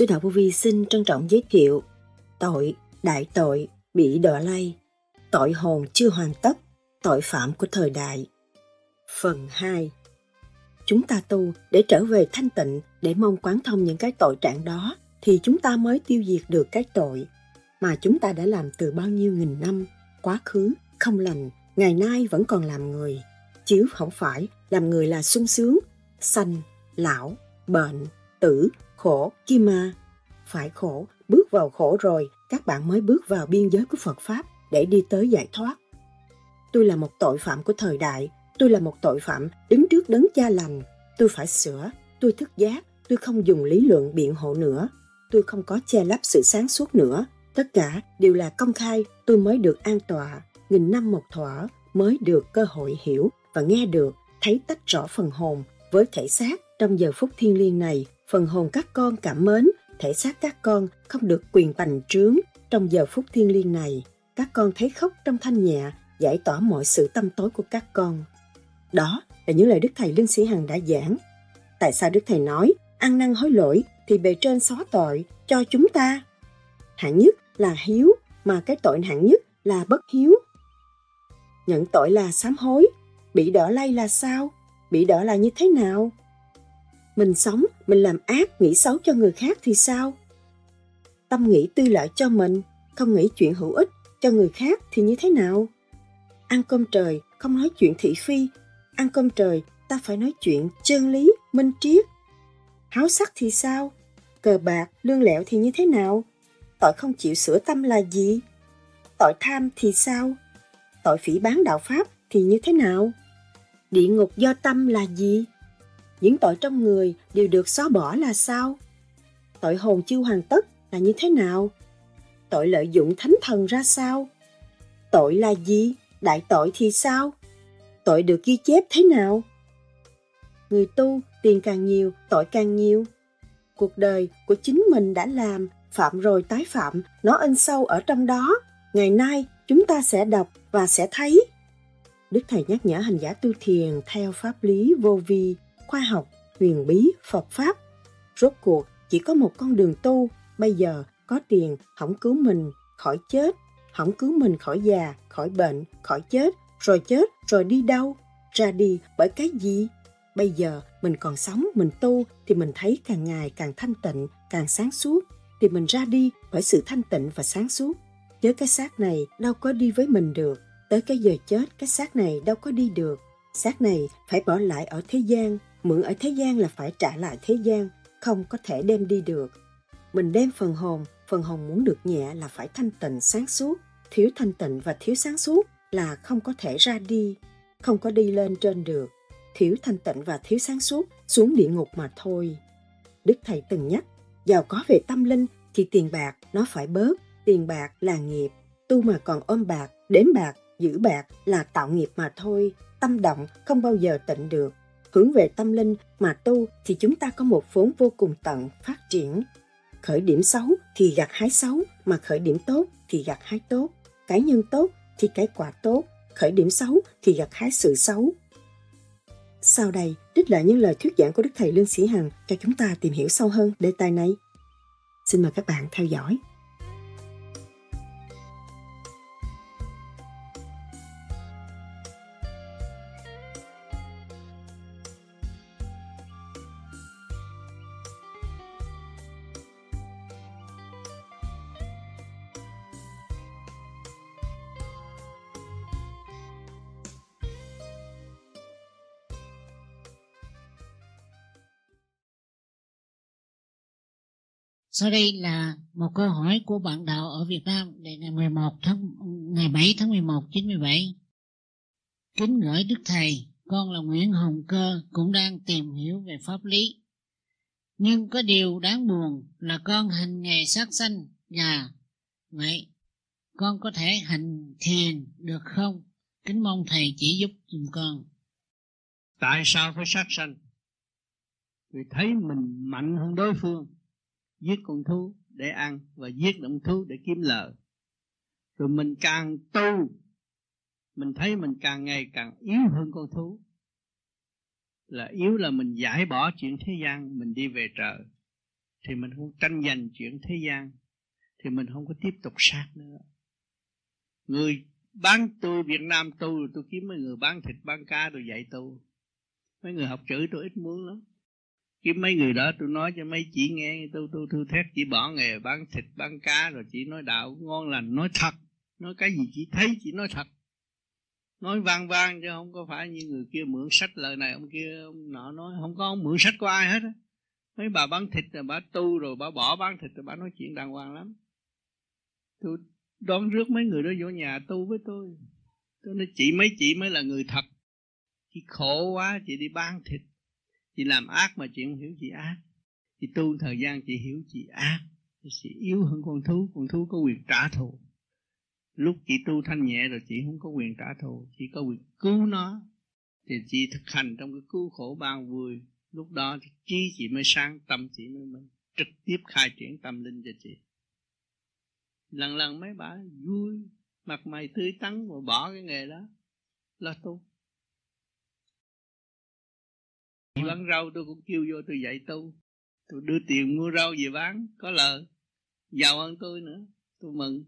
Sư Đạo Vô Vi xin trân trọng giới thiệu Tội, đại tội, bị đọa lay Tội hồn chưa hoàn tất, tội phạm của thời đại. Phần 2 Chúng ta tu để trở về thanh tịnh, để mong quán thông những cái tội trạng đó, thì chúng ta mới tiêu diệt được cái tội mà chúng ta đã làm từ bao nhiêu nghìn năm, quá khứ, không lành, ngày nay vẫn còn làm người. Chứ không phải làm người là sung sướng, sanh, lão, bệnh, tử, khổ, kim ma. Phải khổ, bước vào khổ rồi, các bạn mới bước vào biên giới của Phật Pháp để đi tới giải thoát. Tôi là một tội phạm của thời đại, tôi là một tội phạm đứng trước đấng cha lành. Tôi phải sửa, tôi thức giác, tôi không dùng lý luận biện hộ nữa. Tôi không có che lấp sự sáng suốt nữa. Tất cả đều là công khai, tôi mới được an tọa, nghìn năm một thỏa, mới được cơ hội hiểu và nghe được, thấy tách rõ phần hồn với thể xác trong giờ phút thiên liêng này. Phần hồn các con cảm mến, thể xác các con không được quyền bành trướng trong giờ phút thiên liêng này. Các con thấy khóc trong thanh nhẹ, giải tỏa mọi sự tâm tối của các con. Đó là những lời Đức Thầy Lương Sĩ Hằng đã giảng. Tại sao Đức Thầy nói, ăn năn hối lỗi thì bề trên xóa tội cho chúng ta? Hạng nhất là hiếu, mà cái tội hạng nhất là bất hiếu. Nhận tội là sám hối, bị đỡ lay là sao? Bị đỡ là như thế nào? Mình sống, mình làm ác, nghĩ xấu cho người khác thì sao? Tâm nghĩ tư lợi cho mình, không nghĩ chuyện hữu ích cho người khác thì như thế nào? Ăn cơm trời, không nói chuyện thị phi. Ăn cơm trời, ta phải nói chuyện chân lý, minh triết. Háo sắc thì sao? Cờ bạc, lương lẹo thì như thế nào? Tội không chịu sửa tâm là gì? Tội tham thì sao? Tội phỉ bán đạo Pháp thì như thế nào? Địa ngục do tâm là gì? Những tội trong người đều được xóa bỏ là sao? Tội hồn chưa hoàn tất là như thế nào? Tội lợi dụng thánh thần ra sao? Tội là gì? Đại tội thì sao? Tội được ghi chép thế nào? Người tu, tiền càng nhiều, tội càng nhiều. Cuộc đời của chính mình đã làm, phạm rồi tái phạm, nó in sâu ở trong đó. Ngày nay, chúng ta sẽ đọc và sẽ thấy. Đức Thầy nhắc nhở hành giả tu thiền theo pháp lý vô vi, khoa học, huyền bí, Phật Pháp. Rốt cuộc, chỉ có một con đường tu, bây giờ có tiền, không cứu mình, khỏi chết, không cứu mình khỏi già, khỏi bệnh, khỏi chết, rồi chết, rồi đi đâu? Ra đi bởi cái gì? Bây giờ mình còn sống, mình tu thì mình thấy càng ngày càng thanh tịnh, càng sáng suốt, thì mình ra đi bởi sự thanh tịnh và sáng suốt. Chứ cái xác này đâu có đi với mình được. Tới cái giờ chết, cái xác này đâu có đi được. Xác này phải bỏ lại ở thế gian, mượn ở thế gian là phải trả lại thế gian, không có thể đem đi được. Mình đem phần hồn, phần hồn muốn được nhẹ là phải thanh tịnh sáng suốt, thiếu thanh tịnh và thiếu sáng suốt là không có thể ra đi, không có đi lên trên được. Thiếu thanh tịnh và thiếu sáng suốt xuống địa ngục mà thôi. Đức Thầy từng nhắc, giàu có về tâm linh thì tiền bạc nó phải bớt, tiền bạc là nghiệp, tu mà còn ôm bạc, đếm bạc, giữ bạc là tạo nghiệp mà thôi, tâm động không bao giờ tịnh được. Hướng về tâm linh mà tu thì chúng ta có một vốn vô cùng tận phát triển. Khởi điểm xấu thì gặt hái xấu, mà khởi điểm tốt thì gặt hái tốt. Cái nhân tốt thì cái quả tốt, khởi điểm xấu thì gặt hái sự xấu. Sau đây, trích lại những lời thuyết giảng của Đức Thầy Lương Sĩ Hằng cho chúng ta tìm hiểu sâu hơn đề tài này. Xin mời các bạn theo dõi. Sau đây là một câu hỏi của bạn đạo ở Việt Nam để ngày 11 tháng ngày 7 tháng 11 97. Kính gửi Đức Thầy, con là Nguyễn Hồng Cơ cũng đang tìm hiểu về pháp lý. Nhưng có điều đáng buồn là con hành nghề sát sanh nhà. Vậy, con có thể hành thiền được không? Kính mong Thầy chỉ giúp dùm con. Tại sao phải sát sanh? Vì thấy mình mạnh hơn đối phương giết con thú để ăn và giết động thú để kiếm lợi rồi mình càng tu, mình thấy mình càng ngày càng yếu hơn con thú. Là yếu là mình giải bỏ chuyện thế gian, mình đi về trời. Thì mình không tranh giành chuyện thế gian, thì mình không có tiếp tục sát nữa. Người bán tôi Việt Nam tu rồi tôi kiếm mấy người bán thịt, bán cá, rồi dạy tu. Mấy người học chữ tôi ít muốn lắm cái mấy người đó tôi nói cho mấy chị nghe, tôi tôi thư thét chỉ bỏ nghề, bán thịt, bán cá, rồi chỉ nói đạo ngon lành, nói thật. Nói cái gì chỉ thấy chỉ nói thật. Nói vang vang chứ không có phải như người kia mượn sách lời này, ông kia, ông nọ nói. Không có ông mượn sách của ai hết á. Mấy bà bán thịt rồi bà tu rồi, bà bỏ bán thịt rồi bà nói chuyện đàng hoàng lắm. Tôi đón rước mấy người đó vô nhà tu với tôi. Tôi nói, chị, mấy chị mới là người thật. Chị khổ quá, chị đi bán thịt chị làm ác mà chị không hiểu chị ác. Chị tu thời gian chị hiểu chị ác. Chị yếu hơn con thú. Con thú có quyền trả thù. Lúc chị tu thanh nhẹ rồi chị không có quyền trả thù. Chị có quyền cứu nó. Thì chị thực hành trong cái cứu khổ ban vui lúc đó thì trí chị mới sáng tâm chị mới, mới trực tiếp khai triển tâm linh cho chị. Lần lần mấy bà vui mặt mày tươi tắn và bỏ cái nghề đó lo tu chị bán rau tôi cũng kêu vô tôi dạy tu. Tôi đưa tiền mua rau về bán có lời. Giàu hơn tôi nữa tôi mừng.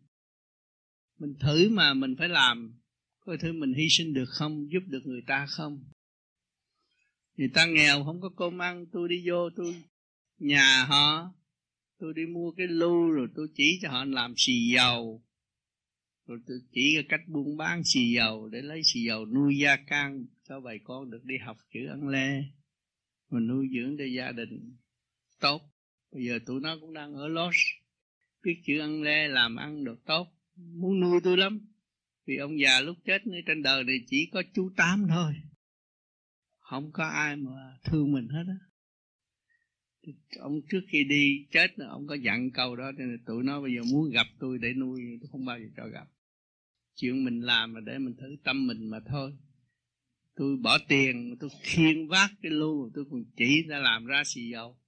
Mình thử mà mình phải làm. Coi thử mình hy sinh được không giúp được người ta không? Người ta nghèo không có cơm ăn tôi đi vô tôi nhà họ. Tôi đi mua cái lưu rồi tôi chỉ cho họ làm xì dầu. Rồi tôi chỉ cái cách buôn bán xì dầu để lấy xì dầu nuôi gia can cho bà con được đi học chữ ăn lê mà nuôi dưỡng cho gia đình tốt. Bây giờ tụi nó cũng đang ở Los. Biết chữ ăn le làm ăn được tốt. Muốn nuôi tôi lắm. Vì ông già lúc chết nơi trên đời này chỉ có chú tám thôi. Không có ai mà thương mình hết á. Ông trước khi đi chết ông có dặn câu đó nên tụi nó bây giờ muốn gặp tôi để nuôi, tôi không bao giờ cho gặp. Chuyện mình làm mà để mình thử tâm mình mà thôi tôi bỏ tiền tôi khiên vác cái lô tôi còn chỉ ra làm ra xì dầu.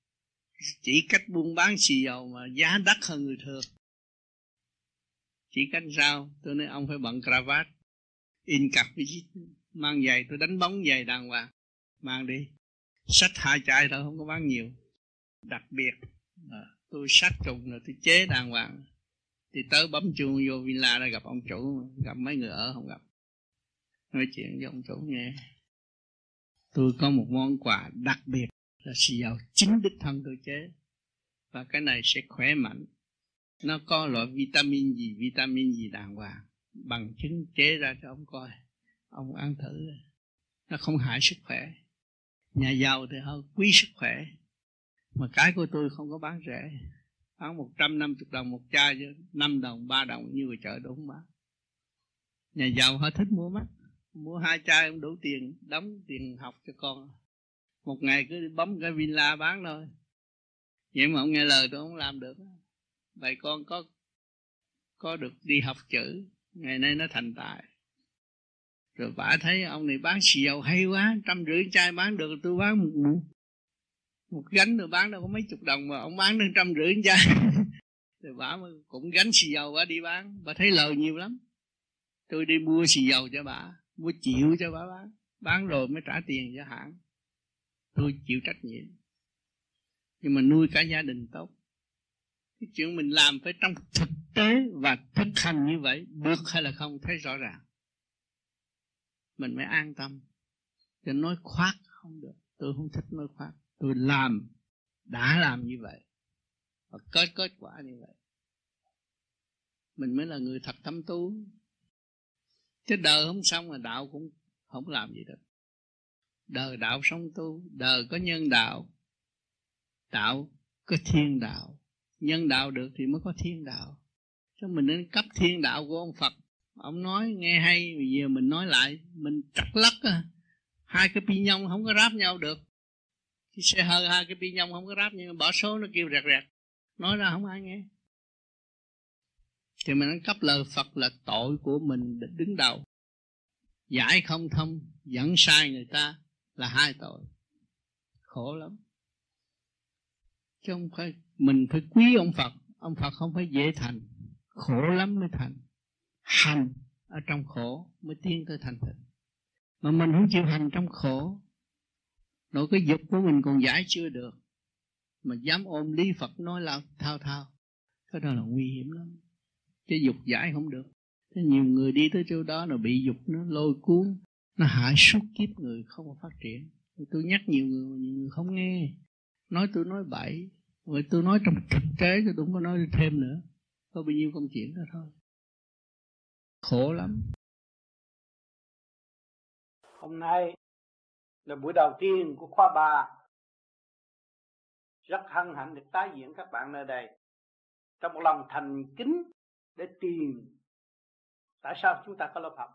Chỉ cách buôn bán xì dầu mà giá đắt hơn người thường. Chỉ cách sao tôi nói ông phải bận cravat. In cặp với mang giày tôi đánh bóng giày đàng hoàng. Mang đi. Sách hai chai thôi không có bán nhiều. Đặc biệt à, tôi sách trùng rồi tôi chế đàng hoàng. Thì tới bấm chuông vô villa ra gặp ông chủ gặp mấy người ở không gặp nói chuyện với ông chủ nghe. Tôi có một món quà đặc biệt là xì dầu chính đích thân tôi chế. Và cái này sẽ khỏe mạnh. Nó có loại vitamin gì vitamin gì đàng hoàng, bằng chứng chế ra cho ông coi. Ông ăn thử. Nó không hại sức khỏe. Nhà giàu thì hơi quý sức khỏe. Mà cái của tôi không có bán rẻ. Bán một trăm năm chục đồng một chai chứ, năm đồng, ba đồng như người chợ đúng bán nhà giàu họ thích mua mắt mua hai chai cũng đủ tiền đóng tiền học cho con. Một ngày cứ bấm cái villa bán thôi. Vậy mà ông nghe lời tôi không làm được. Vậy con có có được đi học chữ. Ngày nay nó thành tài. Rồi bà thấy ông này bán xì dầu hay quá trăm rưỡi chai bán được tôi bán một, một gánh tôi bán đâu có mấy chục đồng mà ông bán đến trăm rưỡi chai. Rồi bà cũng gánh xì dầu bà đi bán. Bà thấy lời nhiều lắm. Tôi đi mua xì dầu cho bà mua chịu cho bà bán. Bán rồi mới trả tiền cho hãng. Tôi chịu trách nhiệm. Nhưng mà nuôi cả gia đình tốt. Cái chuyện mình làm phải trong thực tế và thực hành như vậy, được hay là không thấy rõ ràng. Mình mới an tâm. Cho nói khoác không được. Tôi không thích nói khoác. Tôi làm, đã làm như vậy. Và có kết quả như vậy. Mình mới là người thật tâm tu chứ đời không xong mà đạo cũng không làm gì được. Đời đạo sống tu, đời có nhân đạo đạo có thiên đạo. Nhân đạo được thì mới có thiên đạo. Cho mình nên cấp thiên đạo của ông phật. Ông nói nghe hay, bây giờ mình nói lại, mình trật lắc à. hai cái pi nhông không có ráp nhau được. Cái xe hơi hai cái pi nhông không có ráp, nhưng bỏ số nó kêu rẹt rẹt. Nói ra không ai nghe thì mình cấp lời Phật là tội của mình đứng đầu. Giải không thông, dẫn sai người ta là hai tội. Khổ lắm. Chứ không phải mình phải quý ông Phật ông Phật không phải dễ thành. Khổ lắm mới thành. Hành ở trong khổ mới tiến tới thành tựu mà mình không chịu hành trong khổ, nỗi cái dục của mình còn giải chưa được. Mà dám ôm lý Phật nói là thao thao. Cái đó là nguy hiểm lắm cái dục giải không được. Thế nhiều người đi tới chỗ đó là bị dục nó lôi cuốn, nó hại suốt kiếp người không có phát triển. Tôi nhắc nhiều người, mà nhiều người không nghe. Nói tôi nói bậy vậy tôi nói trong thực tế, tôi không có nói thêm nữa. Có bao nhiêu công chuyện đó thôi. Khổ lắm. Hôm nay là buổi đầu tiên của khóa 3 rất hân hạnh được tái diễn các bạn nơi đây. Trong một lòng thành kính để tìm. Tại sao chúng ta có lớp học?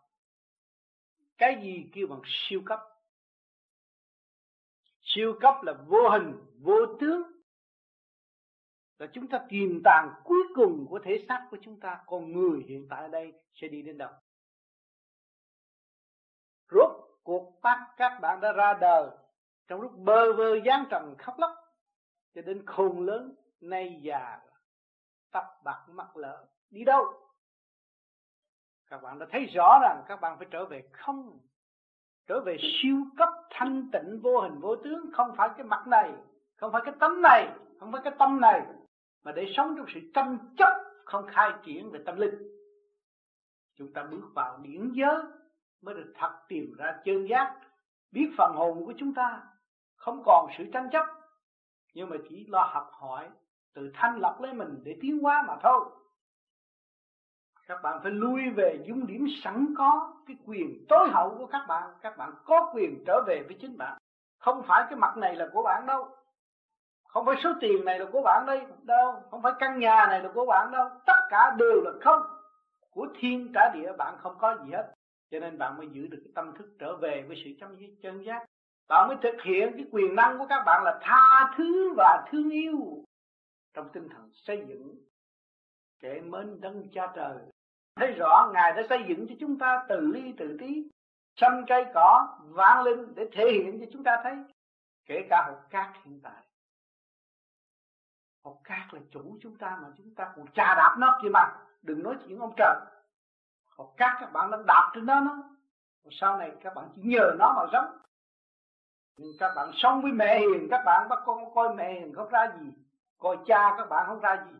Cái gì kêu bằng siêu cấp? Siêu cấp là vô hình, vô tướng. Là chúng ta tìm tàng cuối cùng của thể xác của chúng ta. Con người hiện tại ở đây sẽ đi đến đâu? Rốt cuộc bắt các bạn đã ra đời trong lúc bơ vơ gián trần khóc lóc, cho đến khôn lớn, nay già, tóc bạc mắt lỡ đi đâu? Các bạn đã thấy rõ rằng các bạn phải trở về không, trở về siêu cấp thanh tịnh vô hình vô tướng, không phải cái mặt này, không phải cái tấm này, không phải cái tâm này, mà để sống trong sự tranh chấp, không khai triển về tâm linh. Chúng ta bước vào điển giới mới được thật tìm ra chân giác, biết phần hồn của chúng ta không còn sự tranh chấp, nhưng mà chỉ lo học hỏi, tự thanh lọc lấy mình để tiến hóa mà thôi các bạn phải lui về dung điểm sẵn có, cái quyền tối hậu của các bạn. Các bạn có quyền trở về với chính bạn. Không phải cái mặt này là của bạn đâu. Không phải số tiền này là của bạn đây, đâu. Không phải căn nhà này là của bạn đâu. Tất cả đều là không. Của thiên cả địa bạn không có gì hết. Cho nên bạn mới giữ được cái tâm thức trở về với sự chấm dứt, chân giác. Bạn mới thực hiện cái quyền năng của các bạn là tha thứ và thương yêu. Trong tinh thần xây dựng, kẻ mến đấng cha trời thấy rõ ngài đã xây dựng cho chúng ta từ ly, từ tí trăm cây, cỏ, vạn linh để thể hiện cho chúng ta thấy. Kể cả hột cát hiện tại. Hột cát là chủ chúng ta mà chúng ta còn trà đạp nó kia mà. Đừng nói chuyện ông trời. Hột cát các bạn đang đạp trên nó nó sau này các bạn chỉ nhờ nó mà sống. Nhưng các bạn sống với mẹ hiền, các bạn bắt con coi mẹ hiền không ra gì. Coi cha các bạn không ra gì.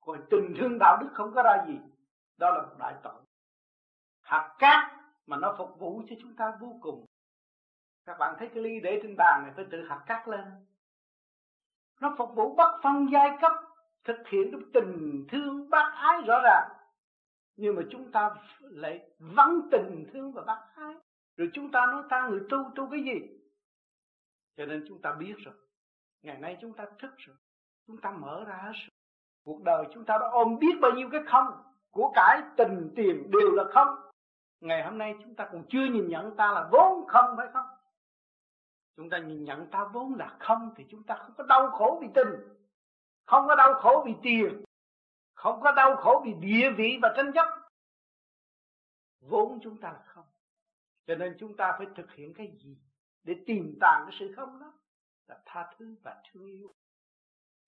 Coi tình thương đạo đức không có ra gì đó là một đại tội. Hạt cát mà nó phục vụ cho chúng ta vô cùng. Các bạn thấy cái ly để trên bàn này phải tự hạt cát lên. Nó phục vụ bất phân giai cấp, thực hiện được tình thương bác ái rõ ràng. Nhưng mà chúng ta lại vắng tình thương và bác ái. Rồi chúng ta nói ta người tu tu cái gì? Cho nên chúng ta biết rồi. Ngày nay chúng ta thức rồi. Chúng ta mở ra hết rồi. Cuộc đời chúng ta đã ôm biết bao nhiêu cái không? Của cải tình tiền đều là không. Ngày hôm nay chúng ta còn chưa nhìn nhận ta là vốn không phải không. Chúng ta nhìn nhận ta vốn là không thì chúng ta không có đau khổ vì tình, không có đau khổ vì tiền, không có đau khổ vì địa vị và tranh chấp. Vốn chúng ta là không. Cho nên chúng ta phải thực hiện cái gì để tìm tàng cái sự không đó? Là tha thứ và thương yêu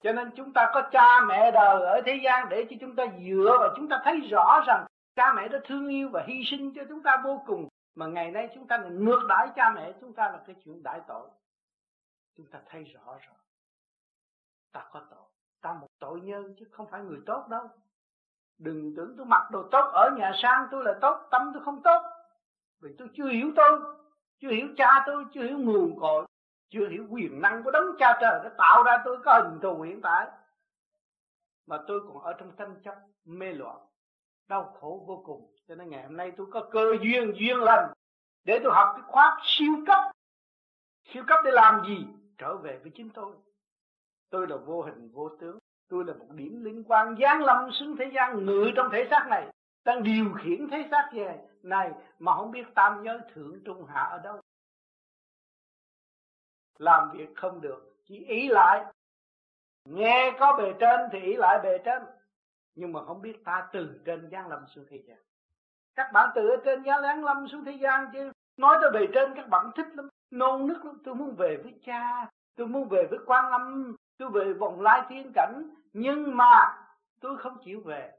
cho nên chúng ta có cha mẹ đời ở thế gian để cho chúng ta dựa và chúng ta thấy rõ rằng cha mẹ đã thương yêu và hy sinh cho chúng ta vô cùng. Mà ngày nay chúng ta lại ngược đãi cha mẹ, chúng ta là cái chuyện đại tội. Chúng ta thấy rõ rồi. Ta có tội. Ta một tội nhân chứ không phải người tốt đâu. Đừng tưởng tôi mặc đồ tốt, ở nhà sang tôi là tốt, tâm tôi không tốt. Vì tôi chưa hiểu tôi, chưa hiểu cha tôi, chưa hiểu nguồn cội chưa hiểu quyền năng của đấng cha trời đã tạo ra tôi, có hình thù hiện tại. Mà tôi còn ở trong tranh chấp, mê loạn, đau khổ vô cùng. Cho nên ngày hôm nay tôi có cơ duyên duyên lành để tôi học cái khóa siêu cấp. Siêu cấp để làm gì? Trở về với chính tôi. Tôi là vô hình, vô tướng. Tôi là một điểm liên quan giáng lâm xuống thế gian ngự trong thể xác này đang điều khiển thế xác về này, mà không biết tam giới thượng trung hạ ở đâu làm việc không được, chỉ ý lại. Nghe có bề trên thì ý lại bề trên. Nhưng mà không biết ta từ trên giáng lâm xuống thế gian. Các bạn từ ở trên giáng lâm xuống thế gian chứ, nói tới bề trên các bạn thích lắm. Nôn nức lắm. Tôi muốn về với cha, tôi muốn về với quan âm, tôi về vòng lai thiên cảnh. Nhưng mà tôi không chịu về.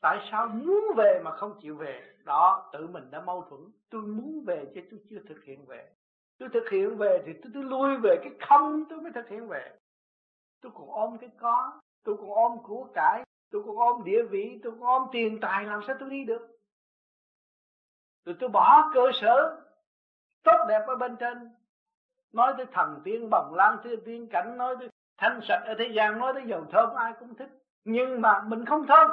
Tại sao muốn về mà không chịu về? Đó, tự mình đã mâu thuẫn. Tôi muốn về chứ tôi chưa thực hiện về tôi thực hiện về thì tôi, tôi lui về cái không tôi mới thực hiện về. Tôi còn ôm cái có tôi còn ôm của cải tôi còn ôm địa vị tôi còn ôm tiền tài làm sao tôi đi được? Rồi tôi bỏ cơ sở tốt đẹp ở bên trên. Nói tới thần tiên bồng lan thiên tiên cảnh nói tới thanh sạch ở thế gian nói tới dầu thơm ai cũng thích. Nhưng mà mình không thơm.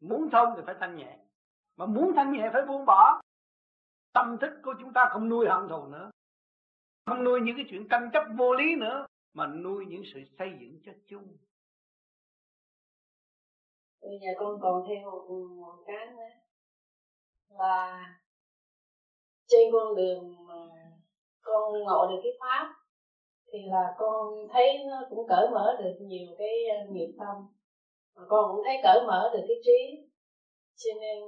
Muốn thơm thì phải thanh nhẹ. Mà muốn thanh nhẹ phải buông bỏ tâm thức của chúng ta không nuôi hận thù nữa. Không nuôi những cái chuyện tranh chấp vô lý nữa mà nuôi những sự xây dựng cho chung. Bây giờ con còn thêm một, một cái nữa. Là trên con đường mà con ngộ được cái pháp thì là con thấy nó cũng cởi mở được nhiều cái nghiệp tâm. Mà con cũng thấy cởi mở được cái trí. Cho nên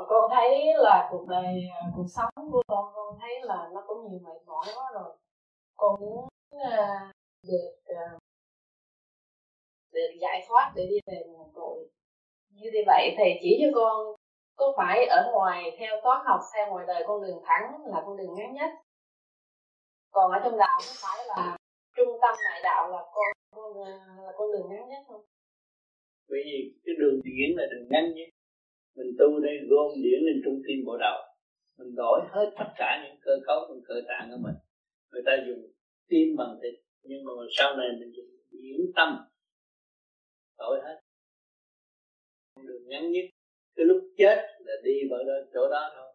và con thấy là cuộc đời à, cuộc sống của con con thấy là nó cũng nhiều mệt mỏi quá rồi. Con muốn uh, được uh, được giải thoát để đi về nguồn cội. Như thế vậy thầy chỉ cho con có phải ở ngoài theo toán học theo ngoài đời con đường thẳng là con đường ngắn nhất. Còn ở trong đạo có phải là trung tâm đại đạo là con, con là con đường ngắn nhất không? Bởi vì cái đường điển là đường ngắn nhất mình tu đây, gom điển lên trung tim bộ đầu. Mình đổi hết tất cả những cơ cấu trong cơ tạng của mình. Người ta dùng tim bằng thịt, nhưng mà sau này mình dùng điển tâm. Đổi hết. Đường ngắn nhất, cái lúc chết là đi vào đó, chỗ đó thôi.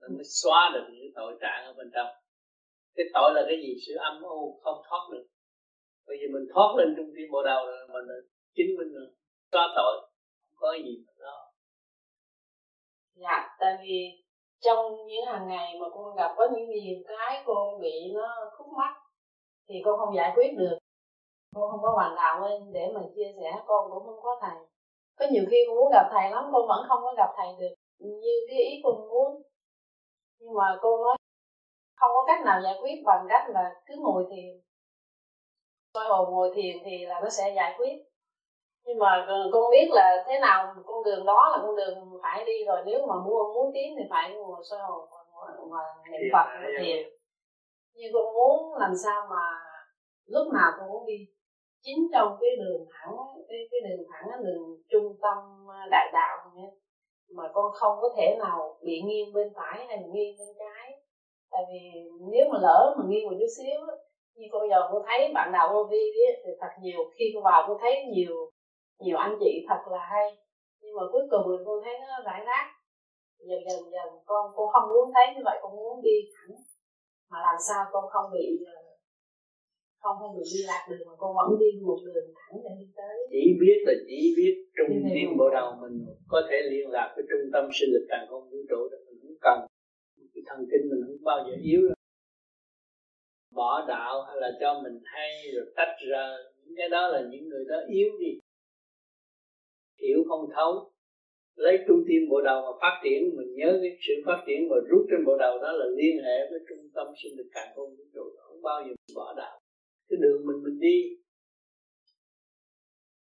Nó mới xóa được những tội trạng ở bên trong. Cái tội là cái gì? Sự âm u, không thoát được. Bây giờ mình thoát lên trung tim bộ đầu rồi mình chính mình xóa tội có gì mà đó dạ tại vì trong những hàng ngày mà con gặp có những nhiều cái con bị nó khúc mắc thì con không giải quyết được. Con không có hoàn đạo lên để mà chia sẻ, con cũng không có thầy. Có nhiều khi con muốn gặp thầy lắm con vẫn không có gặp thầy được như cái ý con muốn. Nhưng mà cô nói không có cách nào giải quyết bằng cách là cứ ngồi thiền. Soi hồn ngồi thiền thì là nó sẽ giải quyết nhưng mà con biết là thế nào con đường đó là con đường phải đi rồi. Nếu mà muốn muốn tiến thì phải ngồi soi hồn và niệm phật và thiền. nhưng con muốn làm sao mà lúc nào con cũng đi. Chính trong cái đường thẳng cái cái đường thẳng đường trung tâm đại đạo này mà con không có thể nào bị nghiêng bên phải hay là nghiêng bên trái. Tại vì nếu mà lỡ mà nghiêng một chút xíu như con giờ con thấy bạn nào vô vi thì thật nhiều khi con vào con thấy nhiều nhiều anh chị thật là hay. Nhưng mà cuối cùng thì con thấy nó rải rác. Dần dần dần con con không muốn thấy như vậy con muốn đi thẳng. Mà làm sao con không bị ờ, không không bị đi lạc đường mà con vẫn đi một đường thẳng để đi tới. Chỉ biết là chỉ biết trung tim bộ đầu mình có thể liên lạc với trung tâm sinh lực càng không vũ trụ được mình không cần. Cái thần kinh mình không bao giờ yếu đâu. Bỏ đạo hay là cho mình hay rồi tách ra. Những cái đó là những người đó yếu đi hiểu không thấu lấy trung tâm bộ đầu mà phát triển mình nhớ cái sự phát triển và rút trên bộ đầu đó là liên hệ với trung tâm sinh lực càng không vũ trụ không bao giờ bỏ đạo. Cái đường mình mình đi.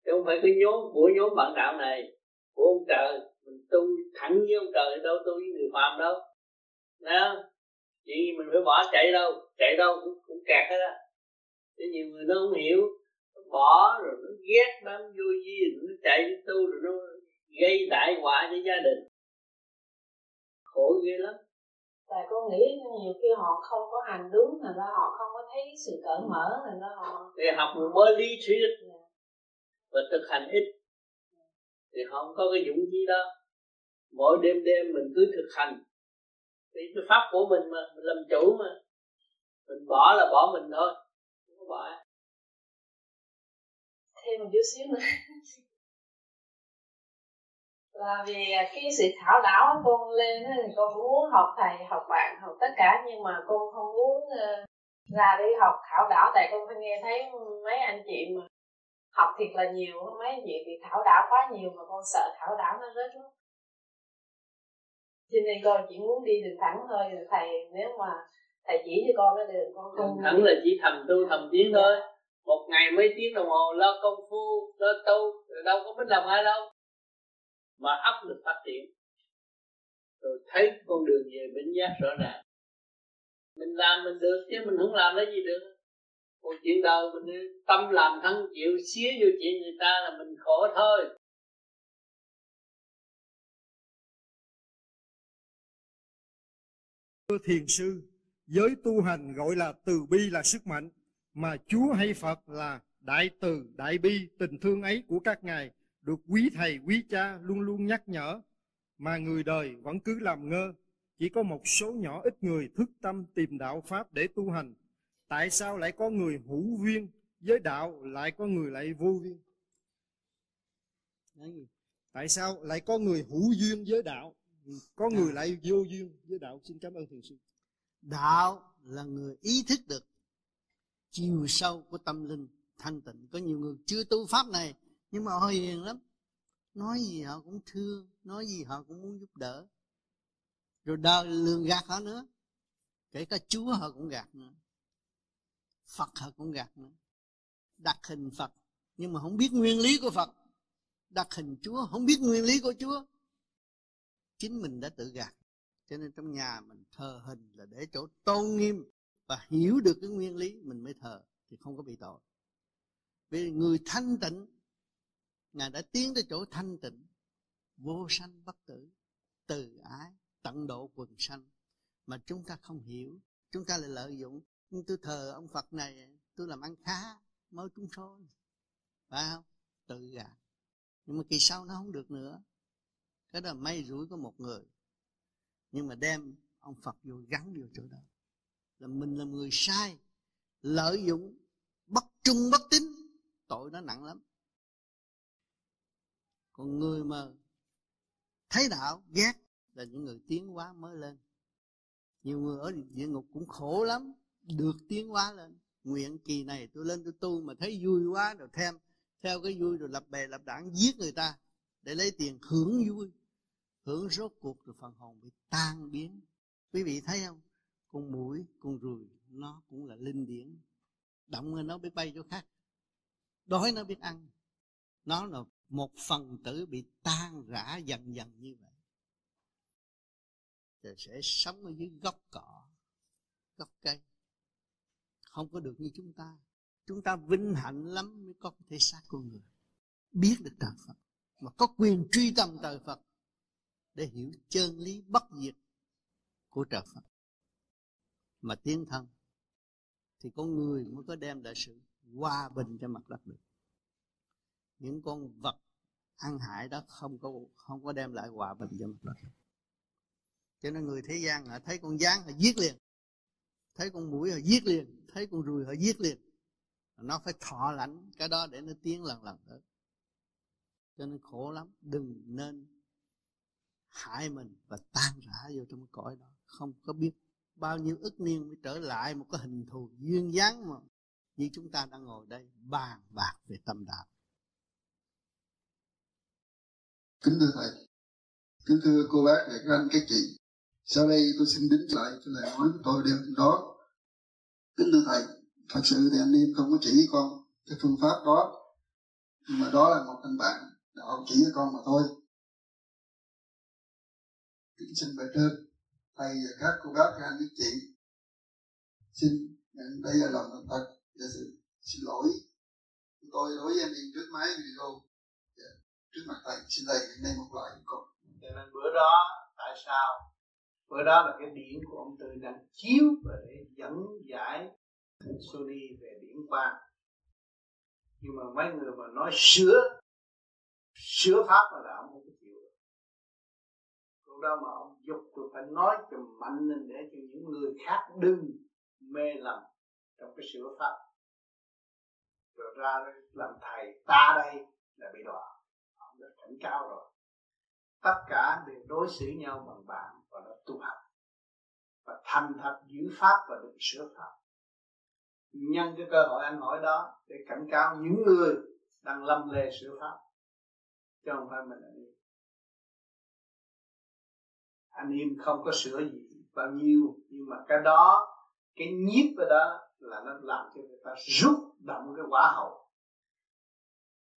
Chứ không phải cái nhóm của nhóm bạn đạo này của ông trời. Mình tu thẳng với ông trời đâu tu với người phàm đâu. Nè chuyện gì mình phải bỏ chạy đâu chạy đâu cũng, cũng kẹt hết á. Chứ nhiều người nó không hiểu bỏ rồi nó ghét nó vô gì nó chạy đi tu rồi nó gây đại họa cho gia đình. Khổ ghê lắm. Tại con nghĩ nhiều khi họ không có hành đúng là do họ không có thấy sự cởi mở là do họ thì học một môn lý thuyết yeah. Dạ. và thực hành ít. Thì họ không có cái dũng khí đó. Mỗi đêm đêm mình cứ thực hành. Thì cái pháp của mình mà mình làm chủ mà. Mình bỏ là bỏ mình thôi không có bỏ thêm một chút xíu nữa. Là vì à, cái sự thảo đảo con lên thì con cũng muốn học thầy, học bạn, học tất cả, nhưng mà con không muốn ờ, ra đi học thảo đảo. Tại con nghe thấy mấy anh chị mà học thiệt là nhiều mấy anh chị bị thảo đảo quá nhiều mà con sợ thảo đảo nó rớt lắm cho nên con chỉ muốn đi đường thẳng thôi thầy, nếu mà thầy chỉ cho con cái đường con không đường thẳng là chỉ thầm tu thầm tiến thôi một ngày mấy tiếng đồng hồ lo công phu lo tu đâu có biết làm ai đâu. Mà ấp được phát triển. Rồi thấy con đường về bến giác rõ ràng. Mình làm mình được chứ mình không làm lấy gì được. Còn chuyện đời mình tâm làm thân chịu xía vô chuyện người ta là mình khổ thôi. Thưa thiền sư, giới tu hành gọi là từ bi là sức mạnh, mà Chúa hay Phật là đại từ, đại bi, tình thương ấy của các ngài được quý thầy, quý cha luôn luôn nhắc nhở, mà người đời vẫn cứ làm ngơ. Chỉ có một số nhỏ ít người thức tâm tìm đạo Pháp để tu hành. Tại sao lại có người hữu viên với đạo, lại có người lại vô viên? Tại sao lại có người hữu duyên với đạo, có người lại vô duyên với đạo? Xin cảm ơn thiền sư. Đạo là người ý thức được chiều sâu của tâm linh, thanh tịnh. Có nhiều người chưa tu pháp này, nhưng mà họ hiền lắm. Nói gì họ cũng thương, nói gì họ cũng muốn giúp đỡ. Rồi đời lường gạt họ nữa. Kể cả chúa họ cũng gạt nữa. Phật họ cũng gạt nữa. Đặt hình phật, nhưng mà không biết nguyên lý của phật. Đặt hình chúa, không biết nguyên lý của chúa. Chính mình đã tự gạt. Cho nên trong nhà mình thờ hình là để chỗ tôn nghiêm và hiểu được cái nguyên lý, mình mới thờ thì không có bị tội. Vì người thanh tịnh, ngài đã tiến tới chỗ thanh tịnh, vô sanh bất tử, từ ái, tận độ quần sanh, mà chúng ta không hiểu, chúng ta lại lợi dụng, nhưng tôi thờ ông phật này, tôi làm ăn khá, mới trúng số. Phải không? Tự gạt. Nhưng mà kỳ sau nó không được nữa. Cái đó may rủi có một người, nhưng mà đem ông phật vô gắn vô chỗ đó là mình là người sai, lợi dụng bất trung bất tín, tội nó nặng lắm. Còn người mà thấy đạo, ghét là những người tiến hóa mới lên. Nhiều người ở địa ngục cũng khổ lắm, được tiến hóa lên. Nguyện kỳ này tôi lên tôi tu mà thấy vui quá rồi thêm, theo cái vui rồi lập bè lập đảng giết người ta để lấy tiền hưởng vui. Hưởng rốt cuộc rồi phần hồn bị tan biến. Quý vị thấy không? Con mũi con ruồi, nó cũng là linh điển. Động nó biết bay chỗ khác. Đói nó biết ăn. Nó là một phần tử bị tan rã dần dần như vậy. Thì sẽ sống ở dưới gốc cỏ, gốc cây. Không có được như chúng ta. Chúng ta vinh hạnh lắm mới có thể xác con người. Biết được trời Phật. Mà có quyền truy tầm trời Phật để hiểu chân lý bất diệt của trời Phật mà tiến thân, thì con người mới có đem lại sự hòa bình cho mặt đất được. Những con vật ăn hại đó không có không có đem lại hòa bình cho mặt đất cho nên người thế gian họ thấy con gián họ giết liền, thấy con mũi họ giết liền, thấy con ruồi họ giết liền, nó phải thọ lãnh cái đó để nó tiến lần lần tới. Cho nên khổ lắm, đừng nên hại mình và tan rã vô trong cái cõi đó, không có biết bao nhiêu ức niên mới trở lại một cái hình thù duyên dáng mà như chúng ta đang ngồi đây bàn bạc về tâm đạo. Kính thưa thầy, kính thưa cô bác và các anh, các chị. Sau đây tôi xin đính lại cho lời nói của tôi đêm đó. Kính thưa thầy, thật sự thì anh em không có chỉ con cái phương pháp đó, nhưng mà đó là một anh bạn đạo chỉ cho con mà thôi. Kính xin bài trên thầy và các cô bác các anh các chị xin nhận đây là lòng thành thật và sự xin lỗi. Tôi đối với anh em trước máy video dạ, trước mặt thầy, xin thầy hiện nay một lại con. Cho nên bữa đó, tại sao? Bữa đó là cái điển của ông tư đang chiếu và để dẫn giải Sony về điển quan nhưng mà mấy người mà nói sửa sửa pháp mà là ông không đó mà ông dục tôi phải nói cho mạnh lên để cho những người khác đừng mê lầm trong cái sửa pháp. Rồi ra làm thầy ta đây là bị đọa. Ông đã cảnh cáo rồi. Tất cả đều đối xử nhau bằng bạn và nó tu học. Và thành thật giữ pháp và được sửa pháp. Nhân cái cơ hội anh hỏi đó để cảnh cáo những người đang lâm lề sửa pháp. Chứ không phải mình anh em anh em không có sửa gì bao nhiêu, nhưng mà cái đó, cái nhiếp ở đó là nó làm cho người ta rút động cái quả hậu.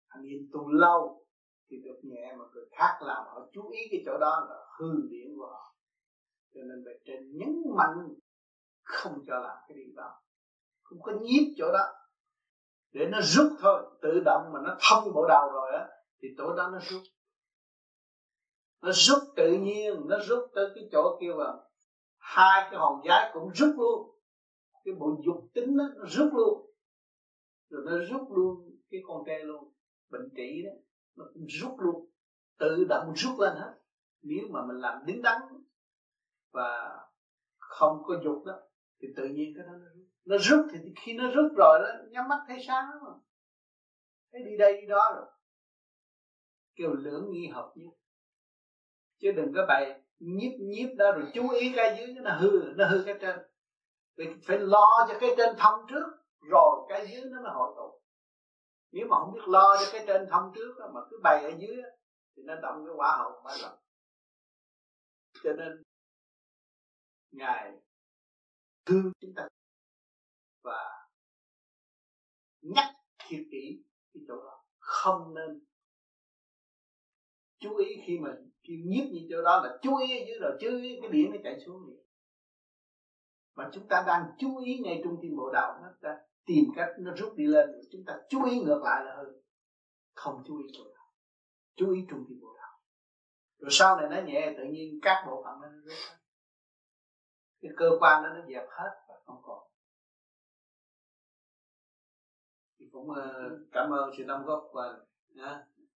Anh em tu lâu thì được nhẹ, mà người khác làm họ chú ý cái chỗ đó là hư điểm của họ. Cho nên về trên nhấn mạnh không cho làm cái điều đó. Không có nhiếp chỗ đó. Để nó rút thôi, tự động mà nó thông bộ đầu rồi á, thì chỗ đó nó rút nó rút tự nhiên nó rút tới cái chỗ kia mà hai cái hòn giái cũng rút luôn. Cái bộ dục tính đó, nó rút luôn. Rồi nó rút luôn cái con tre luôn. Bệnh trị đó nó cũng rút luôn. Tự động rút lên hết. Nếu mà mình làm đứng đắn và không có dục đó thì tự nhiên cái đó nó rút. Nó rút thì khi nó rút rồi đó nhắm mắt thấy sáng mà thấy đi đây đi đó rồi. Kêu lưỡng nghi hợp nhất chứ đừng có bày nhiếp nhiếp đó rồi chú ý cái dưới nó hư nó hư cái trên. Vì phải lo cho cái trên thông trước rồi cái dưới nó mới hội tụ. Nếu mà không biết lo cho cái trên thông trước đó, mà cứ bày ở dưới đó, thì nó động cái quả hậu phải lầm cho nên ngài thương chúng ta và nhắc thiệt kỹ cái chỗ đó. Không nên chú ý khi mình khi nhiếp như chỗ đó là chú ý ở dưới rồi chú ý cái điện nó chạy xuống liền. Mà chúng ta đang chú ý ngay trung tim bộ đạo nó ta tìm cách nó rút đi lên chúng ta chú ý ngược lại là hơn. Không chú ý chỗ đạo chú ý trung tim bộ đạo. Rồi sau này nó nhẹ tự nhiên các bộ phận nó rút hết. Cái cơ quan đó nó dẹp hết và không còn. Thì cũng uh, cảm ơn sự đóng góp của anh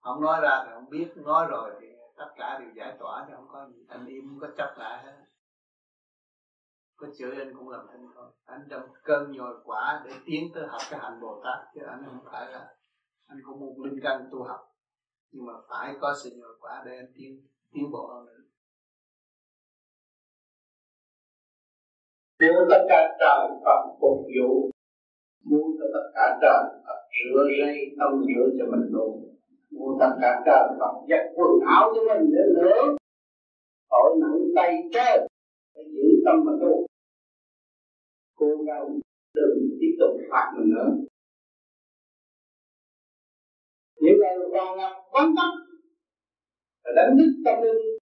không nói ra thì không biết nói rồi thì tất cả đều giải tỏa chứ không có gì. Anh im không có chấp lại hết. Có chửi anh cũng làm thinh thôi. Anh trong cơn nhồi quả để tiến tới học cái hạnh bồ tát chứ anh không phải là anh cũng một linh căn tu học. Nhưng mà phải có sự nhồi quả để anh tiến tiến bộ hơn nữa. Nếu tất cả trời Phật phục vụ, muốn cho tất cả trời Phật rửa rây, tâm rửa cho mình luôn mua tất cả trời và giặt quần áo cho mình để nữa tội nặng tay trên phải giữ tâm mà tu cố gắng đừng tiếp tục phạt mình nữa. Những lời còn ngập quan tâm và đánh thức tâm linh.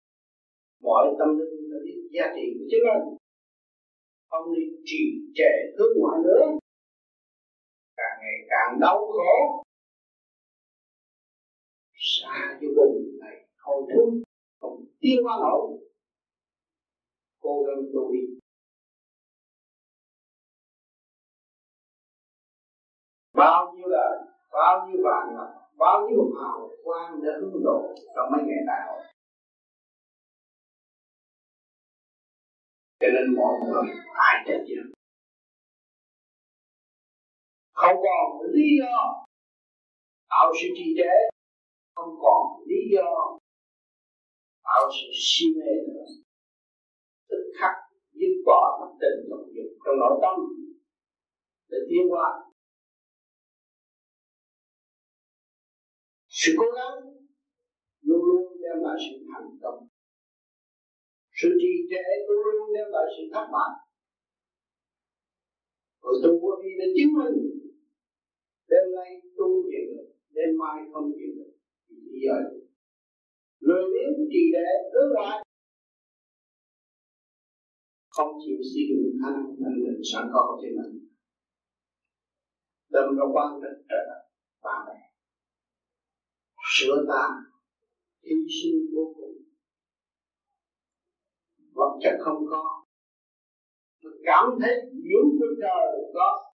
Mọi tâm linh là biết giá trị của chính mình. Không đi trì trệ hướng ngoại nữa. Càng ngày càng đau khổ xa vô cùng này hồi thương không tiên qua nổi. Cô gắng tu đi. Bao nhiêu lời, bao nhiêu vàng là bao nhiêu hào quang đã hướng độ trong mấy ngày nào cho nên mọi người phải trách nhiệm không còn lý do tạo sự trì trệ không còn lý do tạo sự si mê nữa. Tức khắc dứt bỏ các tình dục dục trong nội tâm. Để tiến qua sự cố gắng luôn luôn đem lại sự thành công. Sự trì trệ luôn luôn đem lại sự thất bại. Rồi tu có đi để chứng minh đêm nay tu chịu được đêm mai không chịu được bây giờ lười biếng trì đệ hướng ngoại, không chịu sử dụng khả năng năng lực sẵn có của chính mình. Đâm ra quan trọng trở lại ba mẹ. Sửa ta hy sinh vô cùng. Vật chất không có. Mình cảm thấy dưỡng của trời có.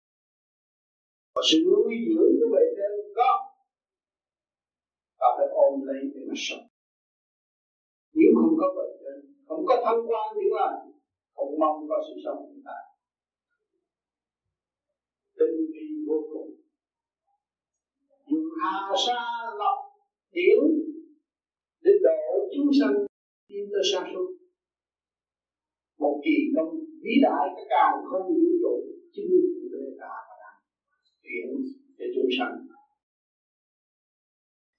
Và sự nuôi dưỡng của bề trên và phải ôm lấy để mà sống. Nếu không có bệnh trên không có thăng quan thì là không mong có sự sống hiện tại. Tinh vi vô cùng. Dùng hà sa lọc điển để độ chúng sanh tin tới sa suốt một kỳ công vĩ đại các càng không vũ trụ, chính phủ đề ta và chuyển để chúng sanh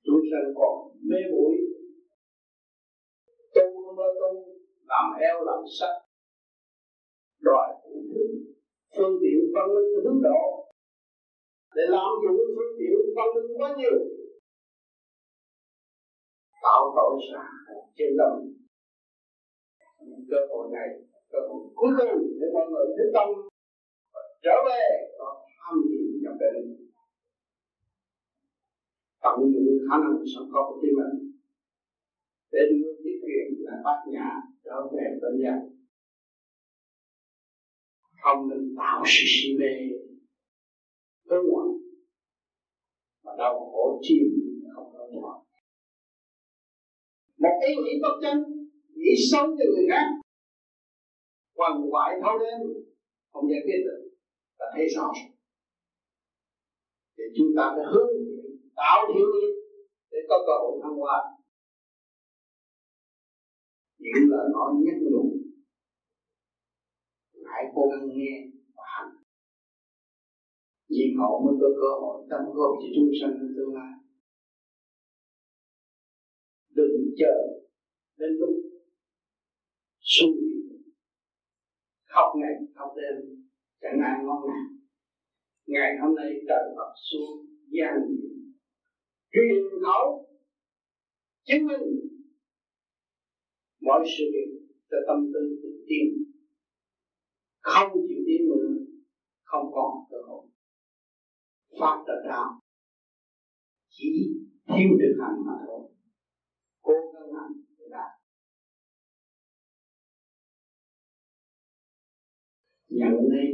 chúng sanh còn mê muội. Tu không có tu, làm eo làm sắt. Đòi phương tiện văn minh hướng độ để làm dụng phương tiện văn minh quá nhiều. Tạo tội xã trên lòng cơ hội này, cơ hội cuối cùng để mọi người thức tâm trở về có tham niệm nhập định tận dụng khả năng sẵn có của chính mình để đưa cái chuyện là bát nhã trở về bên nhà không nên tạo sự si mê hướng ngoại. Và đau khổ chim không có ngoại. Một ý nghĩ bất chân nghĩ xấu cho người khác. Quằn quại thâu đêm, không giải quyết được. Là thấy rõ. Thì chúng ta phải hướng tạo thiện nghiệp để có cơ hội thăng hoa. Những lời nói nhắc nhủ hãy cố gắng nghe và hành. Vì họ mới có cơ hội tâm góp cho chúng sanh trong tương lai. Đừng chờ đến lúc suy khóc ngày khóc đêm, chẳng ai ngon ngày hôm nay trời Phật xuống, gian truyền khẩu chứng minh mọi sự việc cho tâm tư tự tin, không chịu tiến nữa, không còn cơ hội. Phát ra đạo chỉ thiếu thực hành mà thôi. Cố gắng hành để đạt. Nhận lấy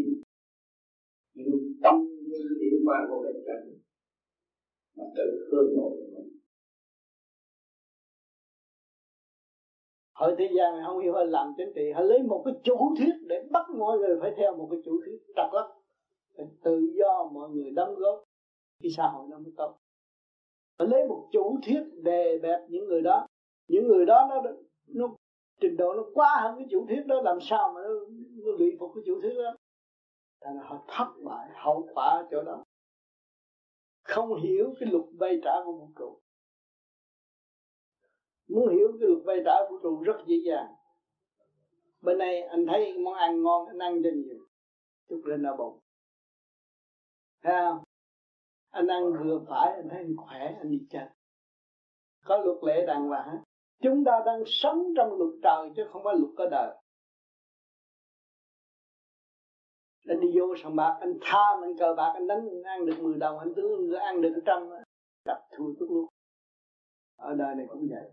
những tâm tư điểm qua của bệnh trần mà tự hương nội mình. Hồi thế gian này không hiểu họ làm chính trị họ lấy một cái chủ thuyết để bắt mọi người phải theo một cái chủ thuyết trật lắm tự do mọi người đóng góp. Thì xã hội nó mới tốt. Họ lấy một chủ thuyết đề bẹp những người đó. Những người đó nó nó trình độ nó quá hơn cái chủ thuyết đó làm sao mà nó, nó lụy phục cái chủ thuyết đó? Là họ thất bại hậu quả ở chỗ đó không hiểu cái luật vay trả của vũ trụ muốn hiểu cái luật vay trả vũ trụ rất dễ dàng. Bên này anh thấy món ăn ngon, anh ăn cho nhiều. Chút lên đau bụng. Thấy không? Anh ăn vừa phải, anh thấy anh khỏe, anh đi chơi. Có luật lệ đàng hoàng. Chúng ta đang sống trong luật trời chứ không phải luật có đời. Anh đi vô sòng bạc anh tham anh cờ bạc anh đánh anh ăn được 10 đồng anh tướng anh ăn được trăm đập thua tức luôn. Ở đời này cũng vậy.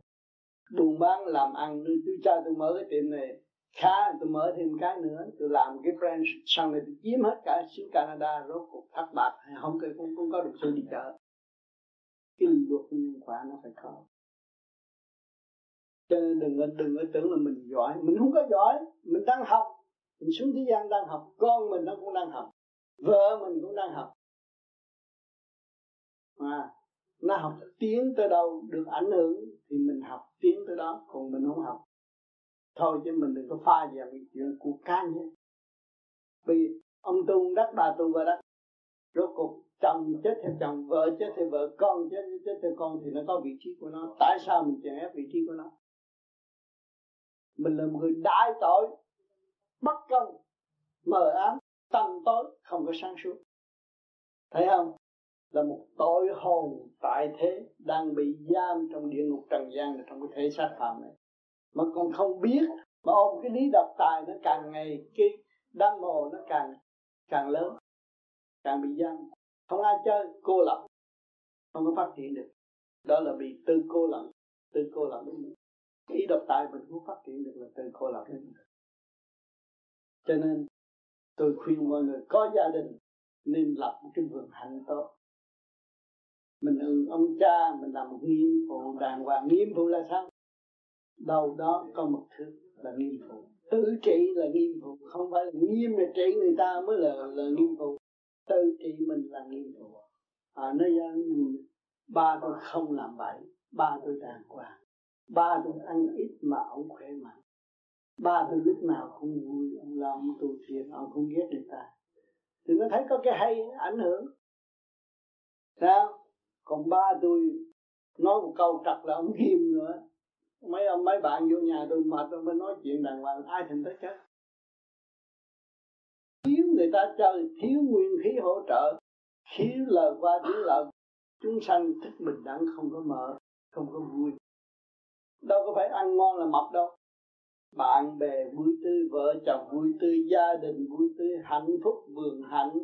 Buôn bán làm ăn tôi, tôi cho tôi mở cái tiệm này khá tôi mở thêm cái nữa tôi làm cái brand xong này tôi chiếm hết cả xứ Canada rốt cuộc thất bạc không có không, không có được sự đi chợ. Cái luật nhân quả nó phải có. Cho nên đừng có đừng có tưởng là mình giỏi. Mình không có giỏi mình đang học mình xuống thế gian đang học con mình nó cũng đang học vợ mình cũng đang học. À, nó học tiến tới đâu được ảnh hưởng thì mình học tiến tới đó còn mình không học. Thôi chứ mình đừng có pha vào cái chuyện của cá nhân. Vì ông tu đất bà tu và đất rốt cuộc chồng chết theo chồng vợ chết theo vợ con chết chết theo con thì nó có vị trí của nó. Tại sao mình chèn ép vị trí của nó? Mình là một người đại tội bất công, mờ ám, tâm tối, không có sáng suốt. Thấy không? Là một tội hồn tại thế đang bị giam trong địa ngục trần gian trong cái thể xác phạm này. Mà còn không biết, mà ôm cái lý độc tài nó càng ngày cái đam mồ nó càng càng lớn, càng bị giam. Không ai chơi, cô lập, không có phát triển được. Đó là bị tư cô lập tư cô lập đến ý độc tài mình không phát triển được là tư cô lập đến cho nên tôi khuyên mọi người có gia đình nên lập một cái vườn hạnh tốt. Mình ừ ông cha, mình làm một nghiêm phụ, đàng hoàng. Nghiêm phụ là sao? Đầu đó có một thứ là nghiêm phụ. Tự trị là nghiêm phụ, không phải là nghiêm là trị người ta mới là là nghiêm phụ. Tự trị mình là nghiêm phụ. À nó ba tôi không làm bậy, ba tôi đàng hoàng. Ba tôi ăn ít mà ông khỏe mạnh ba tôi lúc nào cũng vui, ông lo ông tu thiền, ông không ghét người ta. Thì nó thấy có cái hay, ảnh hưởng. Sao còn ba tôi nói một câu trật là ông ghim nữa. Mấy ông, mấy bạn vô nhà tôi mệt, tôi mới nói chuyện đàng hoàng, ai thèm tới chết. Thiếu người ta chơi thiếu nguyên khí hỗ trợ. Thiếu lời qua tiếng lời chúng sanh thích bình đẳng, không có mở, không có vui. Đâu có phải ăn ngon là mập đâu bạn bè vui tươi, vợ chồng vui tươi, gia đình vui tươi, hạnh phúc vườn hạnh.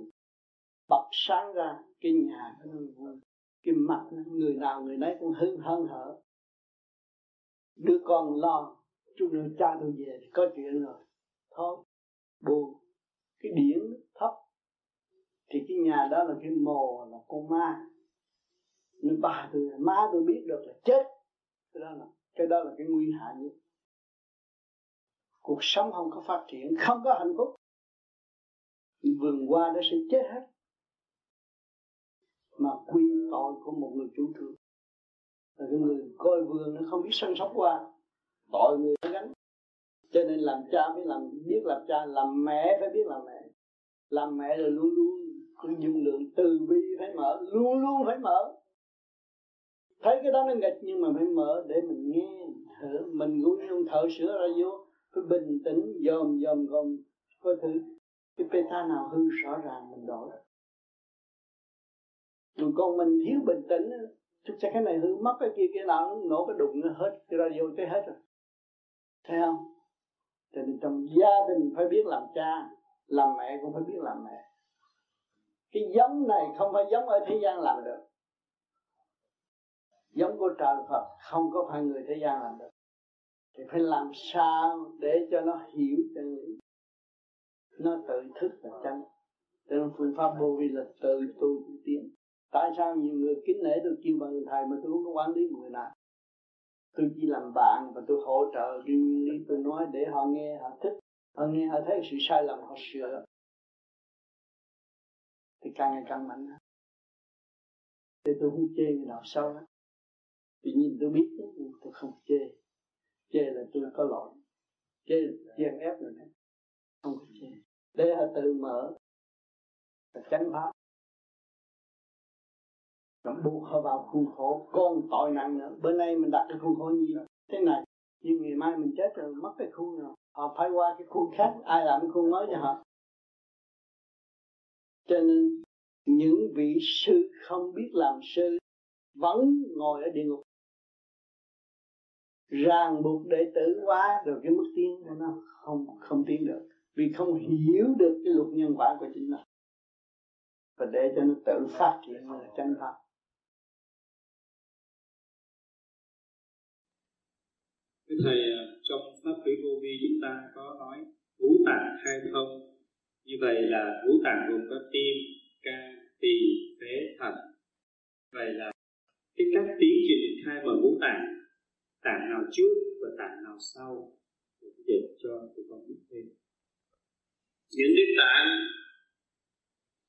Bật sáng ra, cái nhà nó vui. Cái mặt người nào người nấy cũng hưng hân hở. Đứa con lo, chút nữa cha tôi về thì có chuyện rồi. Thôi, buồn. Cái điển thấp. Thì cái nhà đó là cái mồ là con ma. Nên bà tôi, má tôi biết được là chết. Cái đó là, cái đó là cái nguy hại nhất cuộc sống không có phát triển, không có hạnh phúc. Vườn hoa nó sẽ chết hết. Mà quy tội của một người chủ thương là cái người coi vườn nó không biết săn sóc qua tội người nó gánh. Cho nên làm cha phải làm, biết làm cha, làm mẹ phải biết làm mẹ. Làm mẹ là luôn luôn có dung lượng từ bi phải mở, luôn luôn phải mở. Thấy cái đó nó nghịch nhưng mà phải mở để mình nghe, thở, mình cũng như ông thở sửa ra vô phải bình tĩnh, dòm dòm, gom. Coi thử cái beta nào hư rõ ràng mình đổi. Rồi còn mình thiếu bình tĩnh chút sẽ cái này hư mất cái kia, cái nào nó nổ cái đụng nó hết, cái radio tới hết rồi. Thấy không? Cho nên trong gia đình phải biết làm cha, làm mẹ cũng phải biết làm mẹ. Cái giống này không phải giống ở thế gian làm được. Giống của trời Phật không có phải người thế gian làm được thì phải làm sao để cho nó hiểu chân lý? Nó tự thức là chân. Cho nên phương pháp vô vi là tự tu tự tiến. Tại sao nhiều người kính nể tôi kêu bằng thầy mà tôi không có quản lý người nào? Tôi chỉ làm bạn và tôi hỗ trợ cái nguyên lý tôi nói để họ nghe, họ thích. Họ nghe, họ thấy sự sai lầm, họ sửa. Thì càng ngày càng mạnh thì tôi không chê người nào sâu hết tự nhiên tôi biết tôi không chê chê là tôi có lỗi. Chê chèn ép rồi đấy không có chê. Đây là tự mở. Là tránh pháp nó buộc họ vào khuôn khổ. Con tội nặng nữa. Bữa nay mình đặt cái khuôn khổ như thế này nhưng ngày mai mình chết rồi, mất cái khuôn rồi. Họ phải qua cái khuôn khác. Ai làm cái khuôn mới cho họ? Cho nên, những vị sư không biết làm sư vẫn ngồi ở địa ngục ràng buộc đệ tử quá rồi cái mức tiến của nó không không tiến được vì không hiểu được cái luật nhân quả của chính nó và để cho nó tự phát triển là chân pháp Thưa Thầy, à, trong Pháp Thủy Vô Vi chúng ta có nói ngũ tạng khai thông. Như vậy là ngũ tạng gồm có tim, can, tỳ, phế, thận. Vậy là cái cách tiến trình khai mở ngũ tạng, tạng nào trước và tạng nào sau để cho tụi con biết thêm. Những cái tạng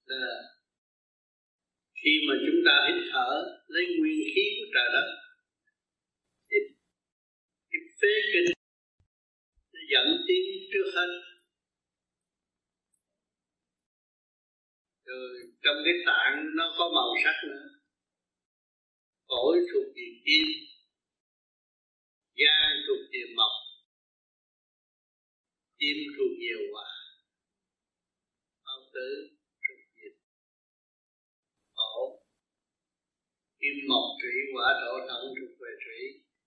là khi mà chúng ta hít thở, lấy nguyên khí của trời đất, thì phế kinh dẫn tiến trước hết rồi trong cái tạng nó có màu sắc nữa phổi thuộc về kim gan thuộc về mộc chim thuộc nhiều quả, bao tử thuộc nhiều, thổ kim mộc thủy quả thổ thẳng thuộc về thủy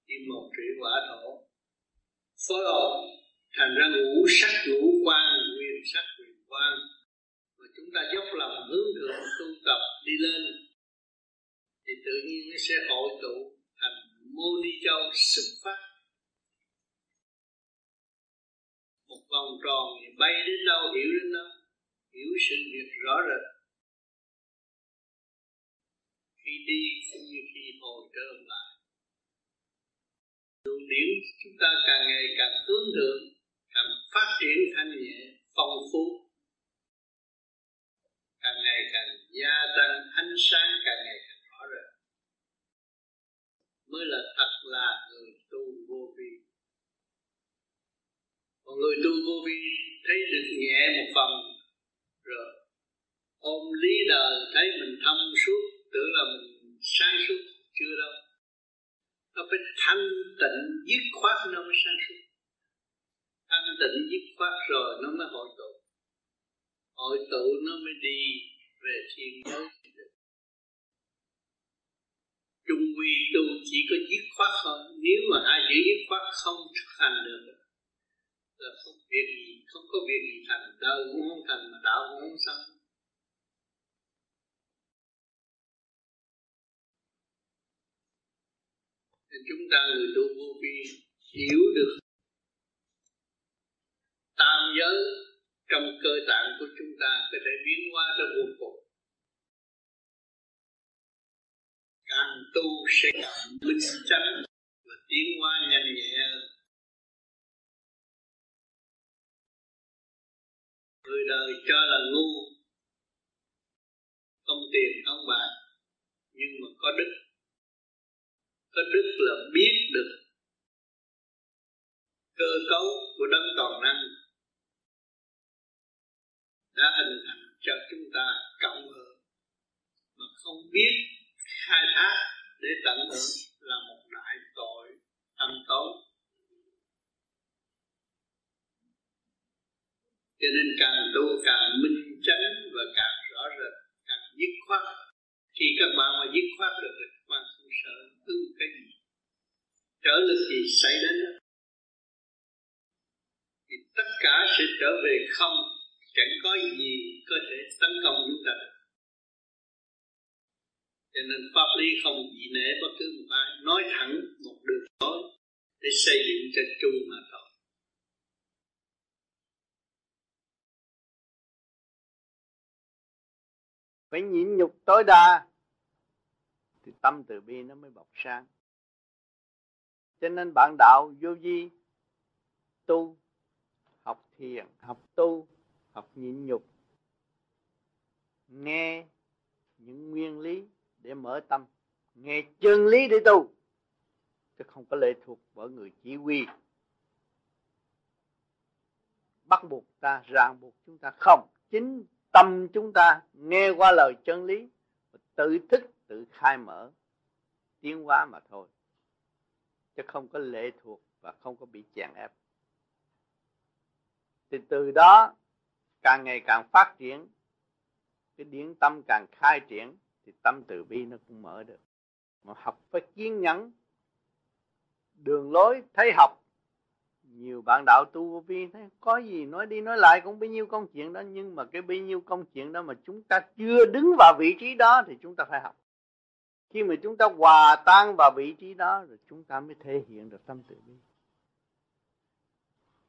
kim một thủy quả thổ. Phối hợp thành ra ngũ sắc ngũ quan nguyên sắc nguyên quan. Mà chúng ta dốc lòng hướng thượng tu tập đi lên thì tự nhiên nó sẽ hội tụ thành mô ni châu xuất phát. Vòng tròn bay đến đâu, hiểu đến đó, hiểu sự việc rõ rệt. Khi đi cũng như khi hồi trở lại. Luồng điển chúng ta càng ngày càng hướng thượng, càng phát triển thanh nhẹ, phong phú, càng ngày càng gia tăng ánh sáng, càng ngày càng rõ rệt, mới là thật là người tu vô vi còn người tu vô vi thấy được nhẹ một phần. Rồi, ôm lý đời thấy mình thông suốt, tưởng là mình sáng suốt, chưa đâu. Nó phải thanh tịnh, dứt khoát nó mới sáng suốt. Thanh tịnh, dứt khoát rồi nó mới hội tụ. Hội tụ nó mới đi về thiên giới. Trung quy tu chỉ có dứt khoát thôi nếu mà ai giữ dứt khoát không thực hành được là không việc gì, không có việc gì thành đời cũng không thành mà đạo cũng không xong nên chúng ta người tu vô vi hiểu được tam giới trong cơ tạng của chúng ta có thể biến hóa ra vô cùng. Càng tu sẽ càng minh chánh và tiến hóa nhanh nhẹ người đời cho là ngu. Không tiền không bạc nhưng mà có đức. Có đức là biết được cơ cấu của đấng toàn năng đã hình thành cho chúng ta cộng hưởng. Mà không biết khai thác để tận hưởng là một đại tội tâm tối cho nên càng tu càng minh chánh và càng rõ rệt, càng dứt khoát. Khi các bạn mà dứt khoát được thì các bạn không sợ ưng cái gì. Trở lực gì xảy đến đó, thì tất cả sẽ trở về không. Chẳng có gì có thể tấn công chúng ta được. Cho nên pháp lý không dị nể bất cứ một ai. Nói thẳng một đường lối để xây dựng cho chung mà thôi. Phải nhịn nhục tối đa thì tâm từ bi nó mới bọc sáng. Cho nên bạn đạo vô vi, tu, học thiền, học tu, học nhịn nhục, nghe những nguyên lý để mở tâm, nghe chân lý để tu, chứ không có lệ thuộc vào người chỉ huy. Bắt buộc ta, ràng buộc chúng ta không, chính tâm chúng ta nghe qua lời chân lý, tự thức, tự khai mở, tiến hóa mà thôi. Chứ không có lệ thuộc và không có bị chèn ép. Thì từ đó, càng ngày càng phát triển, cái điển tâm càng khai triển, thì tâm từ bi nó cũng mở được. Mà học phải kiên nhẫn, đường lối thấy học nhiều bạn đạo tu vô vi thấy có gì nói đi nói lại cũng bấy nhiêu công chuyện đó, nhưng mà cái bấy nhiêu công chuyện đó mà chúng ta chưa đứng vào vị trí đó thì chúng ta phải học. Khi mà chúng ta hòa tan vào vị trí đó rồi chúng ta mới thể hiện được tâm từ bi.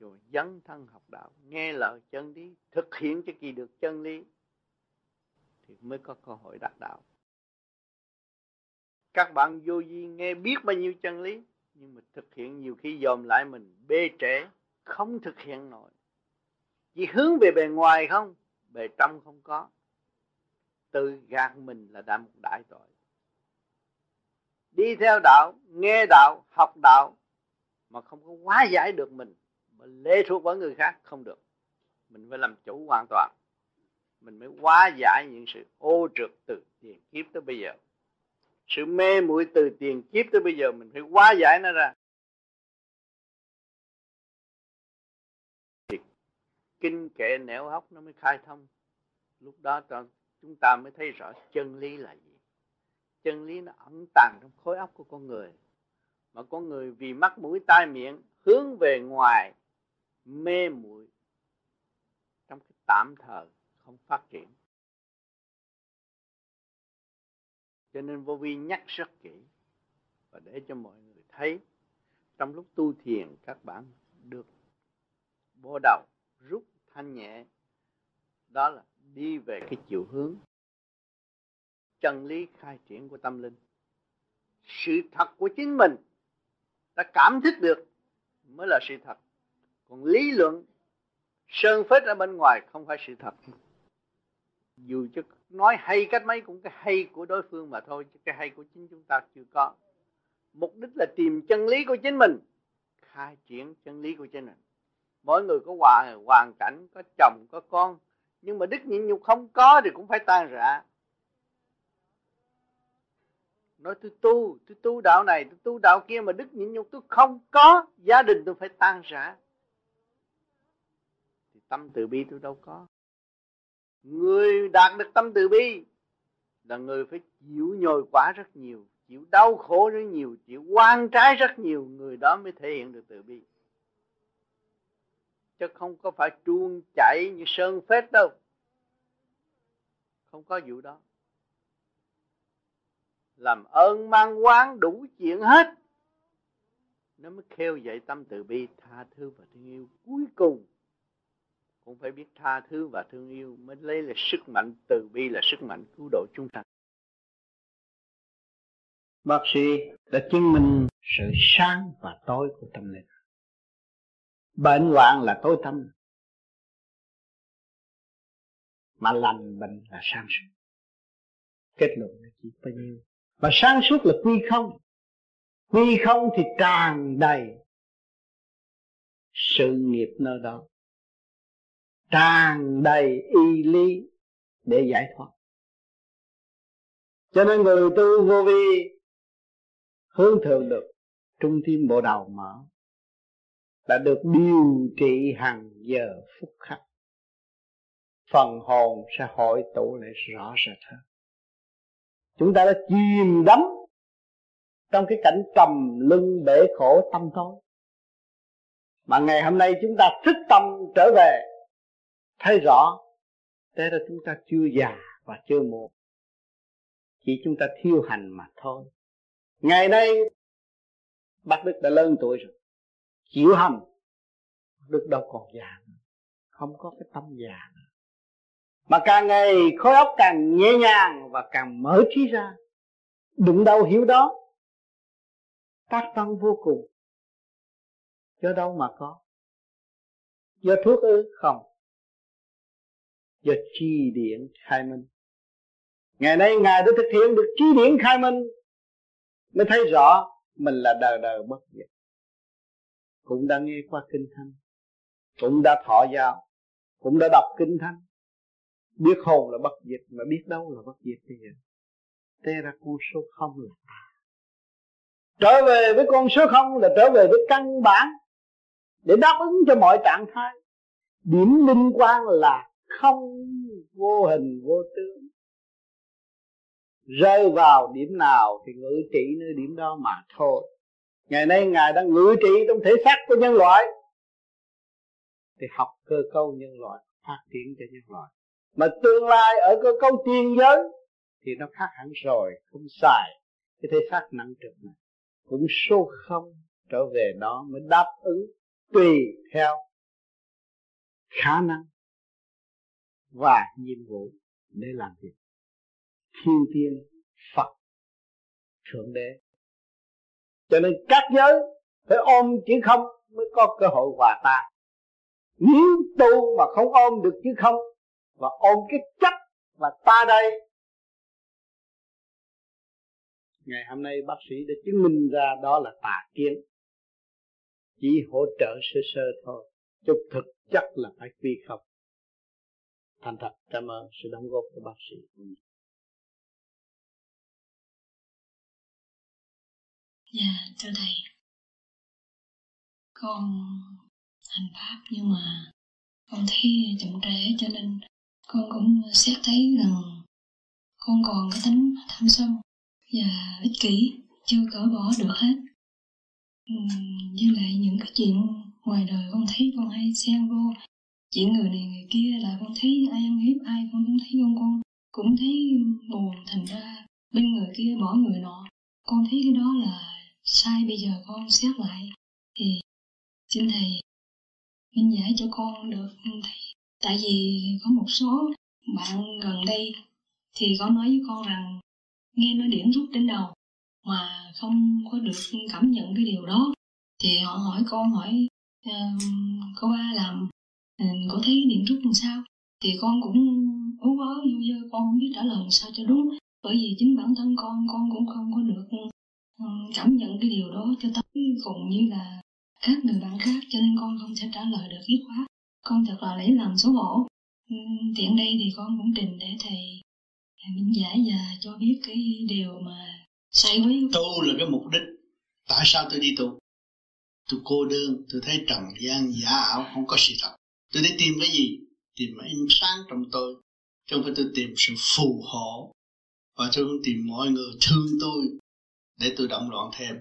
Rồi dấn thân học đạo, nghe lời chân lý, thực hiện cho kỳ được chân lý thì mới có cơ hội đạt đạo. Các bạn vô vi nghe biết bao nhiêu chân lý nhưng mà thực hiện nhiều khi dòm lại mình, bê trễ, không thực hiện nổi. Chỉ hướng về bề ngoài không, bề trong không có. Tự gạt mình là đã một đại tội. Đi theo đạo, nghe đạo, học đạo mà không có hóa giải được mình, mà lê thuộc vào người khác, không được. Mình phải làm chủ hoàn toàn. Mình mới hóa giải những sự ô trượt từ tiền kiếp tới bây giờ sự mê muội từ tiền kiếp tới bây giờ mình phải hóa giải nó ra. Thì kinh kệ nẻo hóc nó mới khai thông. Lúc đó chúng ta mới thấy rõ chân lý là gì. Chân lý nó ẩn tàng trong khối óc của con người. Mà con người vì mắt mũi tai miệng hướng về ngoài, mê muội trong cái tạm thời không phát triển. Cho nên vô vi nhắc rất kỹ và để cho mọi người thấy trong lúc tu thiền các bạn được bó đầu, rút thanh nhẹ, đó là đi về cái chiều hướng chân lý khai triển của tâm linh. Sự thật của chính mình ta cảm thức được mới là sự thật. Còn lý luận sơn phết ở bên ngoài không phải sự thật. Dù cho nói hay cách mấy cũng cái hay của đối phương mà thôi, chứ cái hay của chính chúng ta chưa có. Mục đích là tìm chân lý của chính mình, khai triển chân lý của chính mình. Mỗi người có hoàn hoàn cảnh, có chồng, có con, nhưng mà đức nhịn nhục không có thì cũng phải tan rã. Nói tôi tu tôi tu đạo này, tôi tu đạo kia mà đức nhịn nhục tôi không có, gia đình tôi phải tan rã. Thì tâm từ bi tôi đâu có người đạt được tâm từ bi là người phải chịu nhồi quả rất nhiều, chịu đau khổ rất nhiều, chịu quan trái rất nhiều, người đó mới thể hiện được từ bi. Chứ không có phải chuông chảy như sơn phết đâu. Không có vụ đó. Làm ơn mang quán đủ chuyện hết, nó mới khêu dậy tâm từ bi, tha thứ và thương yêu cuối cùng cũng phải biết tha thứ và thương yêu mới lấy là sức mạnh từ bi là sức mạnh cứu độ chúng ta. Bác sĩ đã chứng minh sự sáng và tối của tâm linh. Bệnh hoạn là tối tâm, mà lành bệnh là sáng suốt. Kết luận là chỉ bao nhiêu. Mà sáng suốt là quy không. Quy không thì tràn đầy sự nghiệp nơi đó tràn đầy y lý để giải thoát. Cho nên người tu vô vi hướng thượng được trung tim bộ đầu mở, đã được điều trị hàng giờ phút khắc. Phần hồn sẽ hội tụ lại rõ rệt hơn. Chúng ta đã chìm đắm trong cái cảnh trầm lưng bể khổ tâm tối. Mà ngày hôm nay chúng ta thức tâm trở về thấy rõ thế là chúng ta chưa già và chưa muộn. Chỉ chúng ta thiêu hành mà thôi. Ngày nay, bác đức đã lớn tuổi rồi. Chịu hành đức đâu còn già nữa. Không có cái tâm già nữa. Mà càng ngày, khối óc càng nhẹ nhàng và càng mở trí ra. Đụng đâu hiểu đó, tác văn vô cùng. Do đâu mà có? Do thuốc ư? Không do chi điển khai minh. Ngày nay ngài đã thực hiện được chi điển khai minh, mới thấy rõ mình là đời đời bất diệt. Cũng đã nghe qua kinh thánh, cũng đã thọ giáo, cũng đã đọc kinh thánh. Biết hồn là bất diệt, mà biết đâu là bất diệt bây giờ? Thế ra con số không là trở về với con số không là trở về với căn bản để đáp ứng cho mọi trạng thái. Điểm linh quan là không vô hình, vô tướng. Rơi vào điểm nào thì ngự trị nơi điểm đó mà thôi. Ngày nay ngài đang ngự trị trong thể xác của nhân loại, thì học cơ cấu nhân loại, phát triển cho nhân loại. Mà tương lai ở cơ cấu tiên giới thì nó khác hẳn rồi, không xài cái thể xác nặng trực này cũng số không trở về đó mới đáp ứng tùy theo khả năng và nhiệm vụ để làm việc. Thiên tiên phật thượng đế. Cho nên các giới phải ôm chữ không mới có cơ hội hòa tan. Nếu tu mà không ôm được chữ không và ôm cái chấp là ta đây. Ngày hôm nay bác sĩ đã chứng minh ra đó là tà kiến. Chỉ hỗ trợ sơ sơ thôi chút thực chất là phải quy không thành thật, cảm ơn sự đóng góp của bác sĩ. Dạ thưa thầy. Con hành pháp nhưng mà con thấy chậm trễ cho nên con cũng xét thấy rằng con còn cái tính tham sân và ích kỷ, chưa cỡ bỏ được hết. Với lại những cái chuyện ngoài đời con thấy con hay xen vô chỉ người này người kia là con thấy ai ăn hiếp ai con cũng thấy con con cũng thấy buồn thành ra. Bên người kia bỏ người nọ con thấy cái đó là sai bây giờ con xét lại. Thì xin thầy minh giải cho con được thầy tại vì có một số bạn gần đây thì có nói với con rằng nghe nói điểm rút đến đầu mà không có được cảm nhận cái điều đó. Thì họ hỏi con hỏi uh, cô ba làm có thấy điểm rút làm sao? Thì con cũng ú ớ vô dơ, con không biết trả lời làm sao cho đúng. Bởi vì chính bản thân con con cũng không có được ừ, cảm nhận cái điều đó cho tới cùng như là các người bạn khác, cho nên con không thể trả lời được dứt khoát. Con thật là lấy làm xấu hổ. Ừ, tiện đây thì con cũng trình để thầy minh giải và cho biết cái điều mà sai quý tu là cái mục đích. Tại sao tôi đi tu tôi cô đơn, tôi thấy trần gian giả ảo, không có sự thật tôi đi tìm cái gì? Tìm ánh sáng trong tôi. Chứ không phải tôi tìm sự phù hộ. Và tôi không tìm mọi người thương tôi. Để tôi động loạn thêm.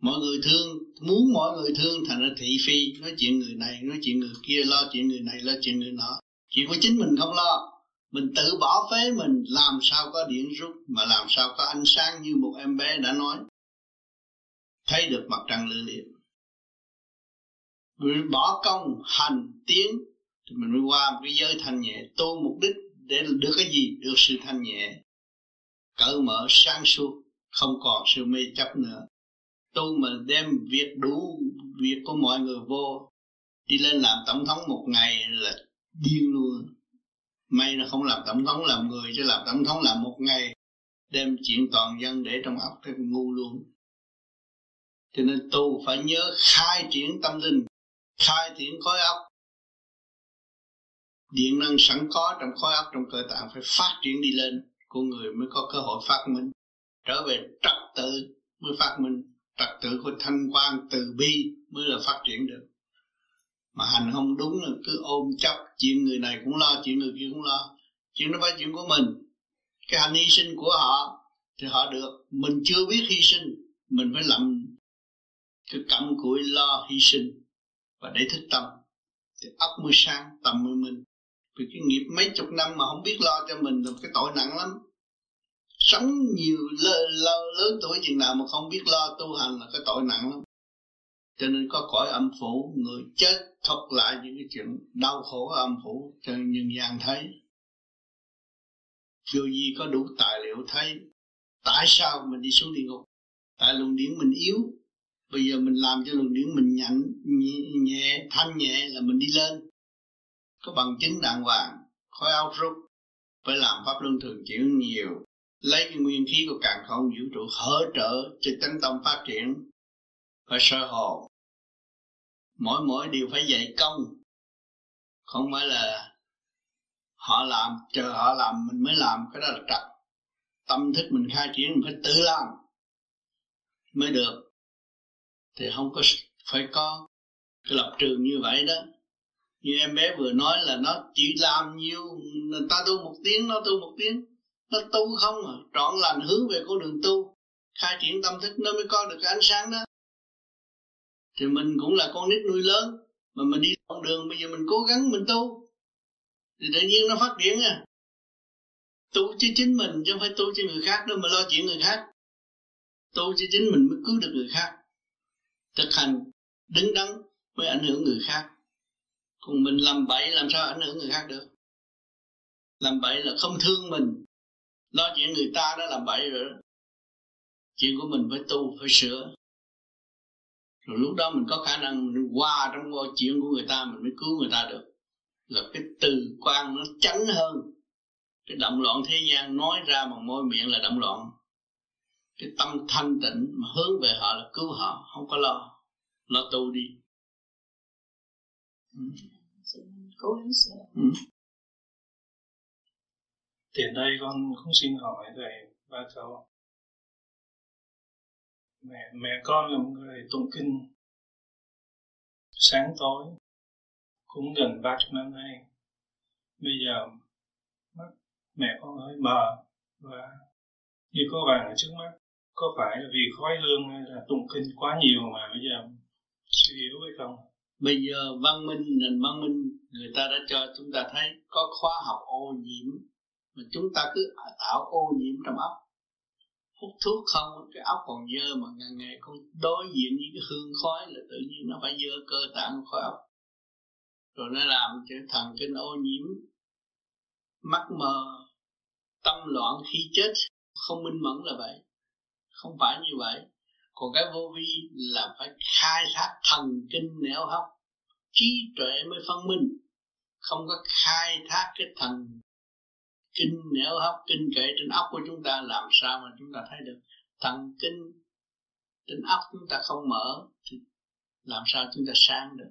Mọi người thương, muốn mọi người thương, thành ra thị phi. Nói chuyện người này, nói chuyện người kia, lo chuyện người này, lo chuyện người nọ. Chuyện của chính mình không lo. Mình tự bỏ phế mình, làm sao có điện rút, mà làm sao có ánh sáng như một em bé đã nói. Thấy được mặt trăng lưỡi liềm mình bỏ công hành tiến, thì mình mới qua một cái giới thanh nhẹ tu mục đích để được cái gì? Được sự thanh nhẹ. Cởi mở sáng suốt, không còn sự mê chấp nữa. Tu mình đem việc đủ việc của mọi người vô, đi lên làm tổng thống một ngày là điên luôn. May là không làm tổng thống làm người, chứ làm tổng thống làm một ngày, đem chuyện toàn dân để trong óc thì ngu luôn. Cho nên tu phải nhớ khai triển tâm linh khai triển khối óc. Điện năng sẵn có trong khối óc, trong cơ tạng phải phát triển đi lên con người mới có cơ hội phát minh. Trở về trật tự mới phát minh, trật tự của thanh quan từ bi mới là phát triển được. Mà hành không đúng là cứ ôm chấp chuyện người này cũng lo, chuyện người kia cũng lo. Chuyện đó phải chuyện của mình. Cái hành hy sinh của họ, thì họ được. Mình chưa biết hy sinh, mình phải làm cái cặm cụi lo hy sinh và để thức tâm. Thì óc mới sáng tâm mới minh. Vì cái nghiệp mấy chục năm mà không biết lo cho mình là cái tội nặng lắm. Sống nhiều lơ, lơ, lớn tuổi chừng nào mà không biết lo tu hành là cái tội nặng lắm. Cho nên có cõi âm phủ người chết thuật lại những cái chuyện đau khổ ở âm phủ cho nhân gian thấy. Vô gì có đủ tài liệu thấy. Tại sao mình đi xuống địa ngục? Tại luồng điển mình yếu bây giờ mình làm cho luồng điển mình nhạnh nhẹ, nhẹ thanh nhẹ là mình đi lên. Có bằng chứng đàng hoàng khói áo rút phải làm pháp luân thường chuyển nhiều. Lấy cái nguyên khí của càng không vũ trụ hỗ trợ cho tánh tâm phát triển phải sơ hồn. Mỗi mỗi điều phải dạy công. Không phải là họ làm chờ họ làm mình mới làm cái đó là trật. Tâm thức mình khai triển mình phải tự làm mới được thì không có phải có cái lập trường như vậy đó. Như em bé vừa nói là nó chỉ làm nhiều, người ta tu một tiếng, nó tu một tiếng, nó tu không à trọn lành hướng về con đường tu. Khai triển tâm thức nó mới có được cái ánh sáng đó. Thì mình cũng là con nít nuôi lớn, mà mình đi con đường, bây giờ mình cố gắng mình tu. Thì tự nhiên nó phát triển à. Tu cho chính mình, chứ không phải tu cho người khác đâu mà lo chuyện người khác. Tu cho chính mình mới cứu được người khác thực hành đứng đắn mới ảnh hưởng người khác. Còn mình làm bậy làm sao ảnh hưởng người khác được? Làm bậy là không thương mình. Lo chuyện người ta đã làm bậy rồi đó. Chuyện của mình phải tu, phải sửa. Rồi lúc đó mình có khả năng mình qua trong chuyện của người ta, mình mới cứu người ta được. Là cái từ quan nó tránh hơn. Cái động loạn thế gian nói ra bằng môi miệng là động loạn cái tâm thanh tịnh mà hướng về họ là cứu họ không có lo lo tu đi. Ừ. ừ. tiền đây con không xin hỏi thầy ba câu mẹ mẹ con là một người tụng kinh. Sáng tối cũng gần ba chục năm nay. Bây giờ mắt mẹ con hơi mờ và như có vàng ở trước mắt có phải vì khói hương hay là tụng kinh quá nhiều mà bây giờ suy yếu hay không? Bây giờ văn minh, nền văn minh người ta đã cho chúng ta thấy có khoa học ô nhiễm, mà chúng ta cứ tạo ô nhiễm trong óc. Hút thuốc không, cái óc còn dơ mà ngày ngày con đối diện với cái hương khói là tự nhiên nó phải dơ cơ tạng khói óc. Rồi nó làm cho thần kinh ô nhiễm mắt mờ, tâm loạn khi chết. Không minh mẫn là vậy không phải như vậy. Còn cái vô vi là phải khai thác thần kinh nẻo hóc, trí tuệ mới phân minh. Không có khai thác cái thần kinh nẻo hóc, kinh kệ trên óc của chúng ta làm sao mà chúng ta thấy được. Thần kinh trên óc chúng ta không mở thì làm sao chúng ta sáng được.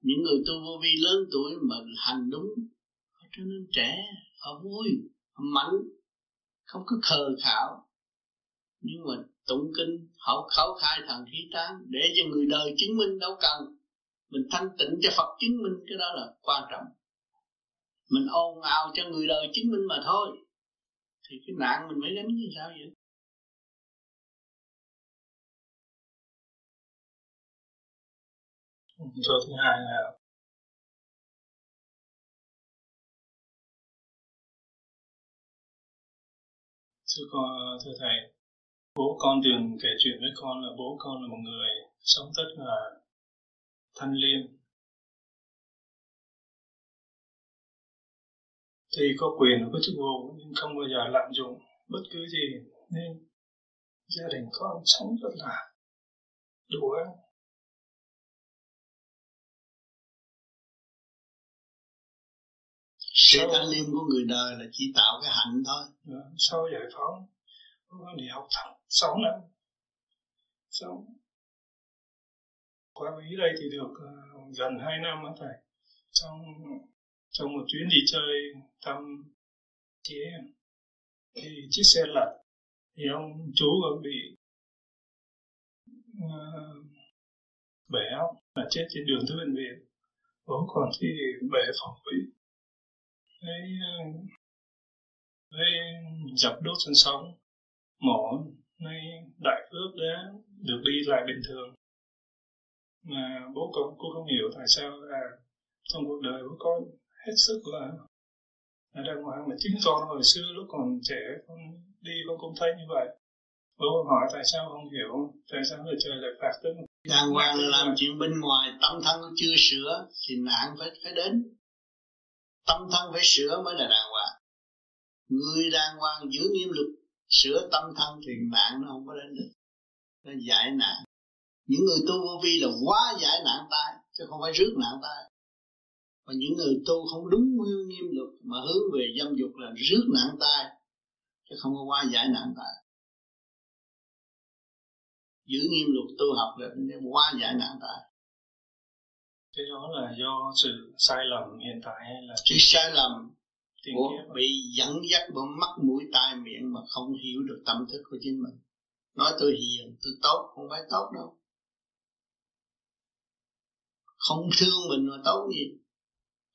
Những người tu vô vi lớn tuổi mà hành đúng họ trở nên trẻ, họ vui, họ mạnh, không có khờ khảo nhưng mà tụng kinh, học khẩu khai thần khí tán để cho người đời chứng minh đâu cần. Mình thanh tịnh cho Phật chứng minh, cái đó là quan trọng. Mình ồn ào cho người đời chứng minh mà thôi. Thì cái nạn mình mới gánh như sao vậy? Rồi thứ hai là thưa con, thưa thầy bố con thường kể chuyện với con là bố con là một người sống rất là thanh liêm. Thì có quyền có chức vụ nhưng không bao giờ lạm dụng bất cứ gì nên gia đình con sống rất là đùa. Sự thanh liêm của người đời là chỉ tạo cái hạnh thôi. Dạ, sau giải phóng con đi học tập. 6 lần. 6 khóa ý đây thì được ờ, gần hai năm á thầy. Trong trong một chuyến đi chơi thăm chế thì chiếc xe lật thì ông chú ông bị ờ, uh, bể óc là chết trên đường tới bệnh viện. Bố còn thì bể phổi. Với với ờ, dập đốt xương sống mổ nay đại ước đã được đi lại bình thường. Mà bố con cô không hiểu tại sao là trong cuộc đời của con hết sức là là đàng hoàng mà chính con hồi xưa lúc còn trẻ, con đi con cũng thấy như vậy. Bố con hỏi tại sao không hiểu, tại sao người trời lại phạt tới đàng hoàng là làm chuyện bên ngoài, tâm thân chưa sửa thì nạn phải phải đến. Tâm thân phải sửa mới là đàng hoàng. Người đàng hoàng giữ nghiêm luật sửa tâm thân thì nạn nó không có đến được. Nó giải nạn. Những người tu vô vi là quá giải nạn tai chứ không phải rước nạn tai. Và những người tu không đúng nguyên nghiêm luật mà hướng về dâm dục là rước nạn tai chứ không có qua giải nạn tai. Giữ nghiêm luật tu học là để qua giải nạn tai. Cái đó là do sự sai lầm hiện tại hay là sự sai lầm của bị dẫn dắt bởi mắt mũi tai miệng mà không hiểu được tâm thức của chính mình. Nói tôi hiền tôi tốt không phải tốt đâu. Không thương mình mà tốt gì?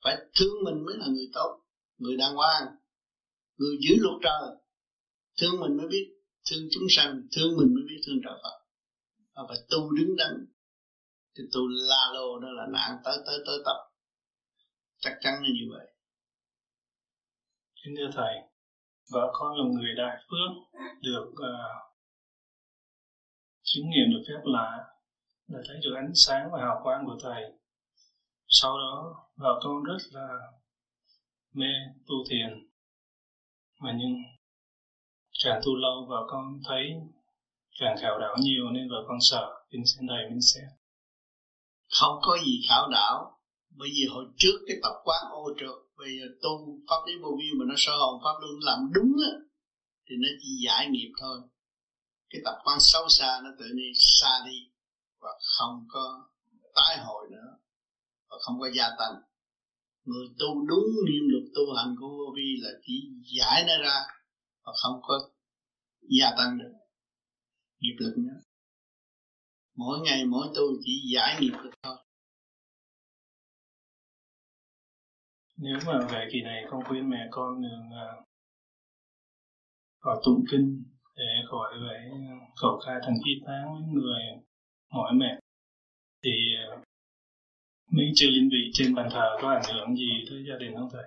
Phải thương mình mới là người tốt. Người đàng hoàng người giữ luật trời. Thương mình mới biết thương chúng sanh thương mình mới biết thương trời phật. Và phải tu đứng đắn. Thì tu la lô đó là nạn tới tới tới tập. Chắc chắn là như vậy kính thưa thầy vợ con là người đại phước được uh, chứng nghiệm được phép lạ là thấy được ánh sáng và hào quang của thầy. Sau đó vợ con rất là mê tu thiền. Mà nhưng càng tu lâu vợ con thấy càng khảo đảo nhiều nên vợ con sợ. Kính xin thầy mình sẽ không có gì khảo đảo bởi vì hồi trước cái tập quán ô trượt bây giờ tu pháp lý vô vi mà nó sơ hồn pháp luân làm đúng á, thì nó chỉ giải nghiệp thôi. Cái tập quan xấu xa nó tự nhiên xa đi và không có tái hồi nữa và không có gia tăng. Người tu đúng niệm luật tu hành của vô vi là chỉ giải nó ra và không có gia tăng được nghiệp lực nữa. Mỗi ngày mỗi tu chỉ giải nghiệp được thôi. Nếu mà về kỳ này con khuyên mẹ con đừng uh, à, khỏi tụng kinh để khỏi phải à, khẩu khai thần y tán với người mỏi mệt thì uh, mấy chư linh vị trên bàn thờ có ảnh hưởng gì tới gia đình không thầy?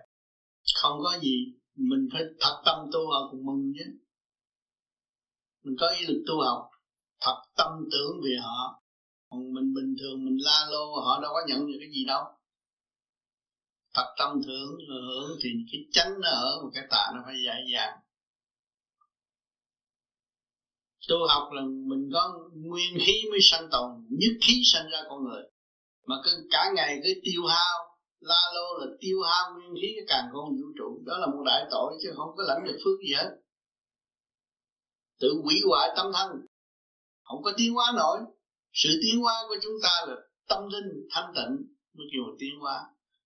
Không có gì. Mình phải thật tâm tu học cùng mừng chứ mình có ý lực tu học thật tâm tưởng về họ. Còn mình bình thường mình la lô họ đâu có nhận được cái gì đâu phật tâm thưởng hưởng thì cái chánh nó ở một cái tạ nó phải dạy dàng. Tu học là mình có nguyên khí mới sanh tồn, nhất khí sanh ra con người. Mà cứ cả ngày cứ tiêu hao, la lô là tiêu hao nguyên khí, cái càng con vũ trụ. Đó là một đại tội chứ không có lãnh được phước gì hết. Tự hủy hoại tâm thân. Không có tiến hóa nổi. Sự tiến hóa của chúng ta là tâm linh thanh tịnh mới kêu tiến hóa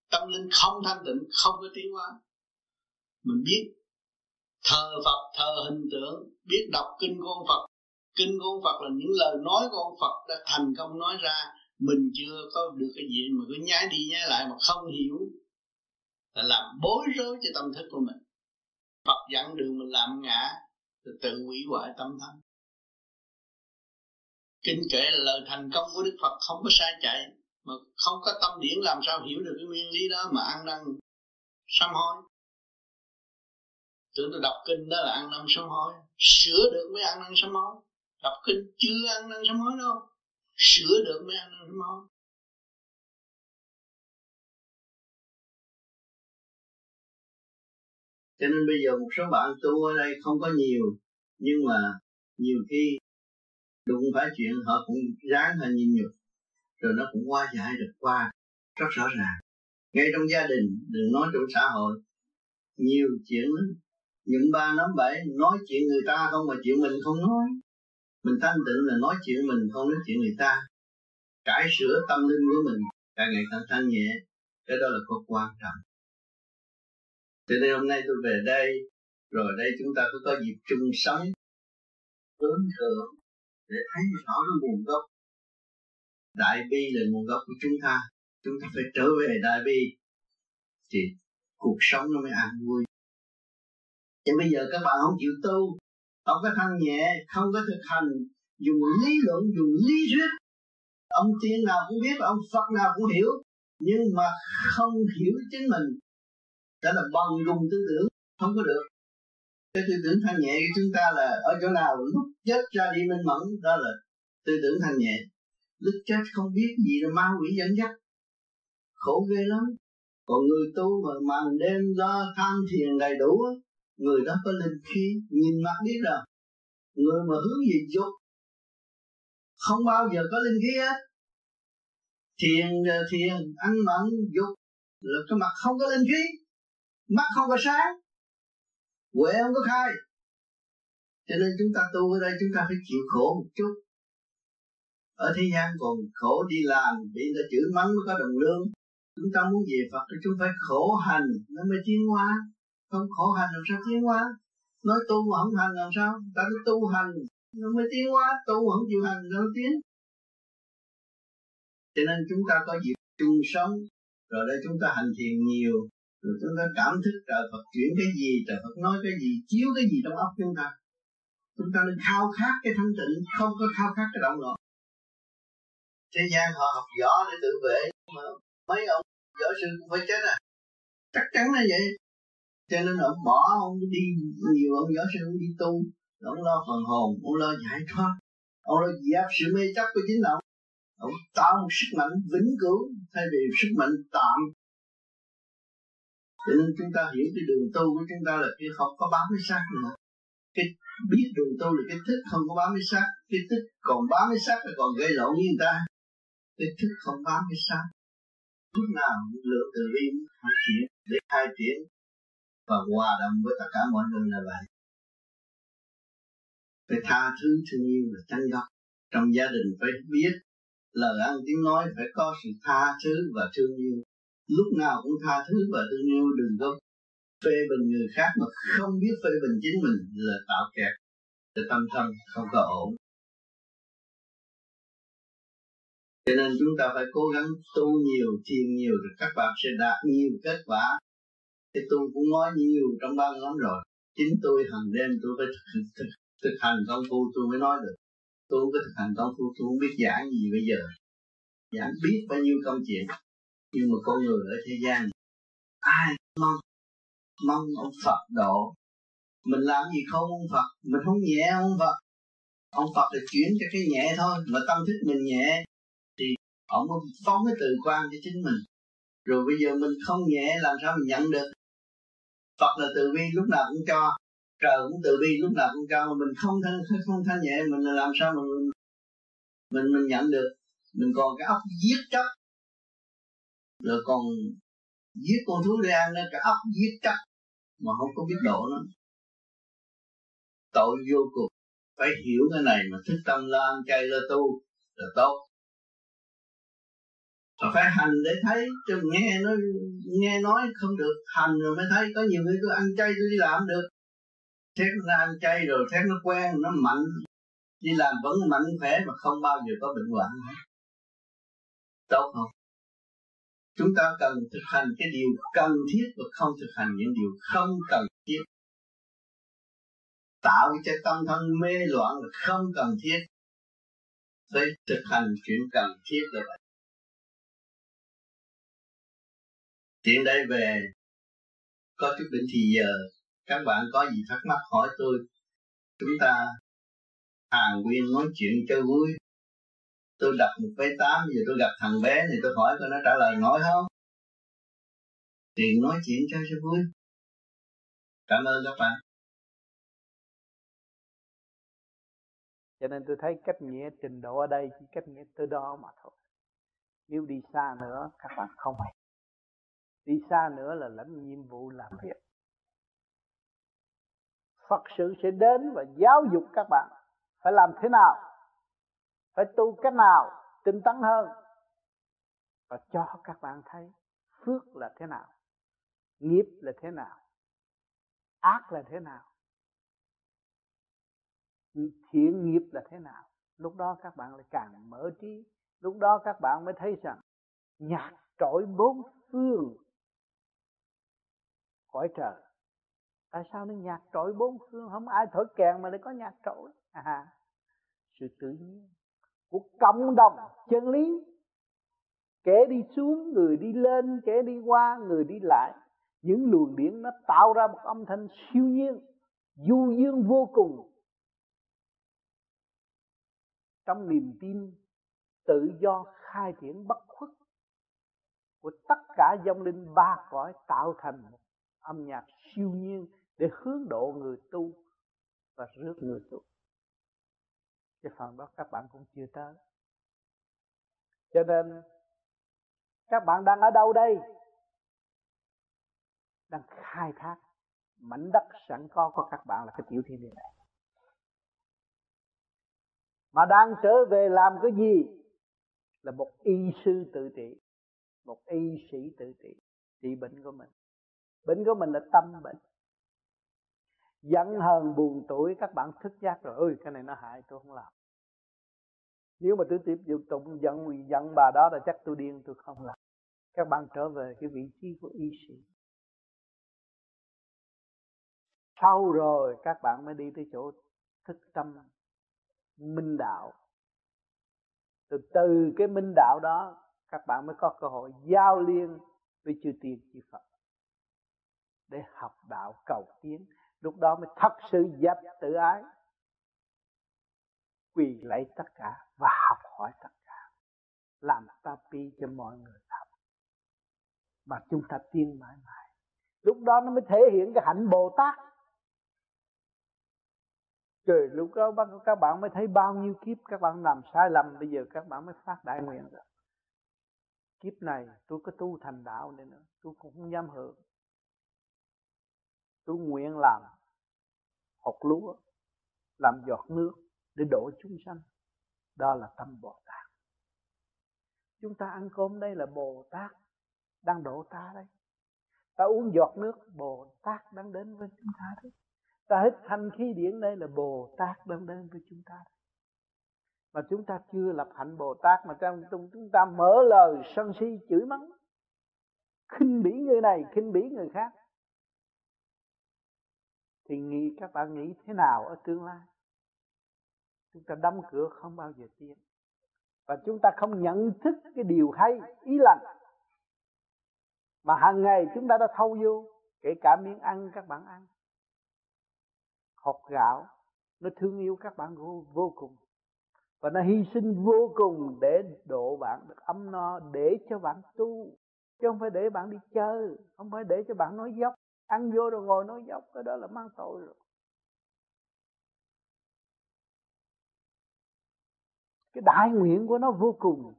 tâm linh không thanh tịnh, không có tiến hóa. Mình biết thờ Phật, thờ hình tượng, biết đọc kinh của ông Phật. Kinh của ông Phật là những lời nói của ông Phật đã thành công nói ra. Mình chưa có được cái gì mà cứ nhái đi nhái lại mà không hiểu. Là làm bối rối cho tâm thức của mình. Phật dẫn đường mình làm ngã, rồi tự hủy hoại tâm thân. Kinh kệ là lời thành công của Đức Phật không có sai chạy mà không có tâm điển làm sao hiểu được cái nguyên lý đó mà ăn năn sám hối. Tưởng tôi đọc kinh đó là ăn năn sám hối. Sửa được mới ăn năn sám hối. Đọc kinh chưa ăn năn sám hối đâu. Sửa được mới ăn năn sám hối. Cho nên bây giờ một số bạn tu ở đây không có nhiều, nhưng mà nhiều khi đụng phải chuyện họ cũng ráng họ nhìn nhục rồi nó cũng qua giải được qua, rất rõ ràng. Ngay trong gia đình, đừng nói trong xã hội, nhiều chuyện lắm. Những ba năm bảy, nói chuyện người ta không mà chuyện mình không nói. Mình thanh tịnh là nói chuyện mình, không nói chuyện người ta. Cải sửa tâm linh của mình, càng ngày càng thanh nhẹ. Cái đó là có quan trọng. Cho nên hôm nay tôi về đây, rồi đây chúng ta cứ có dịp chung sống, hướng thượng, để thấy rõ cái nguồn gốc đại bi là nguồn gốc của chúng ta. Chúng ta phải trở về đại bi. Thì cuộc sống nó mới an vui. Nhưng bây giờ các bạn không chịu tu, không có thanh nhẹ, không có thực hành, dùng lý luận, dùng lý thuyết. Ông tiên nào cũng biết, ông phật nào cũng hiểu, nhưng mà không hiểu chính mình. Đó là bằng dùng tư tưởng, không có được. Cái tư tưởng thanh nhẹ của chúng ta là ở chỗ nào? Lúc chết ra đi minh mẫn, đó là tư tưởng thanh nhẹ lúc chết không biết gì là ma quỷ dẫn dắt. Khổ ghê lắm. Còn người tu mà màn đêm lo tham thiền đầy đủ người đó có linh khí, nhìn mặt biết rồi người mà hướng về dục, không bao giờ có linh khí hết. Thiền ờ, thiền, ăn mặn, dục, là cái mặt không có linh khí, mắt không có sáng, huệ không có khai. Cho nên chúng ta tu ở đây chúng ta phải chịu khổ một chút ở thế gian còn khổ đi làm, bị người ta chửi mắng mới có đồng lương. Chúng ta muốn về Phật thì chúng phải khổ hành, nó mới tiến hóa. Không khổ hành làm sao tiến hóa? Nói tu mà không hành làm sao? Ta phải tu hành, nó mới tiến hóa. Tu mà không chịu hành, nó tiến. Cho nên chúng ta có dịp chung sống. Rồi đây chúng ta hành thiền nhiều, rồi chúng ta cảm thức trời Phật chuyển cái gì, trời Phật nói cái gì, chiếu cái gì trong óc chúng ta. Chúng ta nên khao khát cái thanh tịnh, không có khao khát cái động loạn thế gian họ học võ để tự vệ mà mấy ông võ sư cũng phải chết à. Chắc chắn là vậy. Cho nên ông bỏ, ông đi, nhiều ông võ sư ông đi tu, ông lo phần hồn, ông lo giải thoát. Ông lo dẹp sự mê chấp của chính ông. Ông tạo một sức mạnh vĩnh cửu, thay vì sức mạnh tạm. Cho nên chúng ta hiểu cái đường tu của chúng ta là cái không có bám với xác nữa. Cái biết đường tu là cái thức không có bám với xác, cái thức còn bám với xác là còn gây lộn với người ta để thức không bám cái sáng lúc nào lượng từ bi phát triển để khai triển và hòa đồng với tất cả mọi người là vậy. Phải tha thứ thương yêu là chân gốc. Trong gia đình phải biết, lời ăn tiếng nói phải có sự tha thứ và thương yêu. Lúc nào cũng tha thứ và thương yêu, đừng có phê bình người khác mà không biết phê bình chính mình là tạo kẹt. Để tâm thân không có ổn. Cho nên chúng ta phải cố gắng tu nhiều thiền nhiều rồi các bạn sẽ đạt nhiều kết quả. Thì tôi cũng nói nhiều trong ba lắm rồi. Chính tôi hàng đêm tôi phải thực, thực, thực hành công phu tôi mới nói được. Tôi không có thực hành công phu tôi không biết giảng gì bây giờ. Giảng biết bao nhiêu công chuyện. Nhưng mà con người ở thế gian ai mong mong ông Phật độ? Mình làm gì không ông Phật? Mình không nhẹ ông Phật. Ông Phật là chuyển cho cái nhẹ thôi mà tâm thức mình nhẹ thì mới phóng cái từ quan cho chính mình. Rồi bây giờ mình không nhẹ, làm sao mình nhận được? Phật là từ bi lúc nào cũng cho, trời cũng từ bi lúc nào cũng cho, mà mình không thanh không thanh nhẹ, mình là làm sao mình mình mình nhận được? Mình còn cái óc giết chấp rồi còn giết con thú để ăn cái óc giết chấp mà không có biết độ nó. Tội vô cùng. Phải hiểu cái này mà thức tâm lo ăn chay lo tu là tốt và phải hành để thấy, chứ nghe nó nghe nói không được, hành rồi mới thấy. Có nhiều người cứ ăn chay tôi đi làm được. Thét nó ăn chay rồi thét nó quen, nó mạnh. Đi làm vẫn mạnh khỏe mà không bao giờ có bệnh hoạn tốt không? Chúng ta cần thực hành cái điều cần thiết và không thực hành những điều không cần thiết. Tạo cho tâm thân mê loạn là không cần thiết. Phải thực hành chuyện cần thiết là vậy. Hiện đây về, có chút định thì giờ, các bạn có gì thắc mắc hỏi tôi. Chúng ta hàng nguyên nói chuyện chơi vui. Tôi đặt một vé tám, giờ tôi gặp thằng bé thì tôi hỏi coi nó trả lời nói không? Tiền nói chuyện cho cho vui. Cảm ơn các bạn. Cho nên tôi thấy cách nghĩa trình độ ở đây chỉ cách nghĩa tới đó mà thôi. Nếu đi xa nữa, các bạn không phải đi xa nữa là lãnh nhiệm vụ làm việc Phật sự sẽ đến và giáo dục các bạn phải làm thế nào, phải tu cách nào tinh tấn hơn và cho các bạn thấy phước là thế nào, nghiệp là thế nào, ác là thế nào, thiện nghiệp là thế nào. Lúc đó các bạn lại càng mở trí, lúc đó các bạn mới thấy rằng nhạc trội bốn phương cõi trời. Tại sao nó nhạc trội bốn phương? Không ai thổi kèn mà lại có nhạc trội. À sự tự nhiên của cộng đồng chân lý. Kẻ đi xuống, người đi lên, kẻ đi qua, người đi lại. Những luồng điển nó tạo ra một âm thanh siêu nhiên, du dương vô cùng. Trong niềm tin tự do khai triển bất khuất của tất cả dòng linh, ba cõi tạo thành một âm nhạc siêu nhiên để hướng độ người tu và rước người tu. Cái phần đó các bạn cũng chưa tới. Cho nên, các bạn đang ở đâu đây? Đang khai thác mảnh đất sẵn có của các bạn là cái tiểu thiên địa này. Mà đang trở về làm cái gì? Là một y sư tự trị, một y sĩ tự trị trị bệnh của mình bệnh của mình là tâm bệnh. Giận hờn, buồn tuổi các bạn thức giác rồi ơi cái này nó hại, tôi không làm. Nếu mà tôi tiếp tục giận giận bà đó là chắc tôi điên, tôi không làm. Các bạn trở về cái vị trí của y sĩ. Sau rồi các bạn mới đi tới chỗ thức tâm, minh đạo. Từ từ cái minh đạo đó, các bạn mới có cơ hội giao liên với chư tiên, chư Phật để học đạo cầu tiến. Lúc đó mới thật sự dẹp tự ái quỳ lấy tất cả và học hỏi tất cả. Làm tapi cho mọi người học mà chúng ta tiên mãi mãi. Lúc đó nó mới thể hiện cái hạnh bồ tát. Trời, lúc đó các bạn mới thấy bao nhiêu kiếp các bạn làm sai lầm, Bây giờ các bạn mới phát đại nguyện rồi Kiếp này tôi có tu thành đạo này nữa, Tôi cũng không dám hưởng. Tôi nguyện làm hột lúa, Làm giọt nước để đổ chúng sanh. Đó là tâm Bồ Tát. Chúng ta ăn cơm đây là Bồ Tát Đang đổ ta đây Ta uống giọt nước, Bồ Tát đang đến với chúng ta đấy. Ta hít thanh khí điển đây là bồ tát đang đến với chúng ta mà chúng ta chưa lập hạnh bồ tát mà trong chúng ta mở lời sân si chửi mắng, khinh bỉ người này, khinh bỉ người khác thì nghĩ các bạn nghĩ thế nào ở tương lai? Chúng ta đóng cửa không bao giờ tiến. Và chúng ta không nhận thức cái điều hay ý lành mà hàng ngày chúng ta đã thâu vô kể cả miếng ăn các bạn ăn. Hột gạo nó thương yêu các bạn vô, vô cùng. Và nó hy sinh vô cùng để độ bạn được ấm no để cho bạn tu. Chứ không phải để bạn đi chơi không phải để cho bạn nói dốc ăn vô rồi ngồi nói dốc, cái đó là mang tội rồi. Cái đại nguyện của nó vô cùng.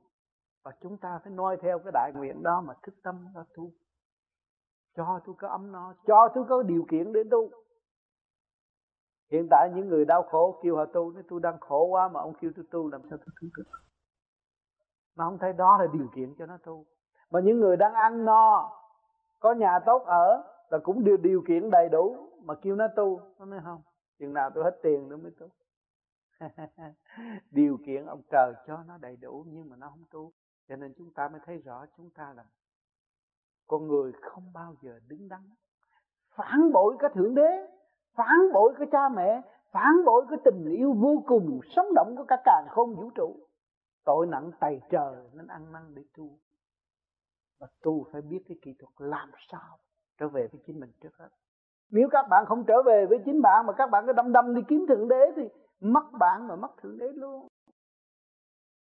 Và chúng ta phải noi theo cái đại nguyện đó mà thức tâm nó tu. Cho tôi có ấm no, cho tôi có điều kiện để tu. Hiện tại những người đau khổ kêu họ tu, nói tôi đang khổ quá mà ông kêu tôi tu, làm sao tôi tu được? Mà không thấy đó là điều kiện cho nó tu. Mà những người đang ăn no, có nhà tốt ở là cũng đưa điều kiện đầy đủ. Mà kêu nó tu, nó nói không, chừng nào tôi hết tiền nữa mới tu. Điều kiện ông trời cho nó đầy đủ, nhưng mà nó không tu. Cho nên chúng ta mới thấy rõ chúng ta là con người không bao giờ đứng đắn. Phản bội cái thượng đế, phản bội cái cha mẹ, phản bội cái tình yêu vô cùng sống động của cả càng không vũ trụ. Tội nặng tày trời nên ăn năn để tu. Và tu phải biết cái kỹ thuật làm sao trở về với chính mình trước hết. Nếu các bạn không trở về với chính bạn mà các bạn cứ đâm đâm đi kiếm thượng đế thì mất bạn mà mất thượng đế luôn.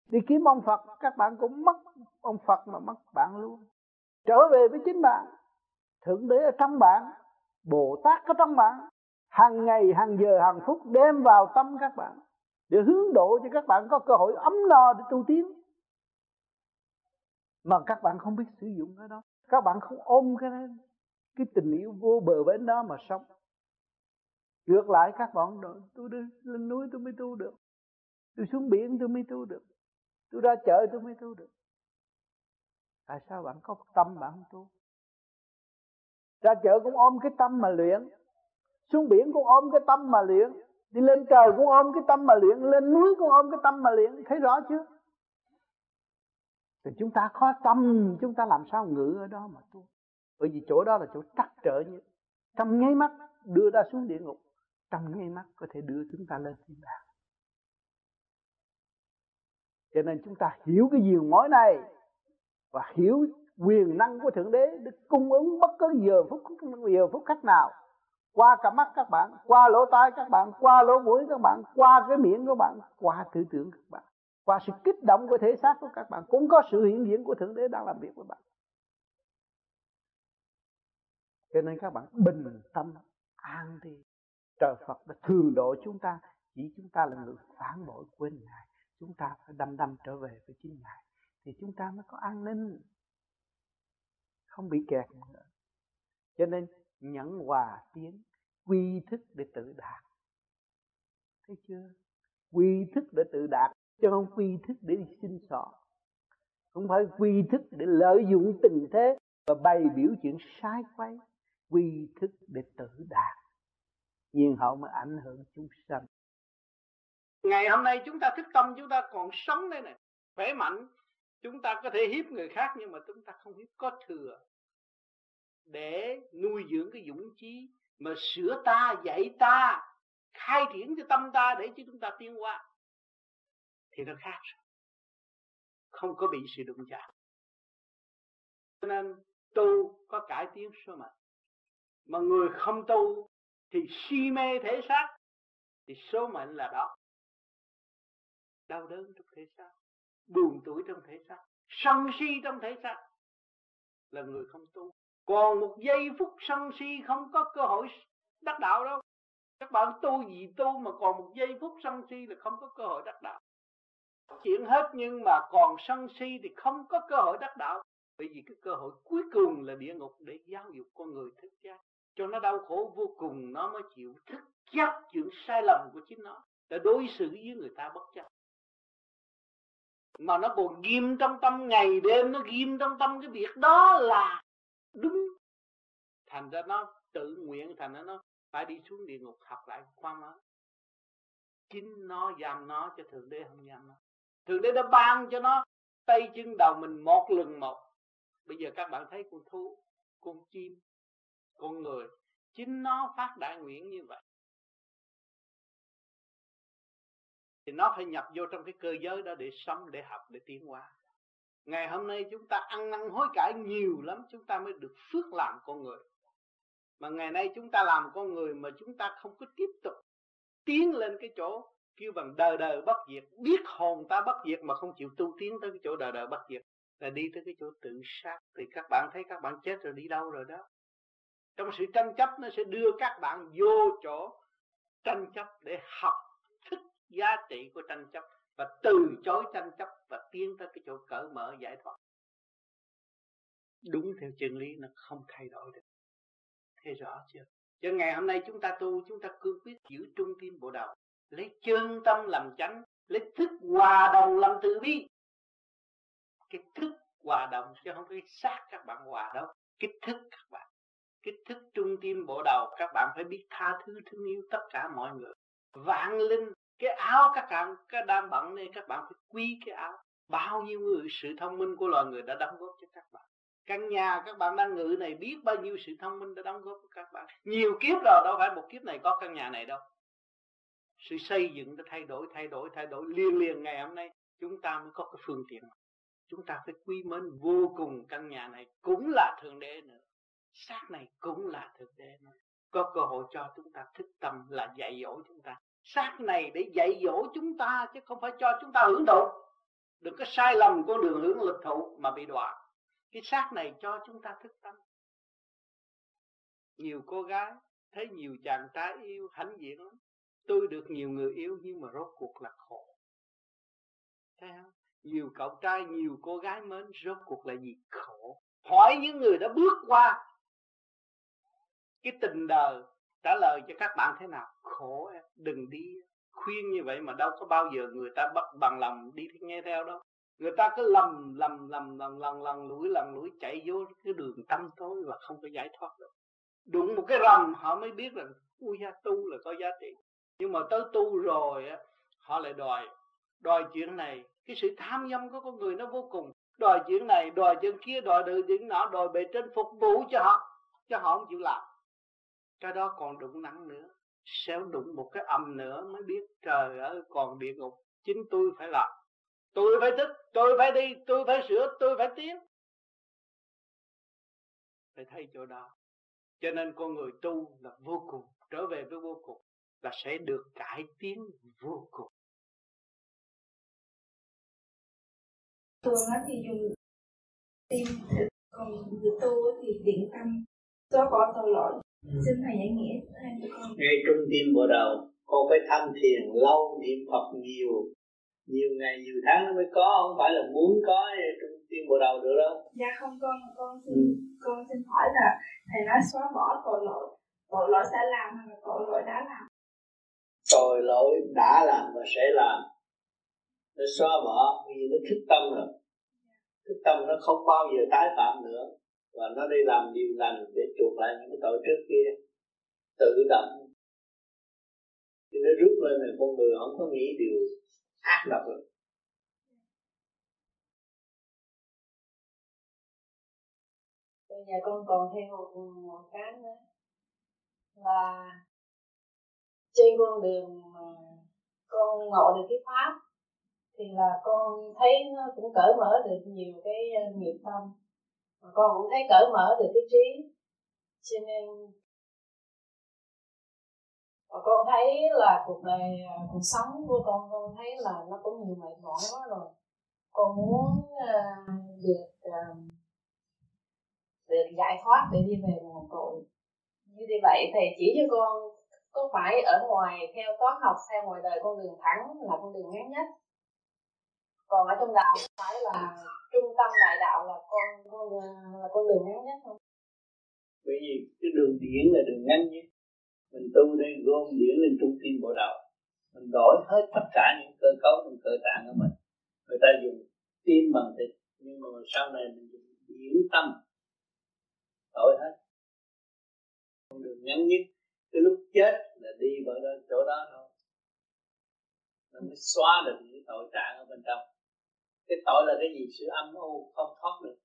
Đi kiếm ông Phật các bạn cũng mất ông Phật mà mất bạn luôn. Trở về với chính bạn thượng đế ở trong bạn bồ tát ở trong bạn. Hàng ngày hàng giờ hàng phút đem vào tâm các bạn để hướng độ cho các bạn có cơ hội ấm no để tu tiến. Mà các bạn không biết sử dụng cái đó. Các bạn không ôm cái đó, cái tình yêu vô bờ bến đó mà sống. Ngược lại, các bạn tôi đi lên núi tôi mới tu được. Tôi xuống biển tôi mới tu được. Tôi ra chợ tôi mới tu được. Tại sao bạn có tâm bạn không tu? Ra chợ cũng ôm cái tâm mà luyện. Xuống biển cũng ôm cái tâm mà luyện. Đi lên trời cũng ôm cái tâm mà luyện. Lên núi cũng ôm cái tâm mà luyện. Thấy rõ chưa? Thì chúng ta khó tâm, chúng ta làm sao ngự ở đó mà tu? Bởi vì chỗ đó là chỗ trắc trở như trong nháy mắt đưa ta xuống địa ngục, trong nháy mắt có thể đưa chúng ta lên thiên đàng. Cho nên chúng ta hiểu cái diều mối này và hiểu quyền năng của thượng đế được cung ứng bất cứ giờ phút giờ phút khách nào, qua cả mắt các bạn, qua lỗ tai các bạn, qua lỗ mũi các bạn, qua cái miệng của bạn, qua tư tưởng các bạn, qua sự kích động của thể xác của các bạn, cũng có sự hiện diện của thượng đế đang làm việc với bạn cho nên các bạn bình tâm, an đi trời Phật đã thường độ chúng ta, chỉ chúng ta là người phản bội quên ngài. Chúng ta phải đâm đâm trở về với chính ngài, thì chúng ta mới có an ninh. Không bị kẹt nữa. Cho nên nhẫn hòa tiến, quy thức để tự đạt. Thấy chưa? Quy thức để tự đạt, chứ không quy thức để đi xin sọ. Không phải quy thức để lợi dụng tình thế và bày biểu chuyện sai quay quy thức để tự đạt nhiên hậu mới ảnh hưởng chúng sanh. Ngày hôm nay chúng ta thức tâm, chúng ta còn sống đây này, khỏe mạnh, chúng ta có thể hiếp người khác nhưng mà chúng ta không hiếp, có thừa. Để nuôi dưỡng cái dũng chí mà sửa ta, dạy ta, khai triển cho tâm ta để cho chúng ta tiến qua thì nó khác không có bị sự đụng chạm. Cho nên tu có cải tiến số mệnh mà người không tu thì si mê thể xác, thì số mệnh là đó. Đau đớn trong thể xác, buồn tuổi trong thể xác, sân si trong thể xác là người không tu. Còn một giây phút sân si không có cơ hội đắc đạo đâu. Các bạn tu gì tu mà còn một giây phút sân si là không có cơ hội đắc đạo. Chuyện hết nhưng mà còn sân si thì không có cơ hội đắc đạo. Bởi vì cái cơ hội cuối cùng là địa ngục để giáo dục con người thức giác cho nó đau khổ vô cùng, nó mới chịu thức giác chuyện sai lầm của chính nó. Để đối xử với người ta bất chấp. Mà nó còn ghim trong tâm, ngày đêm nó ghim trong tâm cái việc đó là đúng. Thành ra nó tự nguyện, thành ra nó phải đi xuống địa ngục học lại khoa mới chính nó giam nó cho thượng đế không giam nó. Thượng đế đã ban cho nó tay chân đầu mình một lần một. Bây giờ các bạn thấy con thú, con chim con người, chính nó phát đại nguyện như vậy. Thì nó phải nhập vô trong cái cơ giới đó để sống, để học, để tiến hóa. Ngày hôm nay chúng ta ăn năn hối cải nhiều lắm, chúng ta mới được phước làm con người. Mà ngày nay chúng ta làm con người mà chúng ta không có tiếp tục tiến lên cái chỗ kêu bằng đời đời bất diệt, biết hồn ta bất diệt mà không chịu tu tiến tới cái chỗ đời đời bất diệt, là đi tới cái chỗ tự sát. Thì các bạn thấy các bạn chết rồi đi đâu rồi đó? Trong sự tranh chấp nó sẽ đưa các bạn vô chỗ tranh chấp để học thức giá trị của tranh chấp và từ chối tranh chấp và tiến tới cái chỗ cởi mở giải thoát. Đúng theo chân lý, nó không thay đổi được. Thấy rõ chưa? Cho ngày hôm nay chúng ta tu, chúng ta cương quyết giữ trung tim bộ đầu, lấy chân tâm làm chánh, lấy thức hòa đồng làm từ bi. Cái thức hòa đồng chứ không cái xác các bạn hòa đâu, cái thức các bạn kích thức trung tim bộ đầu, các bạn phải biết tha thứ, thương yêu tất cả mọi người. Vạn linh, cái áo các bạn, cái đang bận nên các bạn phải quý cái áo. Bao nhiêu người, sự thông minh của loài người đã đóng góp cho các bạn. Căn nhà các bạn đang ngự này, biết bao nhiêu sự thông minh đã đóng góp cho các bạn. Nhiều kiếp rồi, đâu phải một kiếp này có căn nhà này đâu. Sự xây dựng đã thay đổi thay đổi thay đổi. Liên liền ngày hôm nay, chúng ta mới có cái phương tiện. Chúng ta phải quý mến vô cùng căn nhà này, cũng là thượng đế nữa xác này cũng là thực tế nó có cơ hội cho chúng ta thức tâm là dạy dỗ chúng ta. Xác này để dạy dỗ chúng ta chứ không phải cho chúng ta hưởng thụ. Đừng có sai lầm con đường hướng lực thụ mà bị đọa. Cái xác này cho chúng ta thức tâm. Nhiều cô gái thấy nhiều chàng trai yêu, hãnh diện lắm. Tôi được nhiều người yêu nhưng mà rốt cuộc là khổ. Thấy không? Nhiều cậu trai, nhiều cô gái mến, rốt cuộc là gì? Khổ. Hỏi những người đã bước qua cái tình đời trả lời cho các bạn thế nào? Khổ em đừng đi khuyên như vậy mà đâu có bao giờ người ta bắt bằng lòng đi nghe theo đâu. Người ta cứ lầm lầm lầm lầm lần lần lũi lần lũi chạy vô cái đường tâm tối và không có giải thoát được. Đụng một cái rầm họ mới biết rằng, ui gia tu là có giá trị. Nhưng mà tới tu rồi á, họ lại đòi đòi chuyện này. Cái sự tham dâm của con người nó vô cùng. Đòi chuyện này, đòi chuyện kia, đòi được chuyện nọ, đòi bề trên phục vụ cho họ cho họ không chịu làm cái đó còn đụng nặng nữa. Sẽ đụng một cái âm nữa mới biết, trời ơi, còn địa ngục, chính tôi phải làm. Tôi phải thích tôi phải đi, tôi phải sửa, tôi phải tiến. Phải thấy chỗ đó. Cho nên con người tu là vô cùng, trở về với vô cùng, là sẽ được cải tiến vô cùng. Thường thì dùng tim, còn người tu thì điện tâm. Xóa bỏ tội lỗi xin thầy giải nghĩa thêm cho con. Ngay trung tim bộ đầu con phải tham thiền lâu niệm phật nhiều. Nhiều ngày nhiều tháng nó mới có không phải là muốn có trung tim bộ đầu được đâu. Dạ không con con xin ừ. con xin hỏi là thầy nói xóa bỏ tội lỗi tội lỗi sẽ làm hay là tội lỗi đã làm? Tội lỗi đã làm và sẽ làm. Nó xóa bỏ vì nó thức tâm rồi. Thức tâm nó không bao giờ tái phạm nữa và nó đi làm điều lành để chuộc lại những cái tội trước kia. Tự động. Thì nó rút lên là con người không có nghĩ điều ác độc được. Nhà con còn thêm một, một cái nữa. Là trên con đường mà con ngộ được cái pháp thì là con thấy nó cũng cởi mở được nhiều cái nghiệp tâm mà con cũng thấy cởi mở được cái trí. Cho nên và con thấy là cuộc đời à, cuộc sống của con con thấy là nó cũng nhiều mệt mỏi quá rồi. Con muốn uh, được uh, được giải thoát để đi về nguồn cội. Như vậy thầy chỉ cho con có phải ở ngoài theo toán học theo ngoài đời con đường thẳng là con đường ngắn nhất. Còn ở trong đạo phải là trung tâm đại đạo là con con à, là con đường ngắn nhất không? Bởi vì cái đường điển là đường ngắn nhất. Mình tu đây gom điển lên trung tim bộ đầu mình đổi hết tất cả những cơ cấu trong cơ tạng của mình. Người ta dùng tim bằng thịt, nhưng mà sau này mình dùng điển tâm. Đổi hết. Con đường ngắn nhất, cái lúc chết là đi vào đó, chỗ đó thôi. Nó mới xóa được những tội trạng ở bên trong cái tội là cái gì? Sự âm u, không thoát được.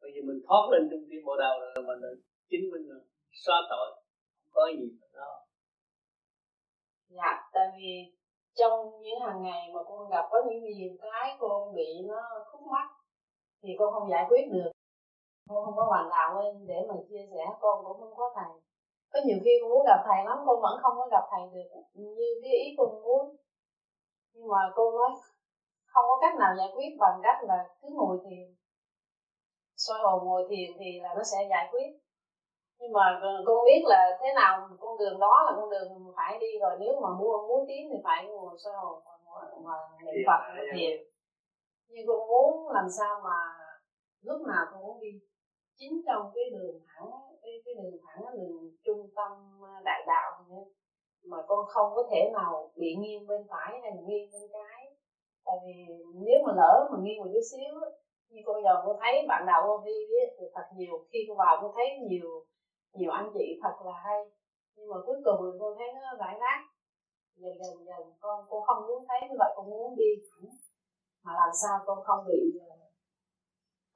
Bây giờ mình thoát lên trung tim bộ đầu rồi mình chính mình xóa tội, không có gì mà đó dạ tại vì trong những hàng ngày mà con gặp có những nhiều cái con bị nó khúc mắc, thì con không giải quyết được. Con không có hoàn đạo lên để mà chia sẻ, con cũng không có thầy. Có nhiều khi con muốn gặp thầy lắm, con vẫn không có gặp thầy được. Như cái ý con muốn. Nhưng mà cô nói không có cách nào giải quyết bằng cách là cứ ngồi thiền. Soi hồn ngồi thiền thì là nó sẽ giải quyết. Nhưng mà con biết là thế nào con đường đó là con đường phải đi rồi. Nếu mà muốn muốn tiến thì phải ngồi soi hồn và niệm phật và thiền. nhưng con muốn làm sao mà lúc nào con cũng đi. Chính trong cái đường thẳng cái cái đường thẳng đường trung tâm đại đạo mà con không có thể nào bị nghiêng bên phải hay là nghiêng bên trái tại vì nếu mà lỡ mà nghiêng một chút xíu như cô giờ cô thấy bạn đạo vô vi thì thật nhiều khi cô vào cô thấy nhiều nhiều anh chị thật là hay. Nhưng mà cuối cùng cô thấy nó rải rác. Dần dần dần con cô không muốn thấy như vậy con muốn đi thẳng. Mà làm sao con không bị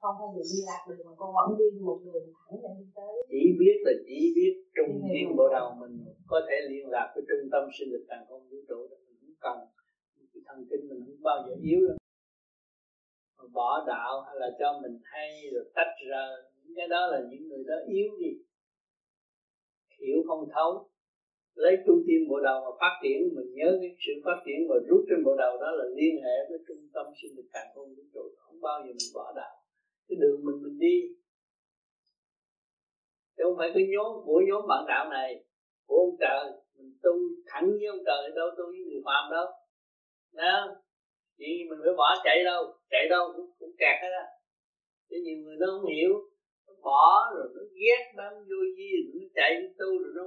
không không bị đi lạc đường mà con vẫn đi một đường thẳng để đi tới. Chỉ biết là chỉ biết trung tim bộ đầu mình có thể liên lạc với trung tâm sinh lực càng không vũ trụ mình không cần thần kinh mình không bao giờ yếu đâu. Bỏ đạo hay là cho mình hay rồi tách ra, những cái đó là những người đó yếu đi. Hiểu không thấu, lấy trung tâm bộ đầu mà phát triển, mình nhớ cái sự phát triển và rút trên bộ đầu đó là liên hệ với trung tâm sinh lực càng không vũ trụ. Không bao giờ mình bỏ đạo. Cái đường mình mình đi. Chứ không phải cái nhóm, của nhóm bạn đạo này, của ông trời. Mình tu thẳng với ông trời, đâu tu với người phàm đâu. Đấy chỉ mình phải bỏ chạy đâu chạy đâu cũng, cũng kẹt hết á. Chứ nhiều người nó không hiểu nó bỏ rồi nó ghét nó vô gì nó chạy đi tu rồi nó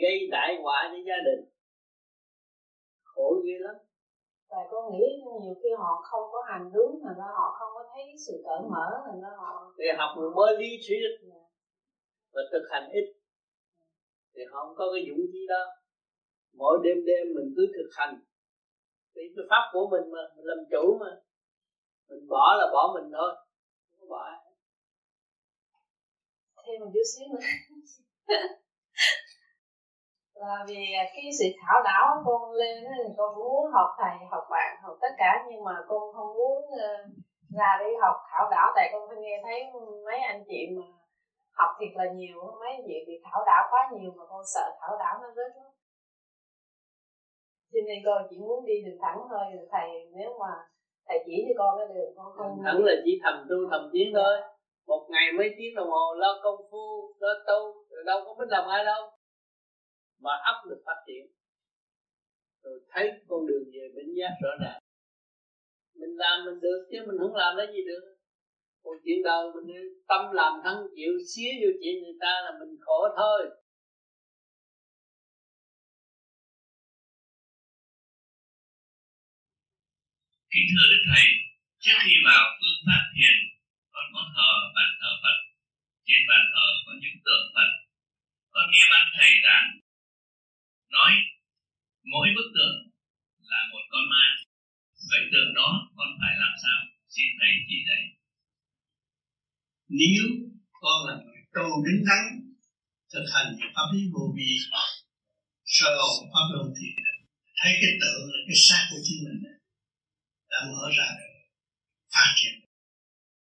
gây đại họa cho gia đình. Khổ ghê lắm. Tại con nghĩ nhiều khi họ không có hành đúng mà ra họ không có thấy sự cởi mở là nó họ thì học một môn lý thuyết yeah. và thực hành ít. Thì họ không có cái dũng khí đó. Mỗi đêm đêm mình cứ thực hành vì cái pháp của mình mà, mình làm chủ mà. Mình bỏ là bỏ mình thôi, không có bỏ thêm một chút xíu nữa. Là vì cái sự thảo đảo con lên thì con muốn học thầy, học bạn, học tất cả, nhưng mà con không muốn ờ, ra đi học thảo đảo tại con phải nghe thấy mấy anh chị mà học thiệt là nhiều mấy anh chị bị thảo đảo quá nhiều mà con sợ thảo đảo nó rớt lắm cho nên con chỉ muốn đi đường thẳng thôi thầy nếu mà thầy chỉ cho con cái đường con không thẳng là chỉ thầm tu thầm tiến thôi. Một ngày mấy tiếng đồng hồ lo công phu lo tu đâu có biết làm ai đâu. Mà áp lực phát triển. Rồi thấy con đường về bệnh giác rõ ràng. Mình làm mình được chứ mình không làm lấy gì được. Còn chuyện đời mình tâm làm thân chịu xía vô chuyện người ta là mình khổ thôi kính thưa đức thầy, trước khi vào phương pháp thiền, con có thờ bàn thờ phật. Trên bàn thờ có những tượng phật. Con nghe ban thầy giảng, nói, mỗi bức tượng là một con ma. Vậy tượng đó con phải làm sao? Xin thầy chỉ dạy. Nếu con là người tu đứng đắn, thực hành pháp lý vô vi sơ hồn pháp luân thì thấy cái tượng là cái xác của chính mình đã mở ra được phát triển.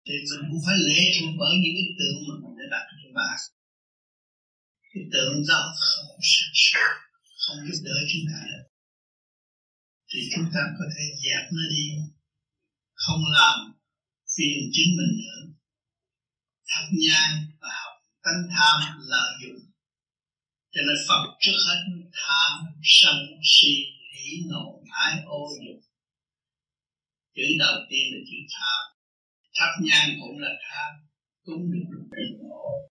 Thì mình cũng phải lễ thuộc bởi những cái tượng mà mình đã đặt trên bàn cái tượng đó không sạch sẽ không giúp đỡ chúng ta được. Thì chúng ta có thể dẹp nó đi, không làm phiền chính mình nữa. Thắp nhang và học tánh tham lợi dụng cho nên Phật trước hết tham, sân, si hỉ nộ ái ô, dục chữ đầu tiên là chữ tham thắp nhang cũng là tham cũng được lúc ngộ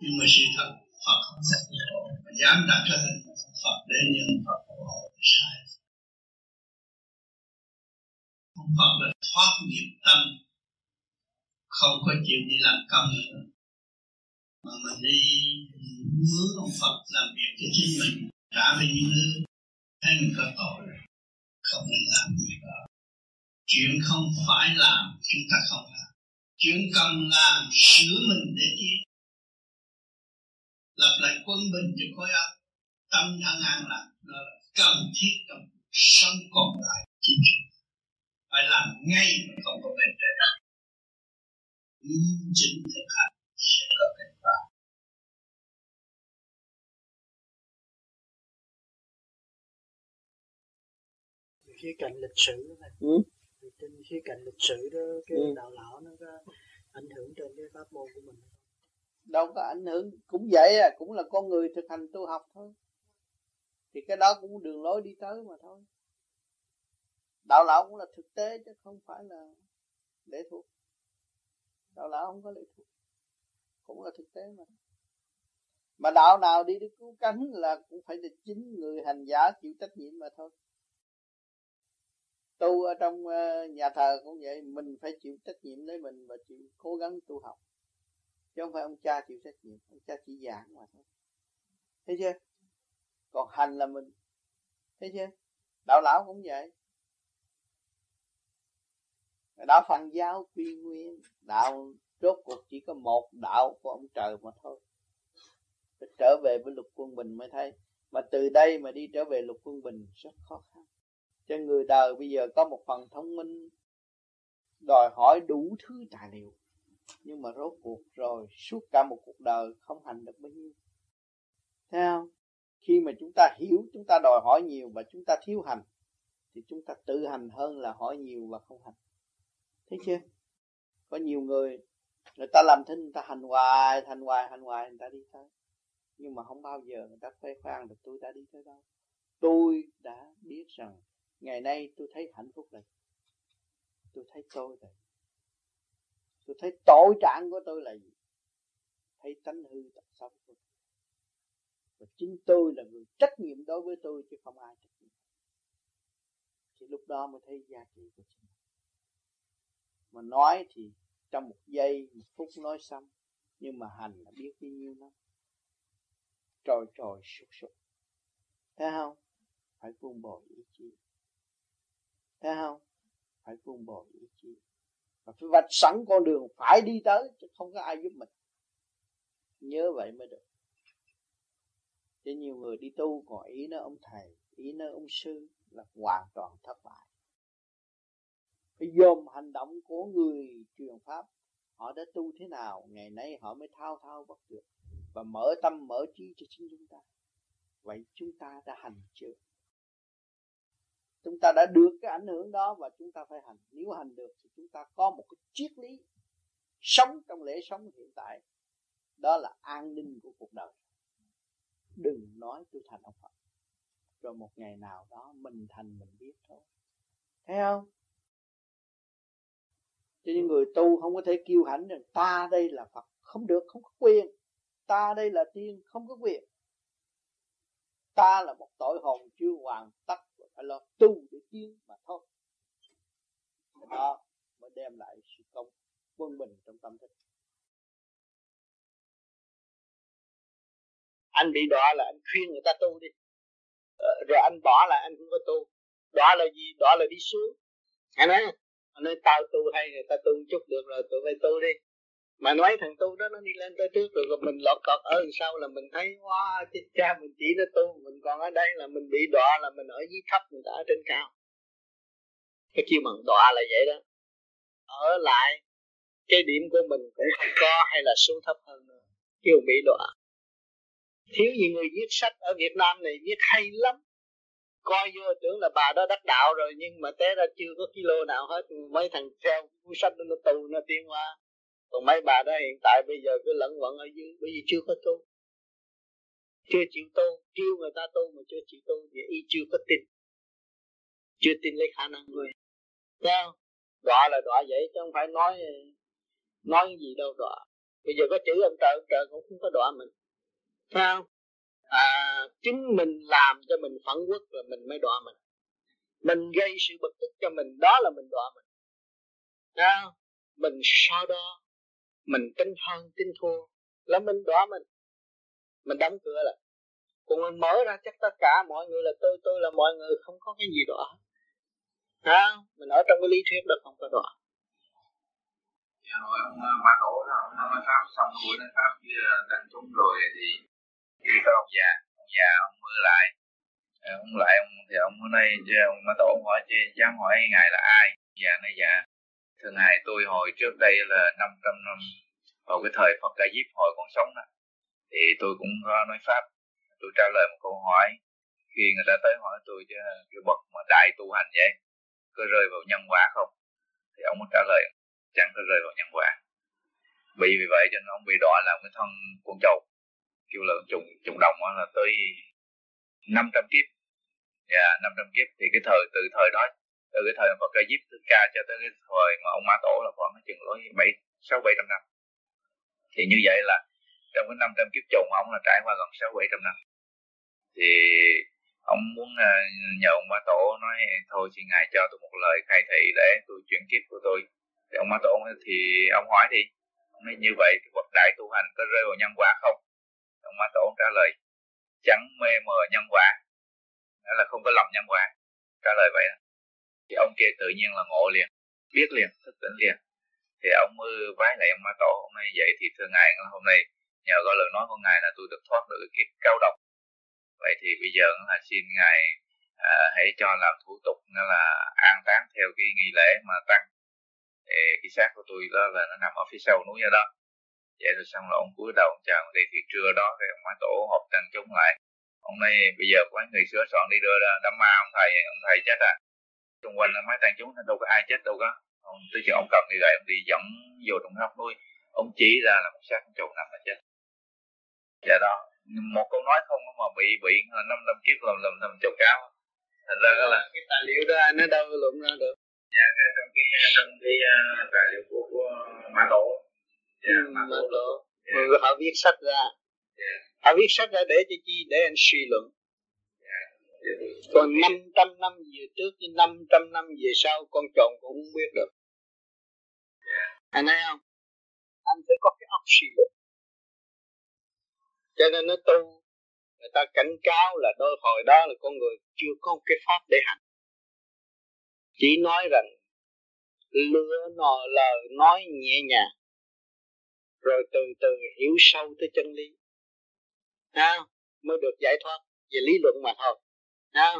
nhưng mà sự thật, Phật không xác nhận. Mà dám đặt cho hình Phật để nhân Phật hộ sai. Ông Phật là thoát nghiệp tâm. Không có chịu đi làm công nữa. Mà mình đi mướn ông Phật làm việc cho chính mình. Trả về những lương thấy mình có tội không nên làm gì đó chuyện không phải làm chúng ta không làm. Chuyện cần làm sửa mình để tiến lập lại quân bình cho khối óc tâm thân an lạc đó là cần thiết trong sống còn lại chính trị phải làm ngay mà không có bên trễ nghiêm chỉnh thực hành sẽ có kết quả. Khía cạnh lịch sử này. Ừ? Trên khía cạnh lịch sử đó cái ừ. đạo lão nó có ảnh hưởng trên cái pháp môn của mình đâu có ảnh hưởng. Cũng vậy à cũng là con người thực hành tu học thôi. Thì cái đó cũng đường lối đi tới mà thôi. Đạo lão cũng là thực tế chứ không phải là lệ thuộc. Đạo lão không có lệ thuộc. Cũng là thực tế mà. Mà đạo nào đi được cứu cánh là cũng phải là chính người hành giả chịu trách nhiệm mà thôi tu ở trong ờ, nhà thờ cũng vậy, mình phải chịu trách nhiệm lấy mình và chịu cố gắng tu học. Chứ không phải ông cha chịu trách nhiệm, ông cha chỉ giảng mà thôi. Thấy chưa? Còn hành là mình. Thấy chưa? Đạo lão cũng vậy. Đạo phật giáo quy nguyên, đạo rốt cuộc chỉ có một đạo của ông trời mà thôi. Phải trở về với lục quân bình mới thấy. Mà từ đây mà đi trở về lục quân bình rất khó khăn cho người đời. Bây giờ có một phần thông minh đòi hỏi đủ thứ tài liệu. Nhưng mà rốt cuộc rồi, suốt cả một cuộc đời không hành được bao nhiêu. Thấy không? Khi mà chúng ta hiểu chúng ta đòi hỏi nhiều và chúng ta thiếu hành, thì chúng ta tự hành hơn là hỏi nhiều và không hành. Thấy chưa? Có nhiều người người ta làm thinh, người ta hành hoài hành hoài hành hoài, người ta đi tới. Nhưng mà không bao giờ người ta khoe khoang được, tôi đã đi tới đâu tôi đã biết rằng ngày nay tôi thấy hạnh phúc là tôi thấy tôi là tôi thấy tội trạng của tôi là gì? Thấy tánh hư tật xấu của tôi. Và chính tôi là người trách nhiệm đối với tôi chứ không ai trách nhiệm. Thì lúc đó mới thấy giá trị của chính mình. Mà nói thì trong một giây, một phút nói xong, nhưng mà hành là biết bao nhiêu năm Trời trời sụt sụt thấy không? Phải buông bỏ ý chí thấy không? Phải buông bỏ ý chí. Và phải vạch sẵn con đường phải đi tới, chứ không có ai giúp mình. Nhớ vậy mới được. Chứ nhiều người đi tu, còn ý nó ông thầy, ý nó ông sư là hoàn toàn thất bại. Phải dồn hành động của người truyền pháp, họ đã tu thế nào, ngày nay họ mới thao thao bất tuyệt và mở tâm, mở trí cho chính chúng ta. Vậy chúng ta đã hành chưa chúng ta đã được cái ảnh hưởng đó và chúng ta phải hành. Nếu hành được thì chúng ta có một cái triết lý sống trong lễ sống hiện tại. Đó là an ninh của cuộc đời. Đừng nói tôi thành ông Phật. Rồi một ngày nào đó mình thành mình biết thôi. Thấy không? Cho những người tu không có thể kiêu hãnh rằng ta đây là Phật. Không được, không có quyền. Ta đây là tiên, không có quyền. Ta là một tội hồn chưa hoàn tất phải lo tu để tiến mà thôi. Đó mới đem lại sự công quân bình trong tâm thức. Anh bị đọa là anh khuyên người ta tu đi. Ờ, rồi anh bỏ là anh không có tu. Đọa là gì? Đọa là đi xuống. Anh nói anh nói, tao tu hay người ta tu chút được rồi, tụi bay tu đi mà mấy thằng tu đó nó đi lên tới trước rồi, rồi mình lọt cọt ờ, ở sau là mình thấy wow chết cha mình chỉ nó tu mình còn ở đây là mình bị đọa là mình ở dưới thấp người ta ở trên cao. Cái kêu bằng đọa là vậy đó. Ở lại cái điểm của mình cũng không có hay là xuống thấp hơn nữa. Kêu bị đọa. Thiếu gì người viết sách ở Việt Nam này viết hay lắm. Coi vô tưởng là bà đó đắc đạo rồi nhưng mà té ra chưa có kilo nào hết. Mấy thằng theo cuốn sách nó tu nó tiến qua còn mấy bà đó hiện tại bây giờ cứ lẫn quẩn ở dưới bởi vì chưa có tu. Chưa chịu tu kêu người ta tu mà chưa chịu tu thì y chưa có tin. Chưa tin lấy khả năng người sao đọa là đọa vậy chứ không phải nói nói gì đâu đọa. Bây giờ có chữ ông trời ông trời cũng không có đọa mình. Sao à, chính mình làm cho mình phẫn quốc rồi mình mới đọa mình. Mình gây sự bực tức cho mình đó là mình đọa mình. Sao mình so đo mình tin hơn tin thua là mình đọa mình. Mình đóng cửa lại. Còn mình mở ra chắc tất cả mọi người là tôi tôi là mọi người không có cái gì đọa ha mình ở trong cái lý thuyết đó không có đọa. Dạ rồi, ông ờ, bà tổ đó, ông nói pháp xong cuối nói pháp với ờ, đánh chúng rồi thì khi có ông già. Ông già ông mưa lại. Ông lại ông, thì ông hôm nay ông mà tổ ông hỏi chứ dám hỏi ngài là ai? Già nói dạ thưa ngài tôi hồi trước đây là 500 năm vào cái thời Phật Ca Diếp hồi còn sống đó thì tôi cũng có nói pháp. Tôi trả lời một câu hỏi khi người ta tới hỏi tôi chứ cái bậc mà đại tu hành vậy có rơi vào nhân quả không? Thì ông trả lời chẳng có rơi vào nhân quả. Bị vì vậy cho nên ông bị đọa làm cái thân con trâu kêu là trùng trùng đồng là tới 500 kiếp. Dạ yeah, 500 kiếp. Thì cái thời từ thời đó từ cái thời Phật Ca Diếp Thích Ca cho tới cái thời mà ông Ma Tổ là khoảng chừng lối bảy, sáu, bảy trăm năm. Thì như vậy là trong cái năm trăm kiếp trùng ông là trải qua gần sáu, bảy trăm năm. Thì ông muốn à, nhờ ông Ma Tổ nói, thôi xin ngài cho tôi một lời khai thị để tôi chuyển kiếp của tôi. Thì ông Ma Tổ thì ông hỏi đi. Ông nói, như vậy thì bậc đại tu hành có rơi vào nhân quả không? Ông Ma Tổ trả lời, chẳng mê mờ nhân quả. Nghĩa là không có lòng nhân quả. Trả lời vậy thì ông kia tự nhiên là ngộ liền biết liền thức tỉnh liền. Thì ông mới vái lại ông ma tổ hôm nay vậy thì thưa ngài hôm nay nhờ có lời nói của ngài là tôi được thoát được cái kiếp cao độc. Vậy thì bây giờ là xin ngài à, hãy cho làm thủ tục nó là an táng theo cái nghi lễ mà tăng. Thì cái xác của tôi đó là nó nằm ở phía sau núi ở đó. Vậy rồi xong là ông cúi đầu ông chào đi thì trưa đó thì ông ma tổ họp tăng chúng lại. Ông nay bây giờ có người sửa soạn đi đưa ra đám ma ông thầy ông thầy chết à xung quanh là mấy tăng chúng đâu có ai chết đâu có ông tôi chỉ ông cầm đi gậy ông đi dẫn vô trong hốc núi ông chỉ ra là một xác trồn nằm là chết dạ đó một câu nói không mà bị bị năm năm kiếp làm làm làm trầu cáo thành ra là cái tài liệu đó nó đâu luận ra được dạ cái trong cái trong cái uh, tài liệu của, của mã tổ dạ ừ, mã tổ, tổ. Yeah. Dạ. họ viết sách ra yeah. Dạ. họ viết sách ra để cho chi để anh suy luận yeah còn 500 năm về trước với 500 năm về sau con trộn cũng không biết được. Anh thấy không? Anh phải có cái óc suy luận cho nên nó tu, người ta cảnh cáo là đôi hồi đó là con người chưa có cái pháp để hành. Chỉ nói rằng, lừa nò lời nói nhẹ nhàng, rồi từ từ hiểu sâu tới chân lý. Ha mới được giải thoát về lý luận mà thôi ha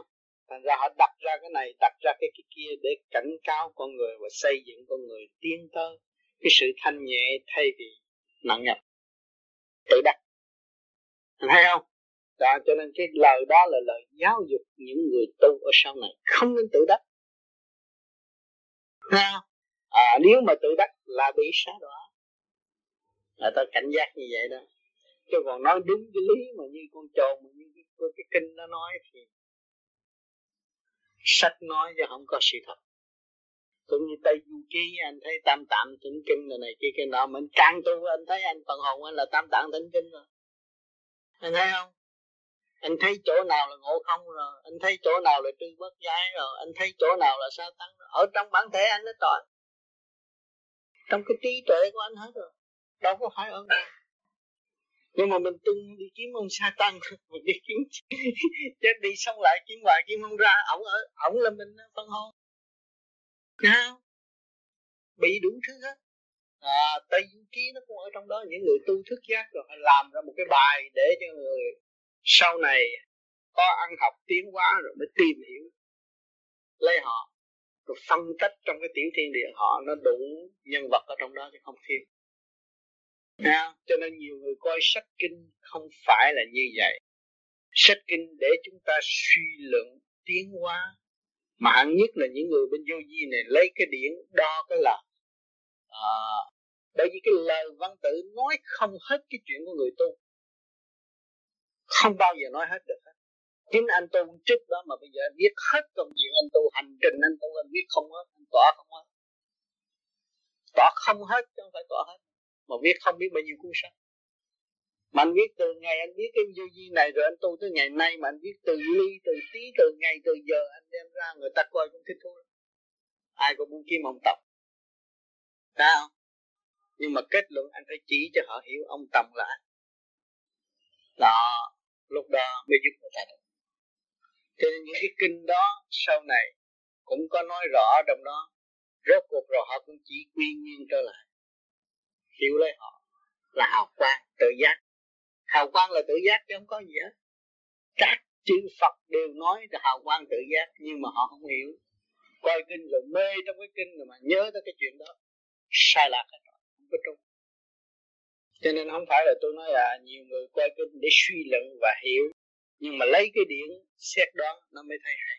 thành ra họ đặt ra cái này đặt ra cái, cái kia để cảnh cáo con người và xây dựng con người tiến tới cái sự thanh nhẹ thay vì nặng nhọc. Tự đắc thấy không? Đó, cho nên cái lời đó là lời giáo dục những người tu ở sau này. Không nên tự đắc. Ha à, nếu mà tự đắc là bị xá đọa. Là ta cảnh giác như vậy đó. Chứ còn nói đúng cái lý mà như con trồn mà như cái, cái kinh nó nói thì sách nói chứ không có sự thật cũng như tây du ký, anh thấy tam tạng thỉnh kinh này này kia kia nọ mình càng tu, anh thấy anh phần hồn anh là tam tạng thỉnh kinh rồi anh thấy không anh thấy chỗ nào là ngộ không rồi, anh thấy chỗ nào là tư bất giải rồi, anh thấy chỗ nào là sa tăng rồi. ở trong bản thể anh nó toàn. trong cái trí tuệ của anh hết rồi, đâu có phải ở đâu nhưng mà mình tung đi kiếm ông sa tăng mình đi kiếm chết đi xong lại kiếm hoài kiếm không ra. Ổng ở ổng là mình phân hồn sao bị đủ thứ hết. À, tây du ký nó cũng ở trong đó những người tu thức giác rồi làm ra một cái bài để cho người sau này có ăn học tiến hóa rồi mới tìm hiểu. Lấy họ rồi phân tích trong cái tiểu thiên địa họ nó đủ nhân vật ở trong đó chứ không thiếu. Nha? cho nên nhiều người coi sách kinh không phải là như vậy. Sách kinh để chúng ta suy luận tiến hóa. Mà hẳn nhất là những người bên vô vi này lấy cái điển đo cái lời. À, bởi vì cái lời văn tự nói không hết cái chuyện của người tu. Không bao giờ nói hết được hết. Chính anh tu trước đó mà bây giờ anh biết hết công việc anh tu hành trình anh tu anh biết không hết anh tỏa không hết. Tỏa không hết chứ không phải tỏa hết mà viết không biết bao nhiêu cuốn sách. Mà anh viết từ ngày anh viết cái vô vi này rồi anh tu tới ngày nay mà anh viết từ ly, từ tí, từ ngày, từ giờ, anh đem ra người ta coi cũng thích thú ai cũng muốn kiếm ông tập sao nhưng mà kết luận anh phải chỉ cho họ hiểu ông tầm là anh đó, lúc đó mới giúp người ta được. Cho nên những cái kinh đó sau này cũng có nói rõ trong đó. Rốt cuộc rồi họ cũng chỉ quy nguyên trở lại hiểu lấy họ là hào quang tự giác. Hào quang là tự giác chứ không có gì hết. Các chư Phật đều nói là hào quang tự giác, nhưng mà họ không hiểu. Coi kinh rồi mê trong cái kinh rồi mà nhớ tới cái chuyện đó. Sai lạc hết rồi, không có trung. Cho nên không phải là tôi nói là nhiều người coi kinh để suy luận và hiểu, nhưng mà lấy cái điển xét đoán nó mới thấy hay.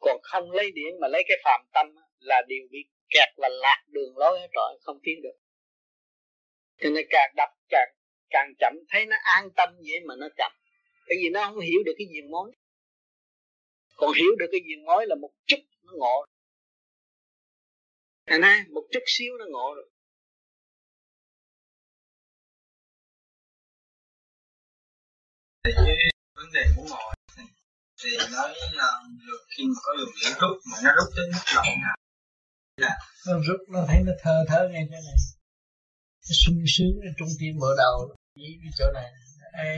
Còn không lấy điển mà lấy cái phàm tâm là điều bị kẹt và lạc đường lối hết rồi, không tiến được. Cho nên càng đập càng càng chậm, thấy nó an tâm vậy mà nó chậm. Bởi vì nó không hiểu được cái diện mối còn hiểu được cái diện mối là một chút nó ngộ anh ha một chút xíu nó ngộ rồi. Vấn đề của ngồi thì nói là được khi mà có đường điện rút mà nó rút tới mức độ nào? Nó rút nó thấy nó thơ thơ ngay chỗ này. Nó sung sướng ở trung tim mở đầu. Với cái chỗ này. Ê,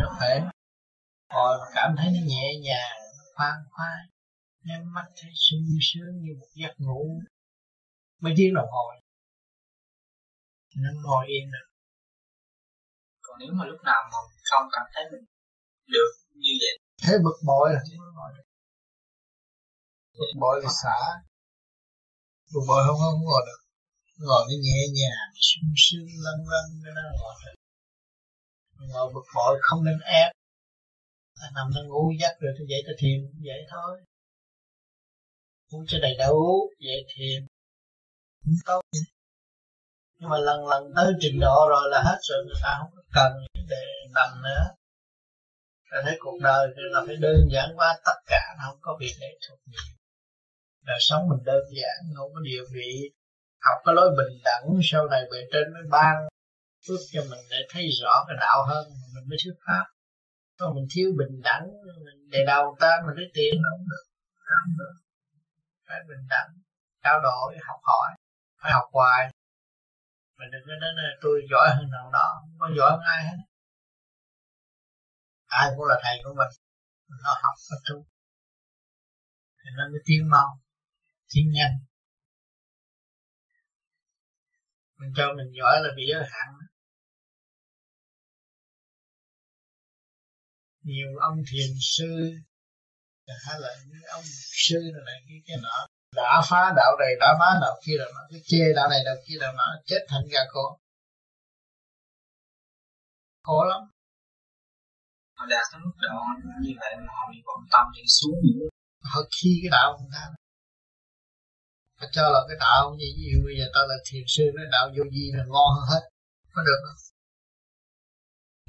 nó khỏe. Hồi cảm thấy nó nhẹ nhàng khoan khoái nhắm mắt thấy sung sướng như một giấc ngủ. Mấy tiếng đồng hồ. Nó ngồi yên được còn nếu mà lúc nào mà không cảm thấy mình được như vậy. Thấy bực bội là bực bội. Là xả bực bội không không ngồi được. Ngồi nó nhẹ nhàng sung sướng lăn lăn nó đang ngồi được. Ngồi bực bội, không nên ép. Ta nằm nó ngủ giấc rồi tôi dậy ta thiền vậy thôi. Uống cho đầy đủ vậy thiền. Cũng tốt. Nhưng mà lần lần tới trình độ rồi là hết rồi, người ta không cần để nằm nữa. Ta thấy cuộc đời thì là phải đơn giản quá, tất cả nó không có việc để thuộc nhiều đời sống mình đơn giản, không có địa vị, học cái lối bình đẳng, sau này bề trên mới ban giúp cho mình để thấy rõ cái đạo hơn, mình mới thuyết pháp. Còn mình thiếu bình đẳng, mình để đầu ta, mình lấy tiền không được không được. Phải bình đẳng, trao đổi, học hỏi, phải học hoài. Mình đừng có nói là tôi giỏi hơn thằng đó, không có giỏi hơn ai hết. Ai cũng là thầy của mình mình nó học và tu thì nó mới tiến mau tiến nhanh mình cho mình giỏi là bị giới hạn nhiều ông thiền sư hay là những ông sư này cái cái nọ đã phá đạo này đã phá đạo kia rồi mà cái chê đạo này đạo kia rồi mà chết thành gà con khó lắm. Họ đạt tới mức độ như vậy mà họ bị vọng tâm đi xuống nữa họ khi cái đạo của người ta họ cho là cái đạo như ví dụ bây giờ ta là thiền sư nói đạo vô vi là ngon hơn hết. Có được không?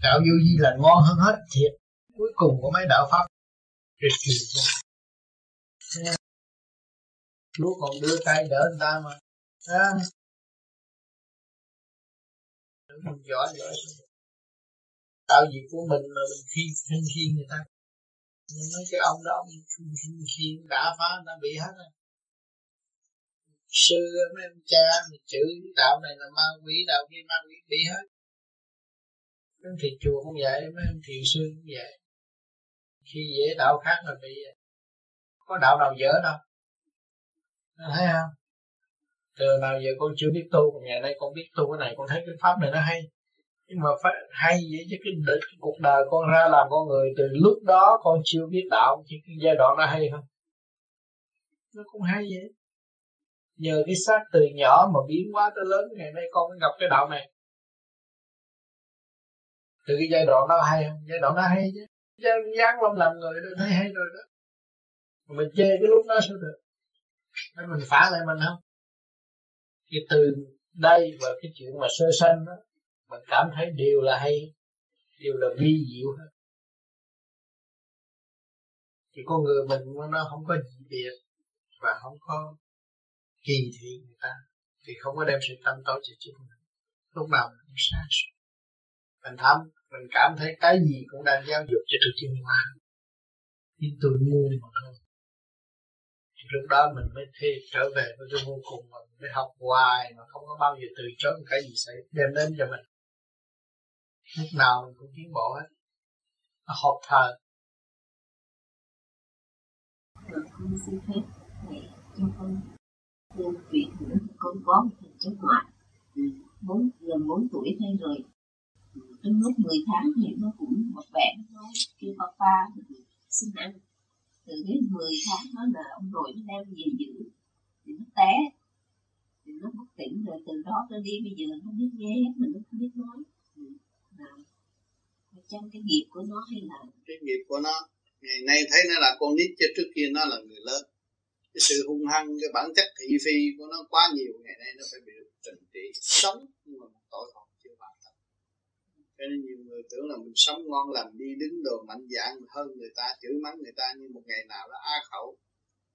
Đạo vô vi là ngon hơn hết thiệt. Cuối cùng của mấy đạo pháp. Tuyệt kỳ Chúa còn đưa tay đỡ người ta mà. À. mình giỏi giỏi tạo gì của mình mà mình khi khi khi người ta. Nhưng nói cái ông đó mình khi, khi đã phá đã bị hết rồi sư mấy ông cha mình chữ đạo này là ma quỷ đạo kia ma quỷ bị hết. Mấy thiền chùa cũng vậy mấy ông thiền sư cũng vậy khi dễ đạo khác là bị có đạo nào dở đâu. Thấy không? Từ nào giờ con chưa biết tu còn ngày nay con biết tu cái này con thấy cái pháp này nó hay. Nhưng mà phải hay vậy chứ cái, đời, cái cuộc đời con ra làm con người từ lúc đó con chưa biết đạo chứ cái giai đoạn nó hay không? Nó cũng hay vậy nhờ cái xác từ nhỏ mà biến hóa tới lớn, ngày nay con mới gặp cái đạo này. Từ cái giai đoạn đó hay không? Giai đoạn đó hay chứ. Dáng lâm làm người đó, thấy hay rồi đó. Mình chê cái lúc đó sao được? Nên mình phá lại mình không? Cái từ đây và cái chuyện mà sơ sanh đó, mình cảm thấy đều là hay, đều là vi diệu hết. Thì con người mình nó không có gì biệt và không có kỳ thị người ta, thì không có đem sự tâm tối cho chính mình. Lúc nào mình cũng sáng suốt. Mình thấm, mình cảm thấy cái gì cũng đang giáo dục cho tôi tiến hóa. Nhưng tôi ngu mà thôi. Thì lúc đó mình mới thi trở về với cái vô cùng mà mình mới học hoài mà không có bao giờ từ chối cái gì xảy đem đến cho mình. Lúc nào mình cũng tiến bộ hết. Nó học thờ con xin phép để cho con nhân vị con có một thằng cháu ngoại. Bốn, gần bốn tuổi thay rồi. Trong lúc 10 tháng thì nó cũng một vẻ nó kêu papa xin ăn. Từ cái 10 tháng đó là ông nội nó đem về giữ, thì nó té. Thì nó bất tỉnh rồi từ đó tới đi bây giờ nó biết nghe hết mình nó không biết nói. Là trong cái nghiệp của nó hay là cái nghiệp của nó, ngày nay thấy nó là con nít chứ trước kia nó là người lớn cái sự hung hăng, cái bản chất thị phi của nó quá nhiều, ngày nay nó phải bị trừng trị. Sống nhưng mà tội còn chưa hoàn thành. Cho nên nhiều người tưởng là mình sống ngon lành, đi đứng đồ mạnh dạng hơn người ta, chửi mắng người ta, nhưng một ngày nào đó á khẩu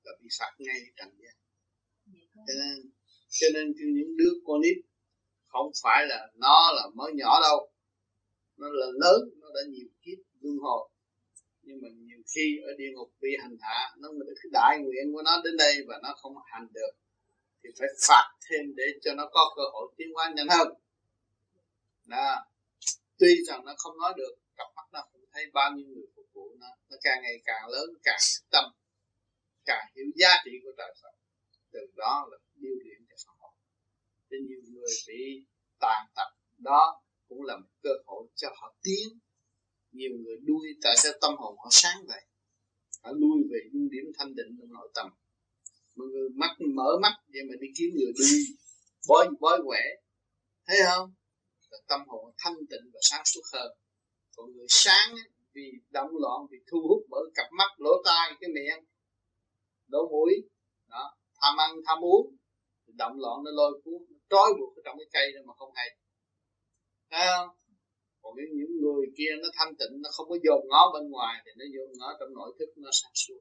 là bị phạt ngay trần gian. Cho nên cho nên những đứa con nít không phải là nó là mới nhỏ đâu. Nó là lớn, nó đã nhiều kiếp, luân hồi khi ở địa ngục bị hành hạ, nó mới cái đại nguyện của nó đến đây và nó không hành được, thì phải phạt thêm để cho nó có cơ hội tiến hóa nhanh hơn. Đó. Tuy rằng nó không nói được, cặp mắt nó cũng thấy bao nhiêu người phục vụ nó nó càng ngày càng lớn, càng thức tâm, càng hiểu giá trị của trời Phật. Từ đó là điều luyện cho xã hội cho nhiều người bị tàn tật, đó cũng là một cơ hội cho họ tiến nhiều người đuôi tại sao tâm hồn họ sáng vậy? Họ lui về những điểm thanh định trong nội tâm. Mọi người mắt mở mắt vậy mà đi kiếm người đi bói bói quẻ. Thấy không? Là tâm hồn thanh tịnh và sáng suốt hơn. Còn người sáng vì động loạn, vì thu hút bởi cặp mắt, lỗ tai, cái miệng, lỗ mũi, đó, tham ăn, tham uống động loạn nó lôi cuốn trói buộc ở trong cái cây đó mà không hay. Thấy không? Còn những, những người kia nó thanh tịnh nó không có dồn ngó bên ngoài thì nó dồn ngó trong nội thức nó sáng suốt.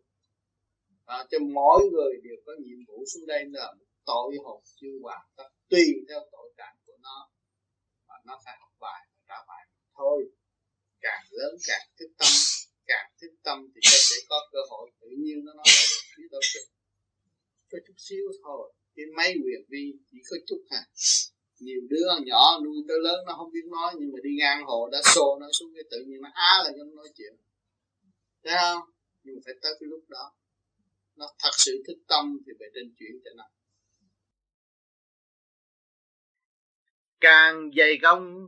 À, cho mỗi người đều có nhiệm vụ xuống đây là một tội hồn chưa hoàn tất tùy theo tội trạng của nó. Và nó phải học bài và trả bài thôi. Càng lớn càng thức tâm càng thức tâm thì sẽ có cơ hội tự nhiên nó nói lại được phía đâu được. Có chút xíu thôi cái máy quyền vi chỉ có chút hà nhiều đứa nhỏ nuôi tới lớn nó không biết nói, nhưng mà đi ngang hồ đã xô nó xuống cái tự nhiên nó á là nó nói chuyện. Thấy không? Nhưng mà phải tới cái lúc đó, nó thật sự thức tâm thì phải trên chuyển cho nó. Càng dày công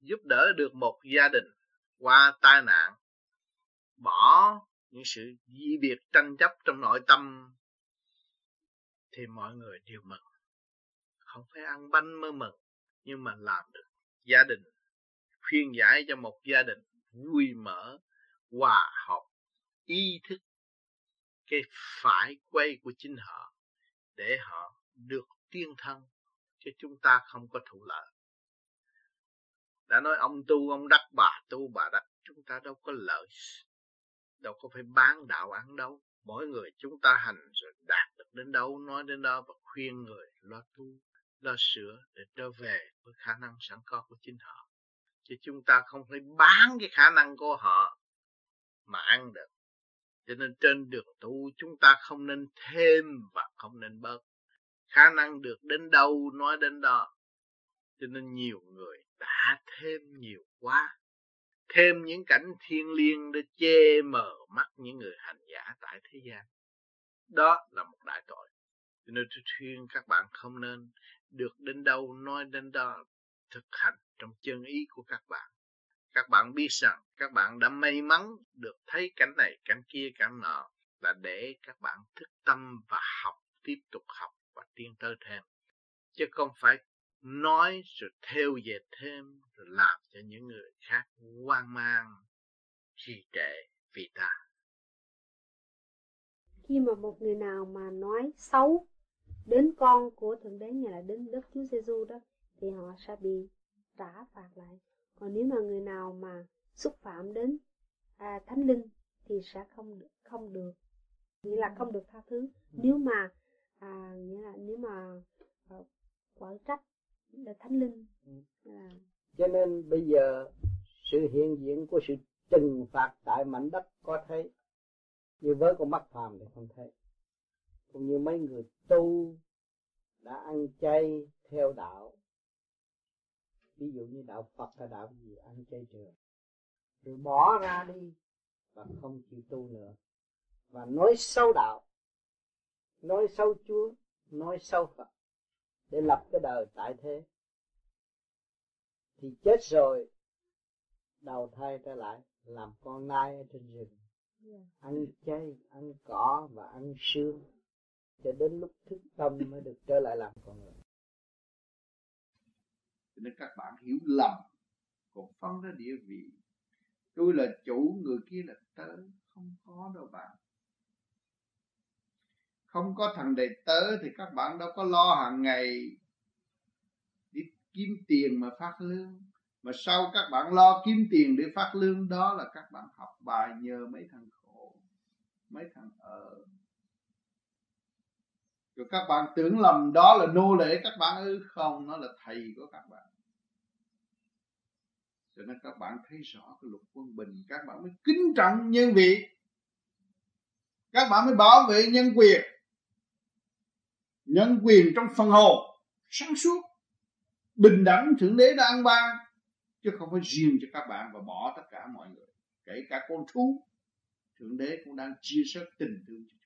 giúp đỡ được một gia đình qua tai nạn, bỏ những sự di biệt tranh chấp trong nội tâm, thì mọi người đều mừng không phải ăn bánh mới mừng nhưng mà làm được gia đình, khuyên giải cho một gia đình vui mở hòa hợp, ý thức cái phải quay của chính họ để họ được tiên thân, chứ chúng ta không có thụ lợi. Đã nói ông tu, ông đắc bà tu, bà đắc, chúng ta đâu có lợi, đâu có phải bán đạo ăn đâu. Mỗi người chúng ta hành rồi đạt được đến đâu, nói đến đó và khuyên người lo tu lo sửa để trở về với khả năng sẵn có của chính họ. Chứ chúng ta không thể bán cái khả năng của họ mà ăn được. Cho nên trên đường tu chúng ta không nên thêm và không nên bớt. Khả năng được đến đâu nói đến đó. Cho nên nhiều người đã thêm nhiều quá. Thêm những cảnh thiên liêng để che mờ mắt những người hành giả tại thế gian. Đó là một đại tội. Cho nên tôi khuyên các bạn không nên được đến đâu, nói đến đó, thực hành trong chân ý của các bạn. Các bạn biết rằng các bạn đã may mắn được thấy cảnh này, cảnh kia, cảnh nọ là để các bạn thức tâm và học, tiếp tục học và tiến tới thêm. Chứ không phải nói rồi theo về thêm, rồi làm cho những người khác hoang mang, trì trệ vì ta. Khi mà một người nào mà nói xấu đến con của thượng đế như là đến đức chúa giêsu đó thì họ sẽ bị trả phạt lại. Còn nếu mà người nào mà xúc phạm đến à, thánh linh thì sẽ không được không được. Nghĩa là không được tha thứ. Nếu mà à, nghĩa là nếu mà à, quở trách là thánh linh à. cho nên bây giờ sự hiện diện của sự trừng phạt tại mảnh đất có thấy như với con mắt phàm thì không thấy cũng như mấy người tu đã ăn chay theo đạo. Ví dụ như đạo Phật hay đạo gì ăn chay trường. Rồi bỏ ra đi và không chịu tu nữa. Và nói sâu đạo nói sâu Chúa nói sâu Phật để lập cái đời tại thế. Thì chết rồi đầu thai trở lại làm con nai ở trên rừng. Yeah. Dạ. ăn chay ăn cỏ và ăn xương cho đến lúc thức tâm mới được trở lại làm con người. Cho nên các bạn hiểu lầm, còn phân ra địa vị. Tôi là chủ, người kia là tớ, không có đâu bạn. Không có thằng đệ tớ thì các bạn đâu có lo hàng ngày đi kiếm tiền mà phát lương. Mà sau các bạn lo kiếm tiền để phát lương, đó là các bạn học bài nhờ mấy thằng khổ, mấy thằng ở rồi các bạn tưởng lầm đó là nô lệ các bạn ư? Không, nó là thầy của các bạn. Cho nên các bạn thấy rõ cái luật quân bình, các bạn mới kính trọng nhân vị. Các bạn mới bảo vệ nhân quyền. Nhân quyền trong phần hồn, sáng suốt, bình đẳng thượng đế đã ăn ban chứ không phải riêng cho các bạn và bỏ tất cả mọi người. Kể cả con thú, thượng đế cũng đang chia sẻ tình thương cho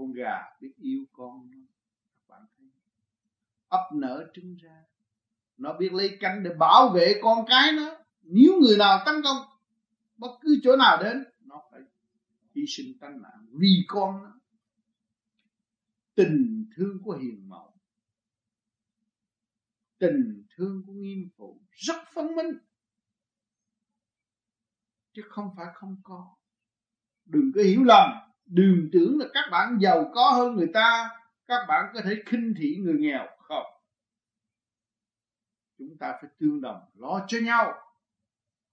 con gà biết yêu con các bạn thấy ấp nở trứng ra. Nó biết lấy cánh để bảo vệ con cái nó. Nếu người nào tấn công, bất cứ chỗ nào đến, nó phải hy sinh tánh mạng vì con nó. Tình thương của hiền mẫu, tình thương của nghiêm phụ rất phân minh. Chứ không phải không có. Đừng có hiểu lầm đừng tưởng là các bạn giàu có hơn người ta, các bạn có thể khinh thị người nghèo, không? Chúng ta phải tương đồng, lo cho nhau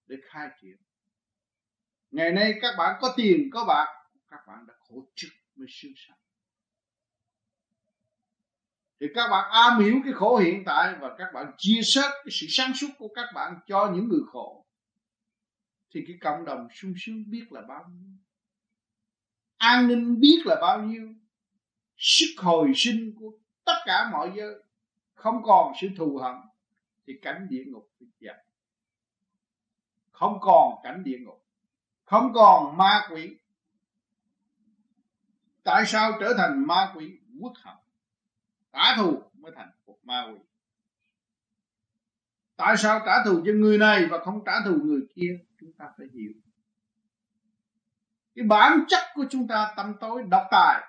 để khai triển. Ngày nay các bạn có tiền, có bạc, các bạn đã khổ trực mới sướng sanh thì các bạn am hiểu cái khổ hiện tại và các bạn chia sẻ cái sự sáng suốt của các bạn cho những người khổ, thì cái cộng đồng sung sướng biết là bao nhiêu an ninh biết là bao nhiêu. Sức hồi sinh của tất cả mọi giới không còn sự thù hận thì cảnh địa ngục bị dập không còn cảnh địa ngục, không còn ma quỷ. Tại sao trở thành ma quỷ quốc hận? Trả thù mới thành một ma quỷ. Tại sao trả thù cho người này và không trả thù người kia? Chúng ta phải hiểu cái bản chất của chúng ta tâm tối độc tài.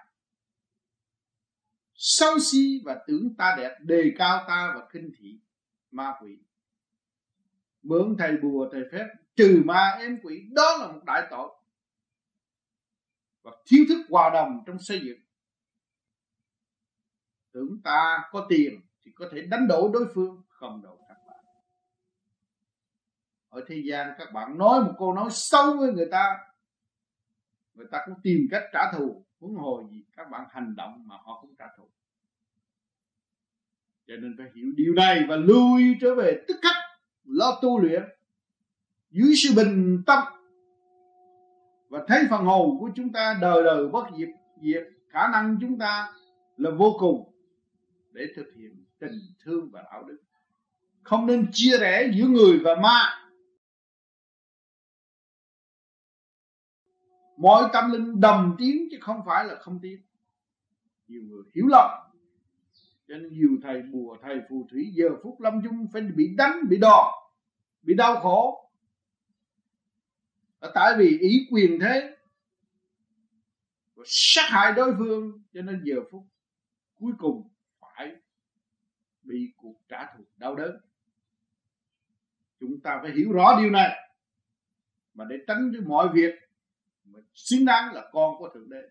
Sâu si và tưởng ta đẹp, đề cao ta và khinh thị ma quỷ. Mượn thầy bùa, thầy phép, trừ ma em quỷ, đó là một đại tội. Và thiếu thức hòa đồng trong xây dựng. Tưởng ta có tiền thì có thể đánh đổ đối phương, không đổ các bạn. Ở thế gian các bạn nói một câu nói xấu với người ta người ta cũng tìm cách trả thù, huống hồ gì các bạn hành động mà họ cũng trả thù. Cho nên phải hiểu điều này và lui trở về tức khắc, lo tu luyện dưới sự bình tâm. Và thấy phần hồn của chúng ta đời đời bất diệt diệt, khả năng chúng ta là vô cùng để thực hiện tình thương và đạo đức. Không nên chia rẽ giữa người và ma. Mọi tâm linh đồng tiếng chứ không phải là không tiếng nhiều người hiểu lầm. Cho nên nhiều thầy bùa thầy phù thủy, giờ phút lâm chung phải bị đánh, bị đòn, bị đau khổ. Là tại vì ý quyền thế sát hại đối phương, cho nên giờ phút cuối cùng phải bị cuộc trả thù đau đớn. Chúng ta phải hiểu rõ điều này. Mà để tránh cho mọi việc mà xứng đáng là con của thượng đế.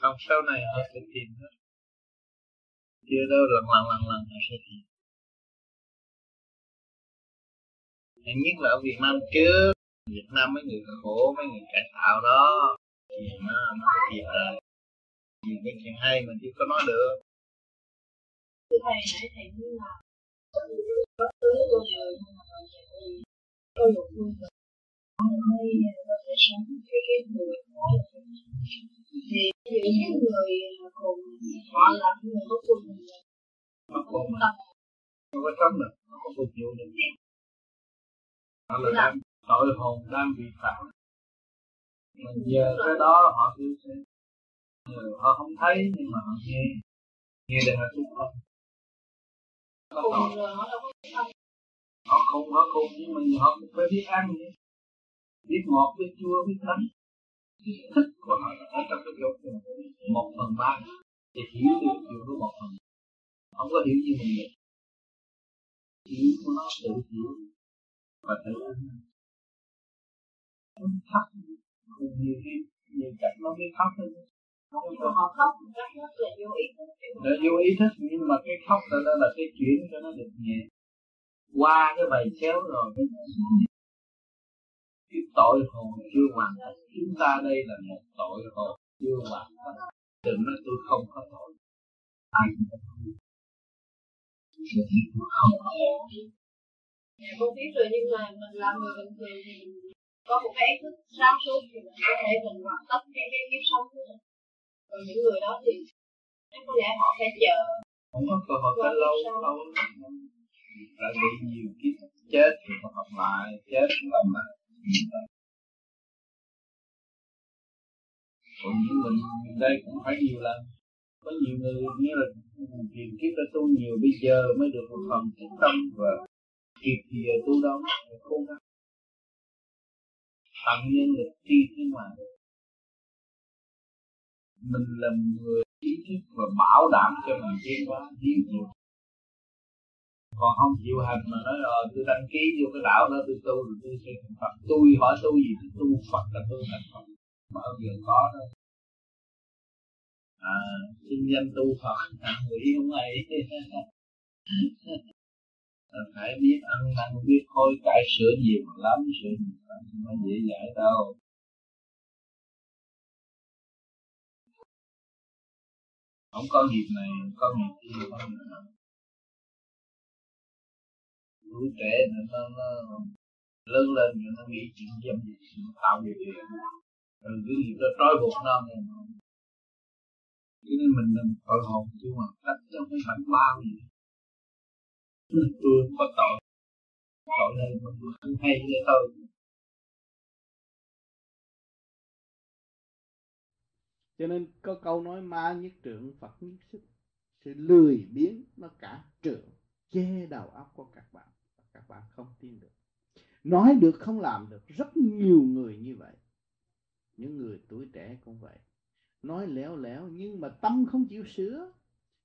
Không sau này họ sẽ tìm đó. chưa đâu, lần lần lần lần họ sẽ tìm. Hãy nhất là ở Việt Nam trước. Việt Nam mấy người khổ, mấy người cải tạo đó. Thì nó nó có thiệt là nhiều cái chuyện hay mình chưa có nói được thầy nãy thầy nói là bất cứ tôi giờ có một người hơi có thể sống cái cái người đó thì những cái người cùng họ là người có cùng mà không tâm không có sống được nó có phục vụ được họ là đang tội hồn đang bị phạm mà giờ cái đó họ cứ sẽ họ không thấy nhưng mà họ nghe nghe để họ chúc không họ không họ không, nhưng mà họ cũng phải biết ăn vậy biết ngọt biết chua biết đắng thích của họ ở trong cái dục. Một phần ba. Thì hiểu được điều của một phần. Không có hiểu gì mình được. Hiểu của nó tự hiểu và tự ăn. Không không nhiều khi nhiều cách nó biết khóc họ khóc. Rất là vô ý thức. Là vô ý thức nhưng mà cái khóc đó, đó là cái chuyển cho nó được nhẹ. Qua cái bài xéo rồi cái tội hồn chưa hoàn thành. Chúng ta đây là một tội hồn chưa hoàn thành. Đừng nói tôi không có tội. Ai cũng không không Dạ, con biết rồi nhưng mà mình làm người bình thường thì có một cái ý thức sáng suốt thì mình có thể mình hoàn tất cái cái kiếp sống của mình. Còn những người đó thì có lẽ họ phải chờ. Không có cơ hội phải lâu lâu tại bị nhiều kiếp chết họ học lại chết làm lại. Còn những mình đây cũng phải nhiều lần. Có nhiều người như là tiền kiếp đã tu nhiều bây giờ mới được một phần thức tâm và kịp thì giờ tu đâu phải cố gắng tận nhân lực tri thiên mà mình là người ý thức và bảo đảm cho mình tiến hóa tiến nhiều còn không chịu hành mà nói rồi tôi đăng ký vô cái đạo đó tôi tu rồi tôi sẽ thành Phật. Tôi hỏi tu gì tôi tu Phật là tôi thành Phật. Mà bao giờ có đâu à xin danh tu Phật à, nghĩ không ấy phải biết ăn năn biết hối cải sửa nhiều lắm sửa nhiều lắm không dễ dãi đâu. Không có nghiệp này có nghiệp kia không nữa tuổi trẻ nó, nó, nó lớn lên rồi nó nghĩ chuyện dâm tạo điều kiện. Rồi cái nghiệp đó trói buộc nó cho nên mình làm tội hồn chứ mà cách cho không phải bao gì. Tôi có tội. Tội này mình không hay thế thôi. Cho nên có câu nói ma nhất trượng, phật nhất sức. Sự lười biếng nó cả trượng, che đầu óc của các bạn. Các bạn không tin được. Nói được không làm được, rất nhiều người như vậy. Những người tuổi trẻ cũng vậy. Nói léo léo nhưng mà tâm không chịu sửa.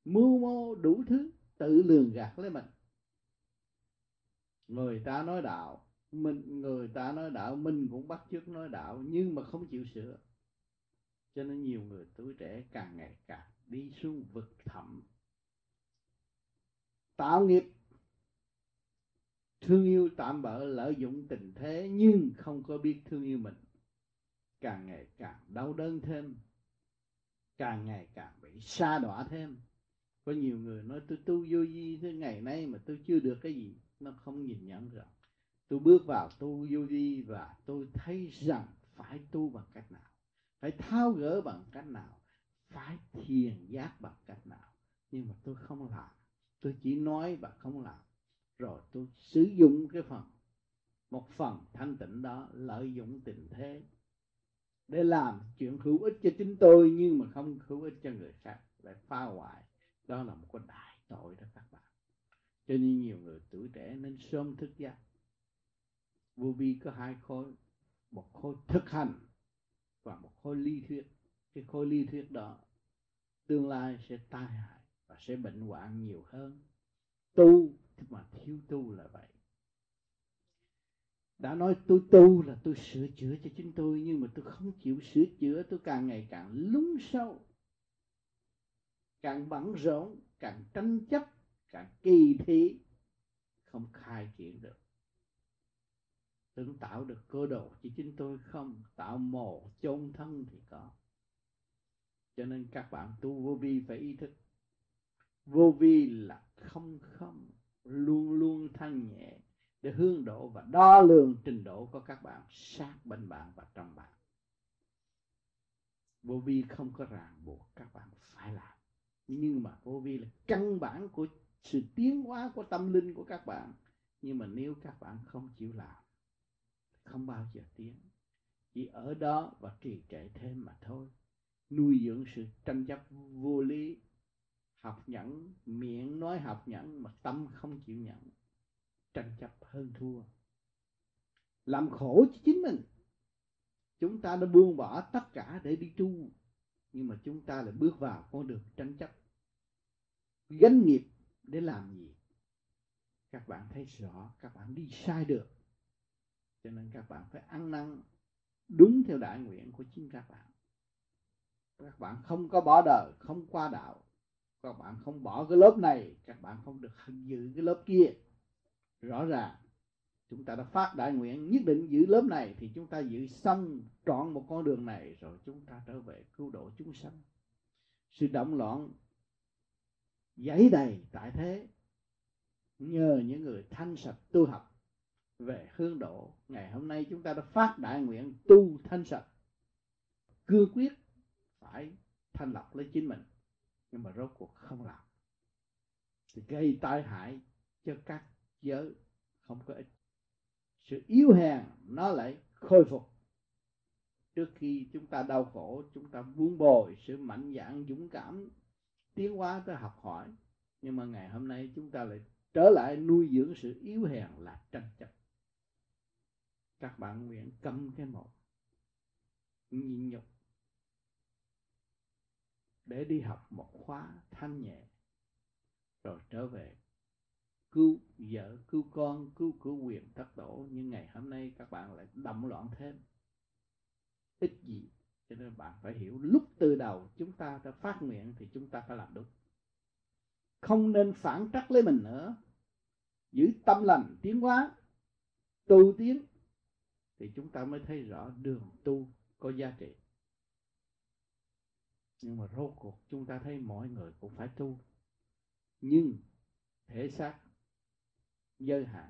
Mưu mô đủ thứ, tự lường gạt lấy mình. Người ta nói đạo, mình, người ta nói đạo, mình cũng bắt chước nói đạo nhưng mà không chịu sửa cho nên nhiều người tuổi trẻ càng ngày càng đi xuống vực thẳm. Tạo nghiệp. Thương yêu tạm bỡ lợi dụng tình thế nhưng không có biết thương yêu mình. Càng ngày càng đau đớn thêm. Càng ngày càng bị xa đọa thêm. Có nhiều người nói, tôi tu vô vi thế, ngày nay mà tôi chưa được cái gì. Nó không nhìn nhận rằng, tôi bước vào tu vô vi và tôi thấy rằng phải tu bằng cách nào? Phải tháo gỡ bằng cách nào? Phải thiền giác bằng cách nào? Nhưng mà tôi không làm. Tôi chỉ nói và không làm. Rồi tôi sử dụng cái phần, một phần thanh tịnh đó lợi dụng tình thế để làm chuyện hữu ích cho chính tôi nhưng mà không hữu ích cho người khác, lại phá hoại. Đó là một cái đại tội đó các bạn. Cho nên nhiều người tuổi trẻ nên sớm thức giác. Vô vi có hai khối. Một khối thực hành và một khối lý thuyết. Cái khối lý thuyết đó tương lai sẽ tai hại và sẽ bệnh hoạn nhiều hơn. Tu mà thiếu tu là vậy. Đã nói tôi tu là tôi sửa chữa cho chính tôi, nhưng mà tôi không chịu sửa chữa, tôi càng ngày càng lún sâu, càng bận rộn, càng tranh chấp, càng kỳ thị, không khai triển được tưởng tạo được cơ đồ chỉ chính tôi không? Tạo mồ chôn thân thì có. Cho nên các bạn tu vô vi phải ý thức. Vô vi là không không, luôn luôn thanh nhẹ để hướng độ và đo lường trình độ của các bạn, sát bên bạn và trong bạn. Vô vi không có ràng buộc, các bạn phải làm. Nhưng mà vô vi là căn bản của sự tiến hóa của tâm linh của các bạn. Nhưng mà nếu các bạn không chịu làm không bao giờ tiến. Chỉ ở đó và trì trệ thêm mà thôi. Nuôi dưỡng sự tranh chấp vô lý, học nhẫn, miệng nói học nhẫn mà tâm không chịu nhận. Tranh chấp hơn thua. Làm khổ cho chính mình. Chúng ta đã buông bỏ tất cả để đi tu, nhưng mà chúng ta lại bước vào con đường tranh chấp. Gánh nghiệp để làm gì? Các bạn thấy rõ, các bạn đi sai được cho nên các bạn phải ăn năn đúng theo đại nguyện của chính các bạn. Các bạn không có bỏ đời, không qua đạo. Các bạn không bỏ cái lớp này, các bạn không được giữ cái lớp kia. Rõ ràng, chúng ta đã phát đại nguyện nhất định giữ lớp này thì chúng ta giữ xong trọn một con đường này rồi chúng ta trở về cứu độ chúng sanh. Sự động loạn giấy đầy tại thế. Nhờ những người thanh sạch tu học về hương độ. Ngày hôm nay chúng ta đã phát đại nguyện tu thanh sạch. Cương quyết phải thanh lọc lấy chính mình. Nhưng mà rốt cuộc không làm. Thì gây tai hại cho các giới không có ích. Sự yếu hèn nó lại khôi phục. Trước khi chúng ta đau khổ, chúng ta buông bồi sự mạnh dạn, dũng cảm, tiến hóa tới học hỏi. Nhưng mà ngày hôm nay chúng ta lại trở lại nuôi dưỡng sự yếu hèn là tranh chấp các bạn nguyện cầm cái một nhịn nhục, để đi học một khóa thanh nhẹ, rồi trở về cứu vợ, cứu con, cứu cứu quyền tất tổ. Nhưng ngày hôm nay các bạn lại động loạn thêm. Ít gì, cho nên bạn phải hiểu, lúc từ đầu chúng ta đã phát nguyện thì chúng ta phải làm đúng. Không nên phản trắc lấy mình nữa. Giữ tâm lành, tiến hóa, tu tiến thì chúng ta mới thấy rõ đường tu có giá trị. Nhưng mà rốt cuộc chúng ta thấy mọi người cũng phải tu. Nhưng thể xác giới hạn.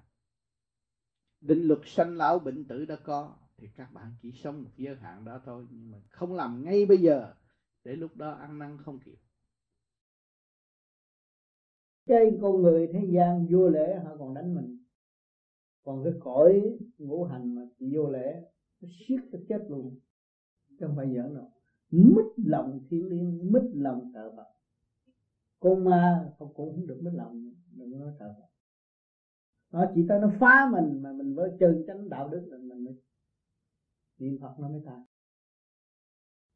Định luật sanh lão bệnh tử đã có thì các bạn chỉ sống một giới hạn đó thôi. Nhưng mà không làm ngay bây giờ để lúc đó ăn năn không kịp. Trên con người thế gian vua lễ họ còn đánh mình còn cái cõi ngũ hành mà chỉ vô lẽ nó siết nó chết luôn. Chứ không phải giỡn đâu. Mất lòng thiên liên mất lòng sợ Phật. Con ma không cũng không được mất lòng đừng nói sợ Phật. Nó chỉ tới nó phá mình mà mình với chân chánh đạo đức là mình mới niệm Phật nó mới tan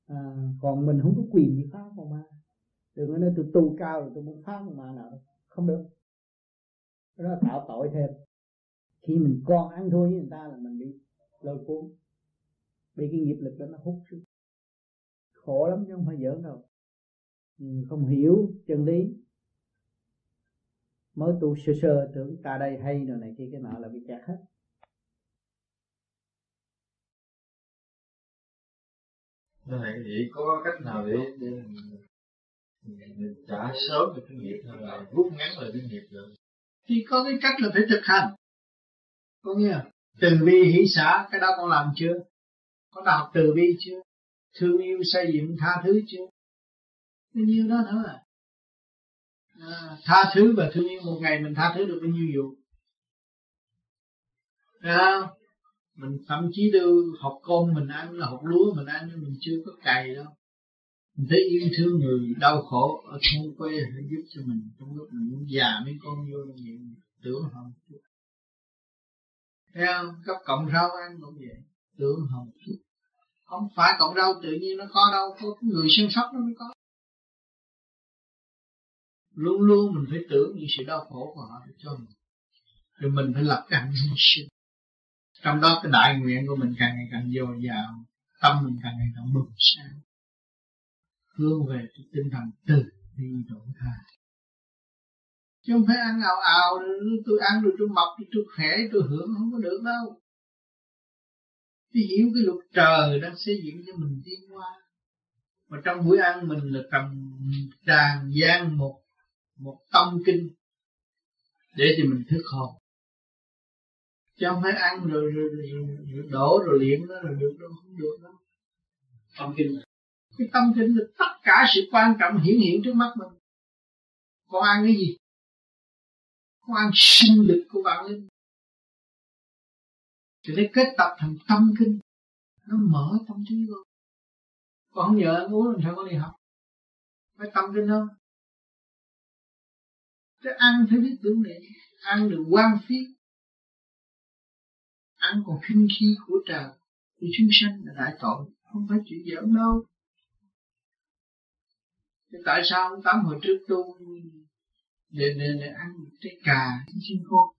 à, còn mình không có quyền gì phá con ma. Đừng có nói tôi tu cao rồi tôi muốn phá con ma nào không được. Nó tạo tội thêm khi mình con ăn thua với người ta là mình bị lôi cuốn. Bị cái nghiệp lực đó nó hút xuống. Khổ lắm chứ không phải giỡn đâu. Ừ, không hiểu chân lý. Mới tu sơ sơ tưởng ta đây hay rồi này kia cái nọ là bị kẹt hết. Thế vậy có cách nào để, để mình trả sớm được cái nghiệp hay là rút ngắn lại cái nghiệp được? Thì có cái cách là phải thực hành. Có nghĩa là từ bi hỷ xã cái đó con làm chưa? có đọc từ bi chưa? Thương yêu xây dựng tha thứ chưa? Bao nhiêu đó nữa à? à tha thứ và thương yêu, một ngày mình tha thứ được bao nhiêu vụ? à không? mình thậm chí đưa học con mình ăn, là học lúa mình ăn, nhưng mình chưa có cày đâu mình thấy yêu thương người đau khổ ở thôn quê phải giúp cho mình trong lúc mình muốn già mấy con vô vậy tưởng không thấy không? Cấp cộng rau ăn cũng vậy. Tưởng không không phải cộng rau tự nhiên nó có đâu, có người săn sóc nó mới có. Luôn luôn mình phải tưởng những sự đau khổ của họ để cho mình. Rồi mình phải lập cái hạnh sinh. Trong đó cái đại nguyện của mình càng ngày càng dồi dào, tâm mình càng ngày càng bừng sáng. Hướng về cái tinh thần từ bi độ tha chứ không phải ăn ào ào tôi ăn rồi tôi mập rồi tôi khỏe tôi hưởng không có được đâu. Thì hiểu cái luật trời đang xây dựng cho mình tiến qua mà trong buổi ăn mình là cầm tràn gian một một tâm kinh để thì mình thức hồn. Chứ không phải ăn rồi, rồi, rồi, rồi đổ rồi liệm đó là được đâu không được đâu. Tâm kinh. Cái tâm kinh là tất cả sự quan trọng hiển hiện trước mắt mình. Con ăn cái gì? Quan sinh lực của bạn lên thì lấy kết tập thành tâm kinh. Nó mở tâm trí con còn không nhờ anh uống làm sao có đi học. Phải tâm kinh không cái ăn phải biết tưởng niệm. Ăn được quan phiết ăn còn khinh khi của trời, của chúng sanh là đại tội. Không phải chuyện giỡn đâu. Thế tại sao ông tám hồi trước tu để, để, để ăn trái cà cái chim con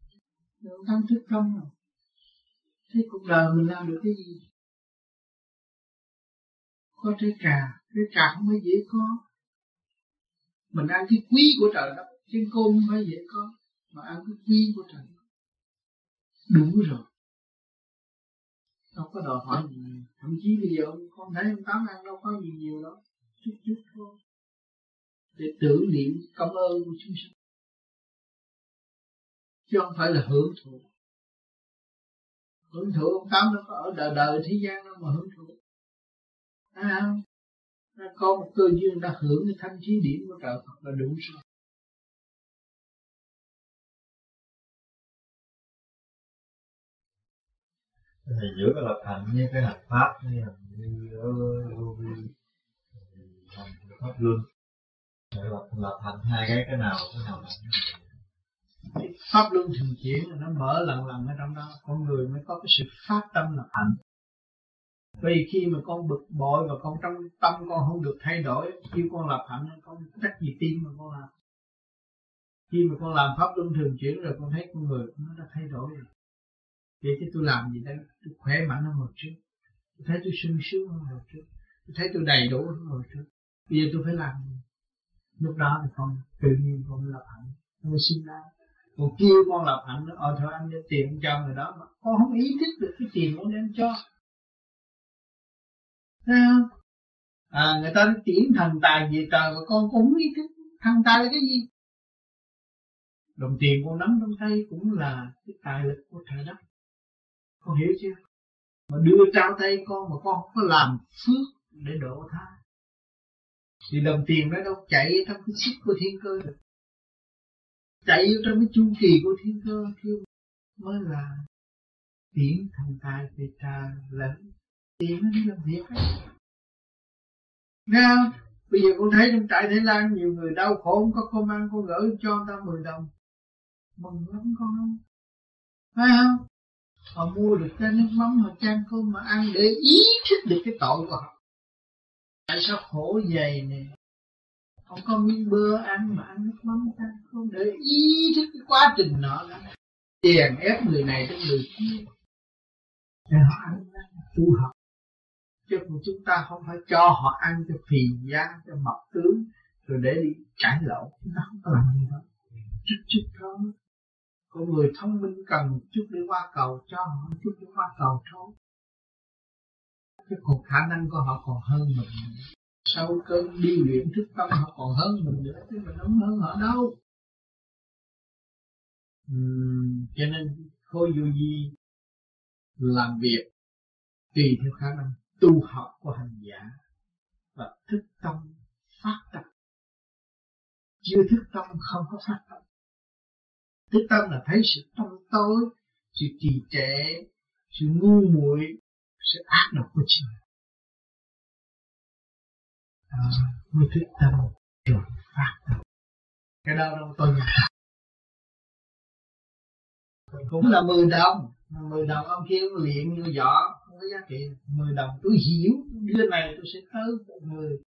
đâu ông thức không rồi thế cuộc đời mình làm được cái gì? Có trái cà trái cà không phải dễ có. Mình ăn cái quý của trời đất trên côn không phải dễ có mà ăn cái quý của trời đủ rồi. Đâu có đòi hỏi gì thậm chí bây giờ con thấy ông tám ăn đâu có gì nhiều đâu. Chút chút thôi. Để tưởng niệm cảm ơn của chúng sanh chứ không phải là hưởng thụ. Hưởng thụ ông tám nó có ở đời đời thế gian đâu mà hưởng thụ. À nó có một cơ duyên đã hưởng cái thanh trí điểm của trời Phật là đủ rồi. Thì giữa cái lập hạnh với cái hành pháp như là như ở vô vi hành pháp luân để lập lập hạnh hai cái cái nào cái nào pháp luân thường chuyển nó mở lần lần ở trong đó. Con người mới có cái sự phát tâm lập hạnh. Vì khi mà con bực bội và con trong tâm con không được thay đổi, khi con lập hạnh, con trách gì tim mà con làm. Khi mà con làm pháp luân thường chuyển rồi, con thấy con người nó đã thay đổi rồi. Vậy chứ tôi làm gì đây? Tôi khỏe mạnh hơn hồi trước. Tôi thấy tôi sung sướng hơn hồi trước. Tôi thấy tôi đầy đủ hơn hồi trước. Bây giờ tôi phải làm gì? Lúc đó thì con tự nhiên con lập hạnh. Con sinh ra còn kêu con lập hạnh nó ờ thôi anh đem tiền cho người đó. Mà con không ý thức được cái tiền con đem cho. Thấy không? À, người ta tiễn thần tài về trời mà con cũng không ý thức. Thần tài là cái gì? Đồng tiền con nắm trong tay cũng là cái tài lực của trời đất. Con hiểu chưa? Mà đưa trao tay con mà con không có làm phước để độ tha. Thì đồng tiền nó đâu chạy trong cái sức của thiên cơ được chạy trong cái chu kỳ của thiên cơ kêu mới là tiến thần tài về trà lẫn tiền nó đi làm việc ấy Nghe không? Bây giờ con thấy trong trại Thái Lan nhiều người đau khổ, không có công ăn, con gửi cho người ta 10 đồng Mừng lắm con không? Phải không? Họ mua được cái nước mắm, họ chan cơm mà ăn để ý thức được cái tội của họ Tại sao khổ dày nè không có miếng bơ ăn mà ăn nước mắm ăn không? Để ý thức cái quá trình nọ là Chèn ép người này đến người kia. Để họ ăn tu học. Chứ chúng ta không phải cho họ ăn cho phì da cho mập tướng, rồi để đi cãi lộn. Chúng ta không có làm gì đâu chút chút thôi con người thông minh cần một chút để qua cầu, cho họ một chút để qua cầu thôi. Chứ còn khả năng của họ còn hơn mình sau cơn đi luyện thức tâm họ còn hơn mình nữa chứ mình không hơn họ đâu. Uhm, cho nên khôi vô di làm việc tùy theo khả năng tu học của hành giả và thức tâm phát tâm. Chưa thức tâm không có phát tâm. Thức tâm là thấy sự tâm tối sự trì trệ sự ngu muội sự ác độc của chính mình à, mới thức tâm rồi phát tâm. Cái đó đâu tôi nhận cũng là mười đồng. Mười đồng ông kia luyện như võ không có giá trị. Mười đồng tôi hiểu. Đứa này tôi sẽ tới một người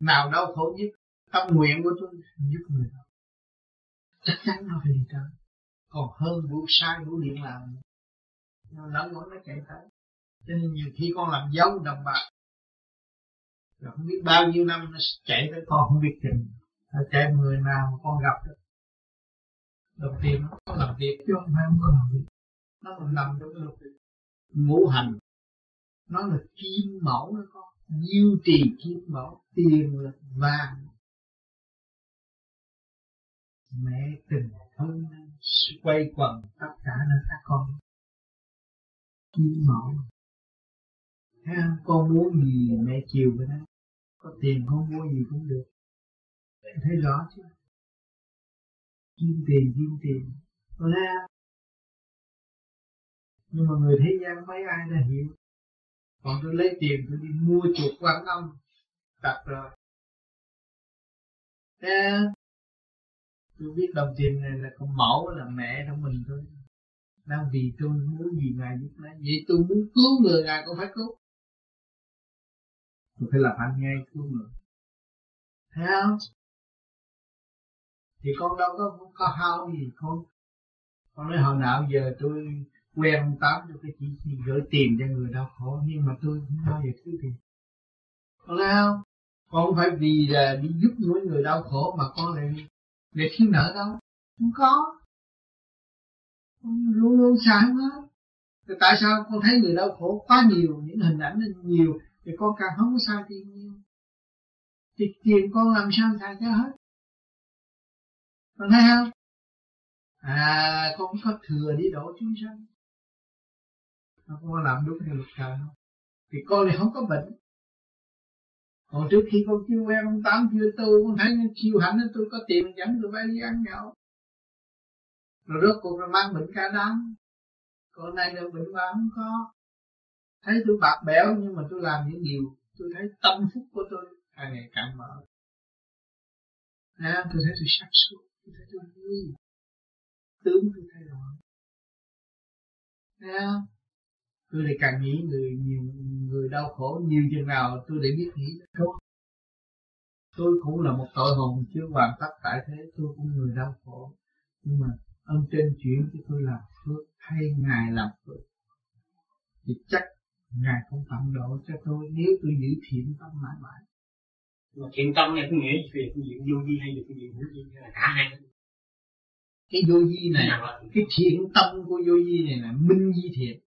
nào đau khổ nhất. Tâm nguyện của tôi giúp người đó chắc chắn nó phải đi tới. Còn hơn vụ sai vụ điện làm. Nó lẫn vẫn nó chạy tới. Cho nên nhiều khi con làm dấu đồng bạc rồi không biết bao nhiêu năm nó chạy tới con không biết chừng. Nó chạy người nào mà con gặp được. Đầu tiên nó có làm việc chứ không phải không có làm việc. Nó còn nằm trong cái lục ngũ hành. Nó là kim mẫu đó con. Diêu trì kim mẫu. Tiền là vàng. Mẹ tình thân quay quần tất cả là các con. Kim mẫu. Thấy không con muốn gì mẹ chiều với nó có tiền không mua gì cũng được. Thấy rõ chứ? Kiếm tiền kiếm tiền. Con thấy không nhưng mà người thế gian mấy ai đã hiểu. Còn tôi lấy tiền tôi đi mua chuột quan âm đặt rồi. Thế, tôi biết đồng tiền này là con mẫu là mẹ trong mình thôi. Đang vì tôi muốn gì ngài giúp lấy. Vậy tôi muốn cứu người ngài cũng phải cứu tôi phải làm anh ngay cứu người thấy không? Thì con đâu có có hao gì con? Con nói hồi nào giờ tôi quen ông tám cho cái chỉ, chỉ gửi tiền cho người đau khổ nhưng mà tôi không bao giờ thiếu tiền. Con thấy không? Con không phải vì là đi giúp những người đau khổ mà con lại để thiếu nợ đâu. Không có. Con luôn luôn sáng hết tại sao con thấy người đau khổ quá nhiều? Những hình ảnh nhiều thì con càng không có sai tiền nhiều. Thì tiền con làm sao xài cho hết? Con thấy không? À con có thừa đi đổ chúng sanh. Con có làm đúng theo luật trời không? Thì con này không có bệnh. Còn trước khi con chưa quen ông tám chưa tu, con thấy chiêu hạnh tôi có tiền, dẫn tôi phải đi ăn nhậu. Rồi rốt cuộc là mang bệnh cả đám. Còn này là bệnh mà không có thấy tôi bạc bẽo nhưng mà tôi làm những điều tôi thấy tâm phúc của tôi càng ngày càng mở. À, tôi thấy tôi sắc suốt tôi thấy tôi vui. Tướng tôi thay đổi. À, tôi lại càng nghĩ người nhiều người đau khổ nhiều chừng nào tôi để biết nghĩ tốt tôi cũng là một tội hồn chưa hoàn tất tại thế tôi cũng người đau khổ. Nhưng mà ơn trên chuyển cho tôi làm phước thay ngài làm phước. Thì chắc ngài không tận độ cho tôi nếu tôi giữ thiện tâm mãi mãi mà thiện tâm này có nghĩa về cái chuyện vô vi hay là cái chuyện hữu vi hay là cả hai. Cái vô vi này cái thiện tâm của vô vi này là minh di thiện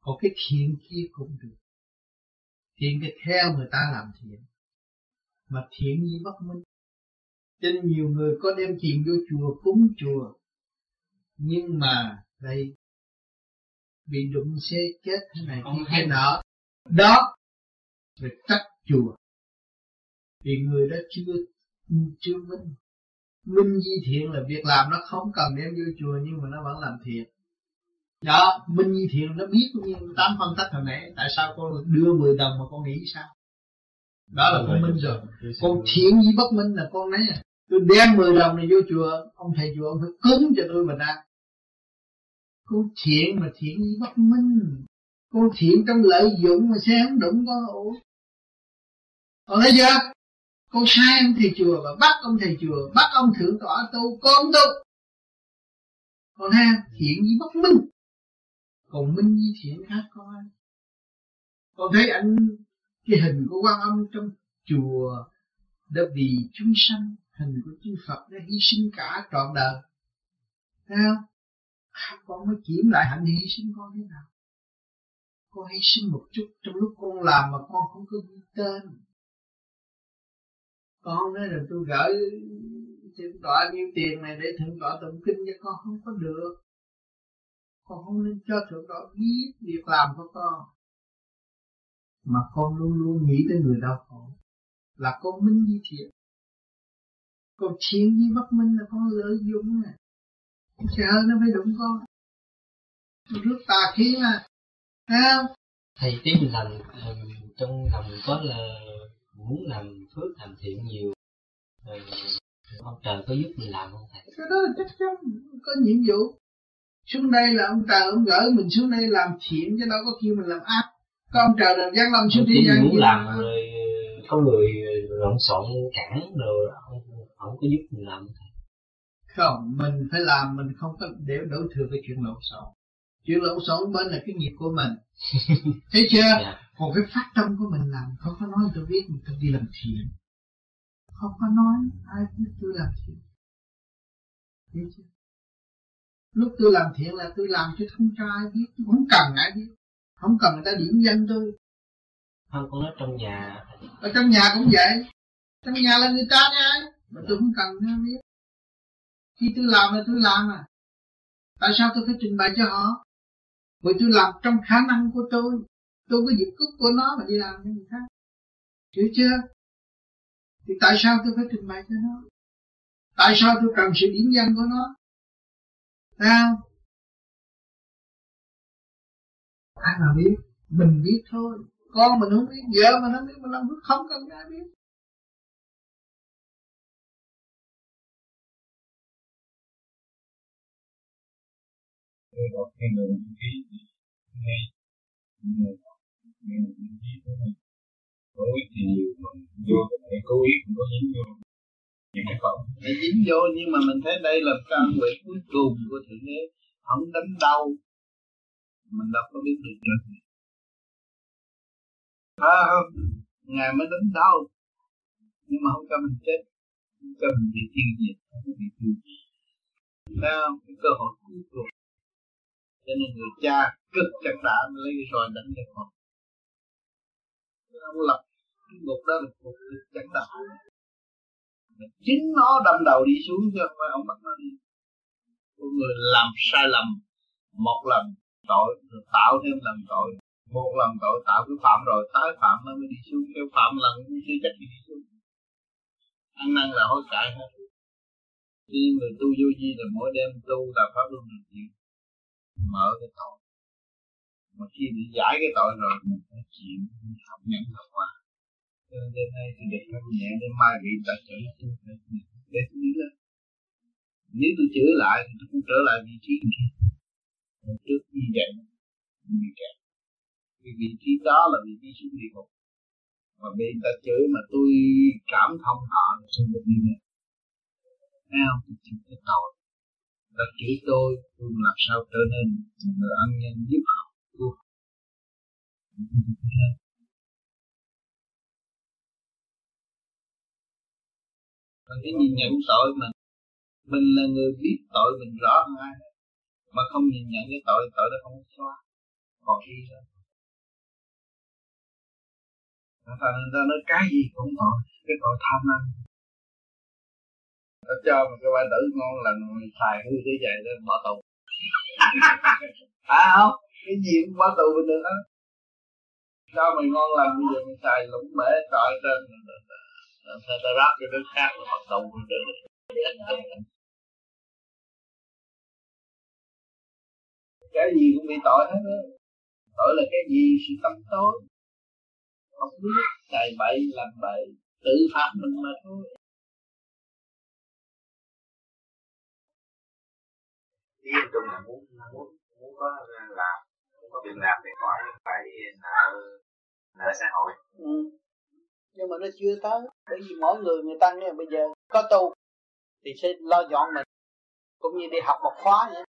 còn cái thiện kia cũng được. Thiện cái theo người ta làm thiện mà thiện gì bất minh. Nên nhiều người có đem tiền vô chùa cúng chùa nhưng mà đây bị đụng xe chết thế này kia cái nọ. Đó phải trách chùa. Vì người đó chưa chưa minh. Minh di thiện là việc làm nó không cần đem vô chùa nhưng mà nó vẫn làm thiện. Đó minh di thiện nó biết như tám phân tích hồi nãy. Tại sao con đưa 10 đồng mà con nghĩ sao? Đó là con minh rồi. Con thiện gì bất minh là con nấy à tôi đem 10 đồng này vô chùa ông thầy chùa ông phải cúng cho tôi mà ra con thiện mà thiện như bất minh. Con thiện trong lợi dụng mà xe không đụng con ủa còn thấy chưa? Con sai ông thầy chùa và bắt ông thầy chùa, bắt ông thượng tọa tu, con tu. Còn ha, thiện như bất minh. Còn minh như thiện khác có con thấy anh cái hình của quan âm trong chùa đã vì chúng sanh, hình của chư Phật đã hy sinh cả trọn đời. Thấy không? Con mới kiểm lại hạnh hy sinh con thế nào? Con hy sinh một chút trong lúc con làm mà con không có ghi tên. Con nói là tôi gửi thượng tọa nhiêu tiền này để thượng tọa tụng kinh cho con không có được. Con không nên cho thượng tọa biết việc làm của con. Mà con luôn luôn nghĩ tới người đau khổ, là con minh di thiện. Còn chiến di bất minh là con lợi dụng này sợ nó phải đụng con. Rước tà khí mà. Thấy không? Thầy tí mình làm trong lòng có là muốn làm phước làm thiện nhiều. Ông trời có giúp mình làm không thầy? Cái đó là chắc chắn. Có nhiệm vụ. Xuống đây là ông trời ông gửi mình xuống đây làm thiện chứ đâu có kêu mình làm ác. Có ông trời là giáng lâm xuống đi muốn làm rồi có người lộn xộn cản rồi ông, ông có giúp mình làm không mình phải làm mình không có để đổ thừa cái chuyện lộn xộn. Chuyện lộn xộn bên là cái nghiệp của mình. Thấy chưa? Yeah. còn cái phát tâm của mình làm không có nói tôi biết mình tôi đi làm thiện không có nói ai biết tôi làm thiện thấy chưa? Lúc tôi làm thiện là tôi làm cho không cho ai biết tôi không cần ai biết. Không cần người ta điểm danh tôi. Không con nói trong nhà. Ở trong nhà cũng vậy. Trong nhà là người ta nha mà tôi không cần ai biết khi tôi làm là tôi làm à. Tại sao tôi phải trình bày cho họ? Bởi tôi làm trong khả năng của tôi. Tôi có dịch cúc của nó mà đi làm cho người khác. Hiểu chưa? Thì tại sao tôi phải trình bày cho nó? Tại sao tôi cần sự điểm danh của nó? Sao ai mà biết? Mình biết thôi. Con mình không biết, vợ mình không biết, mình làm không cần ai biết. Tôi một cái người ký ngay người người ký của mình cố ý thì nhiều mà vô để cố ý cũng có dính vô nhưng cái không để dính vô nhưng mà mình thấy đây là căn nguyện cuối cùng của thượng đế không đánh đau mình đâu có biết được được à, không ngài mới đánh đau nhưng mà không cho mình chết không cho mình bị tiêu diệt không có bị tiêu diệt thấy không cái cơ hội cuối cùng cho nên người cha cực chặt đã lấy rồi đánh cho con ông lập cái ngục đó là một cực chặt đã chính nó đâm đầu đi xuống chứ không phải ông bắt nó đi con người làm sai lầm, một lần tội rồi tạo thêm lần tội, một lần tội tạo cái phạm rồi tái phạm nó mới đi xuống. Kêu phạm lần chưa chắc đi xuống. Ăn năn là hối cải hết. Khi người tu vô vi là mỗi đêm tu là pháp luân thường chuyển mở cái tội. Mà khi bị giải cái tội rồi, mình phải chịu học nhận học qua. Cho nên đêm nay thì được thanh nhẹ để mai bị ta chửi tôi. Để tôi đi lên nếu tôi chửi lại thì tôi cũng trở lại vị trí kia trước như vậy bị kẹt vì vị trí đó là vị trí xuống địa ngục. Mà bị ta chửi mà tôi cảm thông họ là xuống được đi lên thấy không? Tôi chịu cái tội ta chửi tôi tôi làm sao trở nên người ăn nhân giúp họ. Tu mình cái nhìn nhận tội mình mình là người biết tội mình rõ hơn ai mà không nhìn nhận cái tội tội đó không xóa còn đi rồi thành người ta nói cái gì cũng tội, cái tội tham ăn nó cho một cái quả tử ngon là xài hư thế vậy nên bỏ tù à không cái gì cũng bỏ tù bình được á. Cho mày ngon lành bây giờ mày xài lũng bể trọi trên làm sao ta ráp cái nước khác là bỏ tù bình được. Cái gì cũng bị tội hết á. Tội là cái gì? Sự tâm tối. Không biết cài bậy làm bậy tự phạm mình mà thôi ý em là muốn muốn muốn có ờ, làm muốn có việc làm thì khỏi phải nợ nợ xã hội. Ừ. nhưng mà nó chưa tới bởi vì mỗi người người ta nghe bây giờ có tu thì sẽ lo dọn mình cũng như đi học một khóa vậy.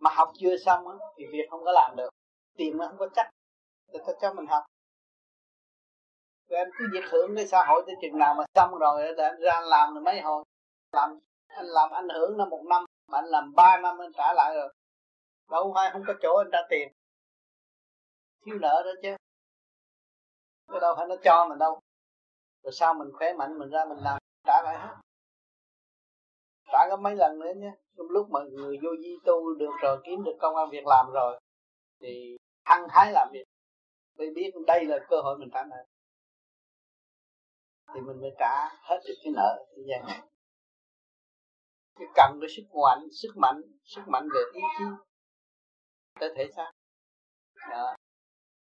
Mà học chưa xong á, thì việc không có làm được tìm nó không có chắc thì ta cho mình học. Rồi anh cứ việc hưởng cái xã hội tới chừng nào mà xong rồi để anh ra làm rồi mấy hồi. Làm anh làm anh hưởng nó một năm mà anh làm ba năm anh trả lại rồi. Đâu phải, không có chỗ anh trả tiền. Thiếu nợ đó chứ. Cái đâu phải nó cho mình đâu. Rồi sao mình khỏe mạnh, mình ra mình làm, trả lại hết. Trả có mấy lần nữa nhé. Trong lúc mà người vô di tu được rồi, kiếm được công an việc làm rồi, thì hăng hái làm việc. Mới biết đây là cơ hội mình trả nợ. Thì mình mới trả hết được cái nợ thế gian này thì cần cái sức mạnh sức mạnh sức mạnh về ý chí tới thể xác. Đó.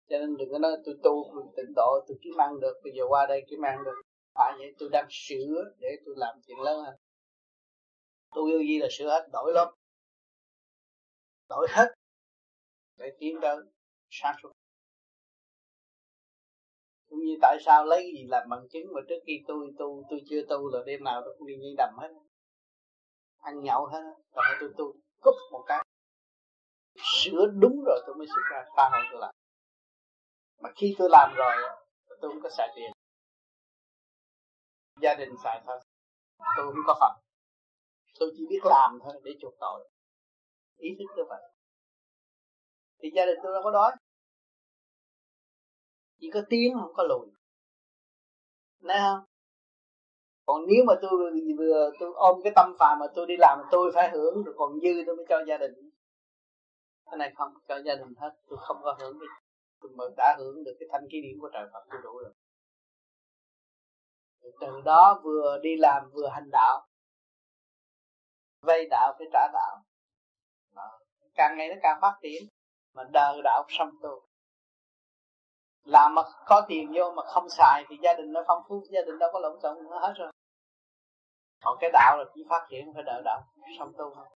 cho nên đừng có nói tôi tu tôi tịnh độ, tôi kiếm ăn được, bây giờ qua đây kiếm ăn được. Phải vậy tôi đang sửa để tôi làm chuyện lớn hơn. Tôi yêu gì là sửa hết, đổi lắm. Đổi hết để tiến tới sáng suốt. Cũng như tại sao lấy cái gì làm bằng chứng mà trước khi tôi tu, tôi chưa tu là đêm nào tôi cũng đi nhiên đầm hết ăn nhậu hết. Rồi tôi tu cúp một cái. Sửa đúng rồi tôi mới xuất ra ta hồ tôi làm mà khi tôi làm rồi, tôi không có xài tiền. Gia đình xài thôi. Tôi không có phật tôi chỉ biết làm thôi để chuộc tội. Ý thức tôi vậy. Thì gia đình tôi đâu có đói. Chỉ có tiếng không có lùi. Nè. không? Còn nếu mà tôi vừa, tôi ôm cái tâm phàm mà tôi đi làm tôi phải hưởng rồi còn dư tôi mới cho gia đình. Cái này không cho gia đình hết, tôi không có hưởng gì tôi mới đã hưởng được cái thanh khí điển của trời Phật, tôi đủ rồi. Từ đó vừa đi làm vừa hành đạo. Vay đạo phải trả đạo. Đó. càng ngày nó càng phát triển, mà đời đạo xong tu làm mà có tiền vô mà không xài thì gia đình nó phong phú, gia đình đâu có lộn xộn nữa, hết rồi còn cái đạo là chỉ phát hiện phải đợi đạo xong tu thôi.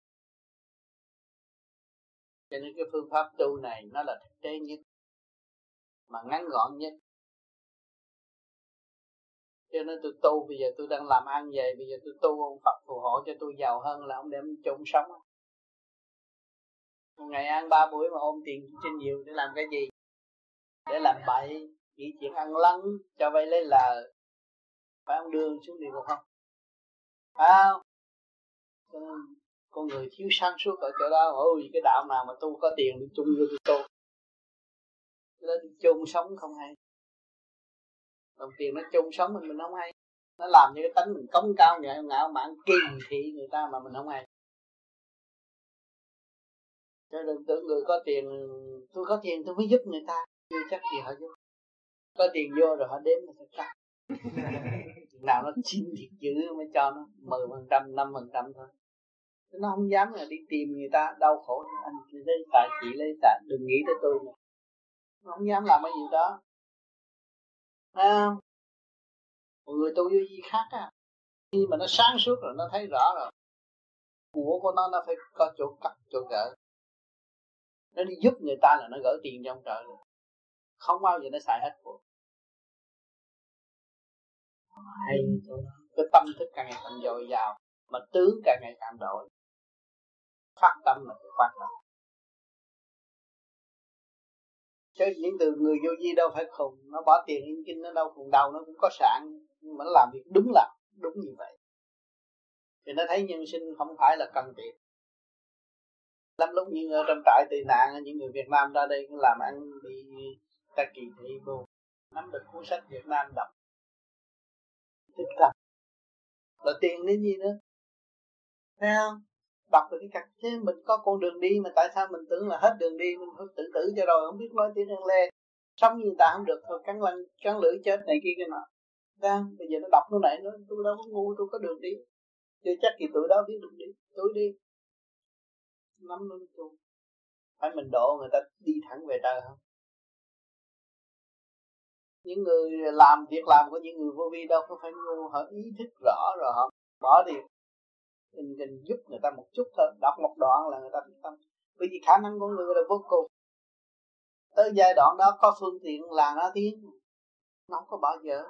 Cho nên cái phương pháp tu này nó là thực tế nhất, mà ngắn gọn nhất. Cho nên tôi tu, bây giờ tôi đang làm ăn về bây giờ tôi tu, ông Phật phù hộ cho tôi giàu hơn là ông đem chung sống. Một ngày ăn ba buổi mà ôm tiền trên nhiều để làm cái gì? Để làm bậy nghĩ chuyện ăn lăng cho vay lấy lời. Phải ông đưa xuống địa ngục không? Phải không? Con người thiếu sáng suốt ở chỗ đó. Ôi, cái đạo nào mà tu có tiền đi chung vô tôi? Tu cái chung sống không hay. Đồng tiền nó chung sống mình mình không hay. Nó làm như cái tánh mình cống cao nhẹ ngạo mạn, kỳ thị người ta mà mình không hay. Cho đừng tưởng người có tiền, tôi có tiền tôi mới giúp người ta. Chưa chắc gì họ giúp. Có tiền vô rồi họ đếm nó phải cắt. nào nó chín thiệt dữ mới cho nó mười phần trăm năm phần trăm thôi. Nó không dám là đi tìm người ta đau khổ. Anh lấy tài chị lấy tài đừng nghĩ tới tôi nữa. Nó không dám làm cái gì đó. À, một người tu vô gì khác á. Khi mà nó sáng suốt rồi nó thấy rõ rồi. Của của nó nó phải có chỗ cắt chỗ gỡ. Nó đi giúp người ta là nó gỡ tiền trong trời không bao giờ nó xài hết của hay cái tâm thức càng ngày càng dồi dào, mà tướng càng ngày càng đổi. Phát tâm là quan trọng chứ những từ người vô vi đâu phải khùng, nó bỏ tiền in kinh nó đâu khùng đầu, nó cũng có sạn mà nó làm việc đúng là đúng như vậy. Thì nó thấy nhân sinh không phải là cần tiền lắm lúc như ở trong trại tị nạn, những người Việt Nam ra đây cũng làm ăn bị ta kỳ thị vô. Nắm được cuốn sách Việt Nam đọc tinh cần là tiền đến gì nữa? Thấy không? Đọc được cái cặp chứ mình có con đường đi mà tại sao mình tưởng là hết đường đi? Mình tự tử cho rồi, không biết nói tiếng răng lê sống như ta không được thôi, cắn lăng cắn lưỡi chết này kia cái nọ. Đang bây giờ nó đọc nó này, nó, tôi đâu có ngu, tôi có đường đi. Chưa chắc thì tụi đó biết đường đi. Tôi đi. Nắm luôn tôi. Phải mình độ người ta đi thẳng về trời không? Những người làm việc làm của những người vô vi đâu có phải ngu, họ ý thức rõ rồi họ bỏ đi. Mình mình giúp người ta một chút thôi, đọc một đoạn là người ta biết tâm. Bởi vì khả năng của người là vô cùng. Tới giai đoạn đó có phương tiện là nó tiến. Nó không có bỏ dở.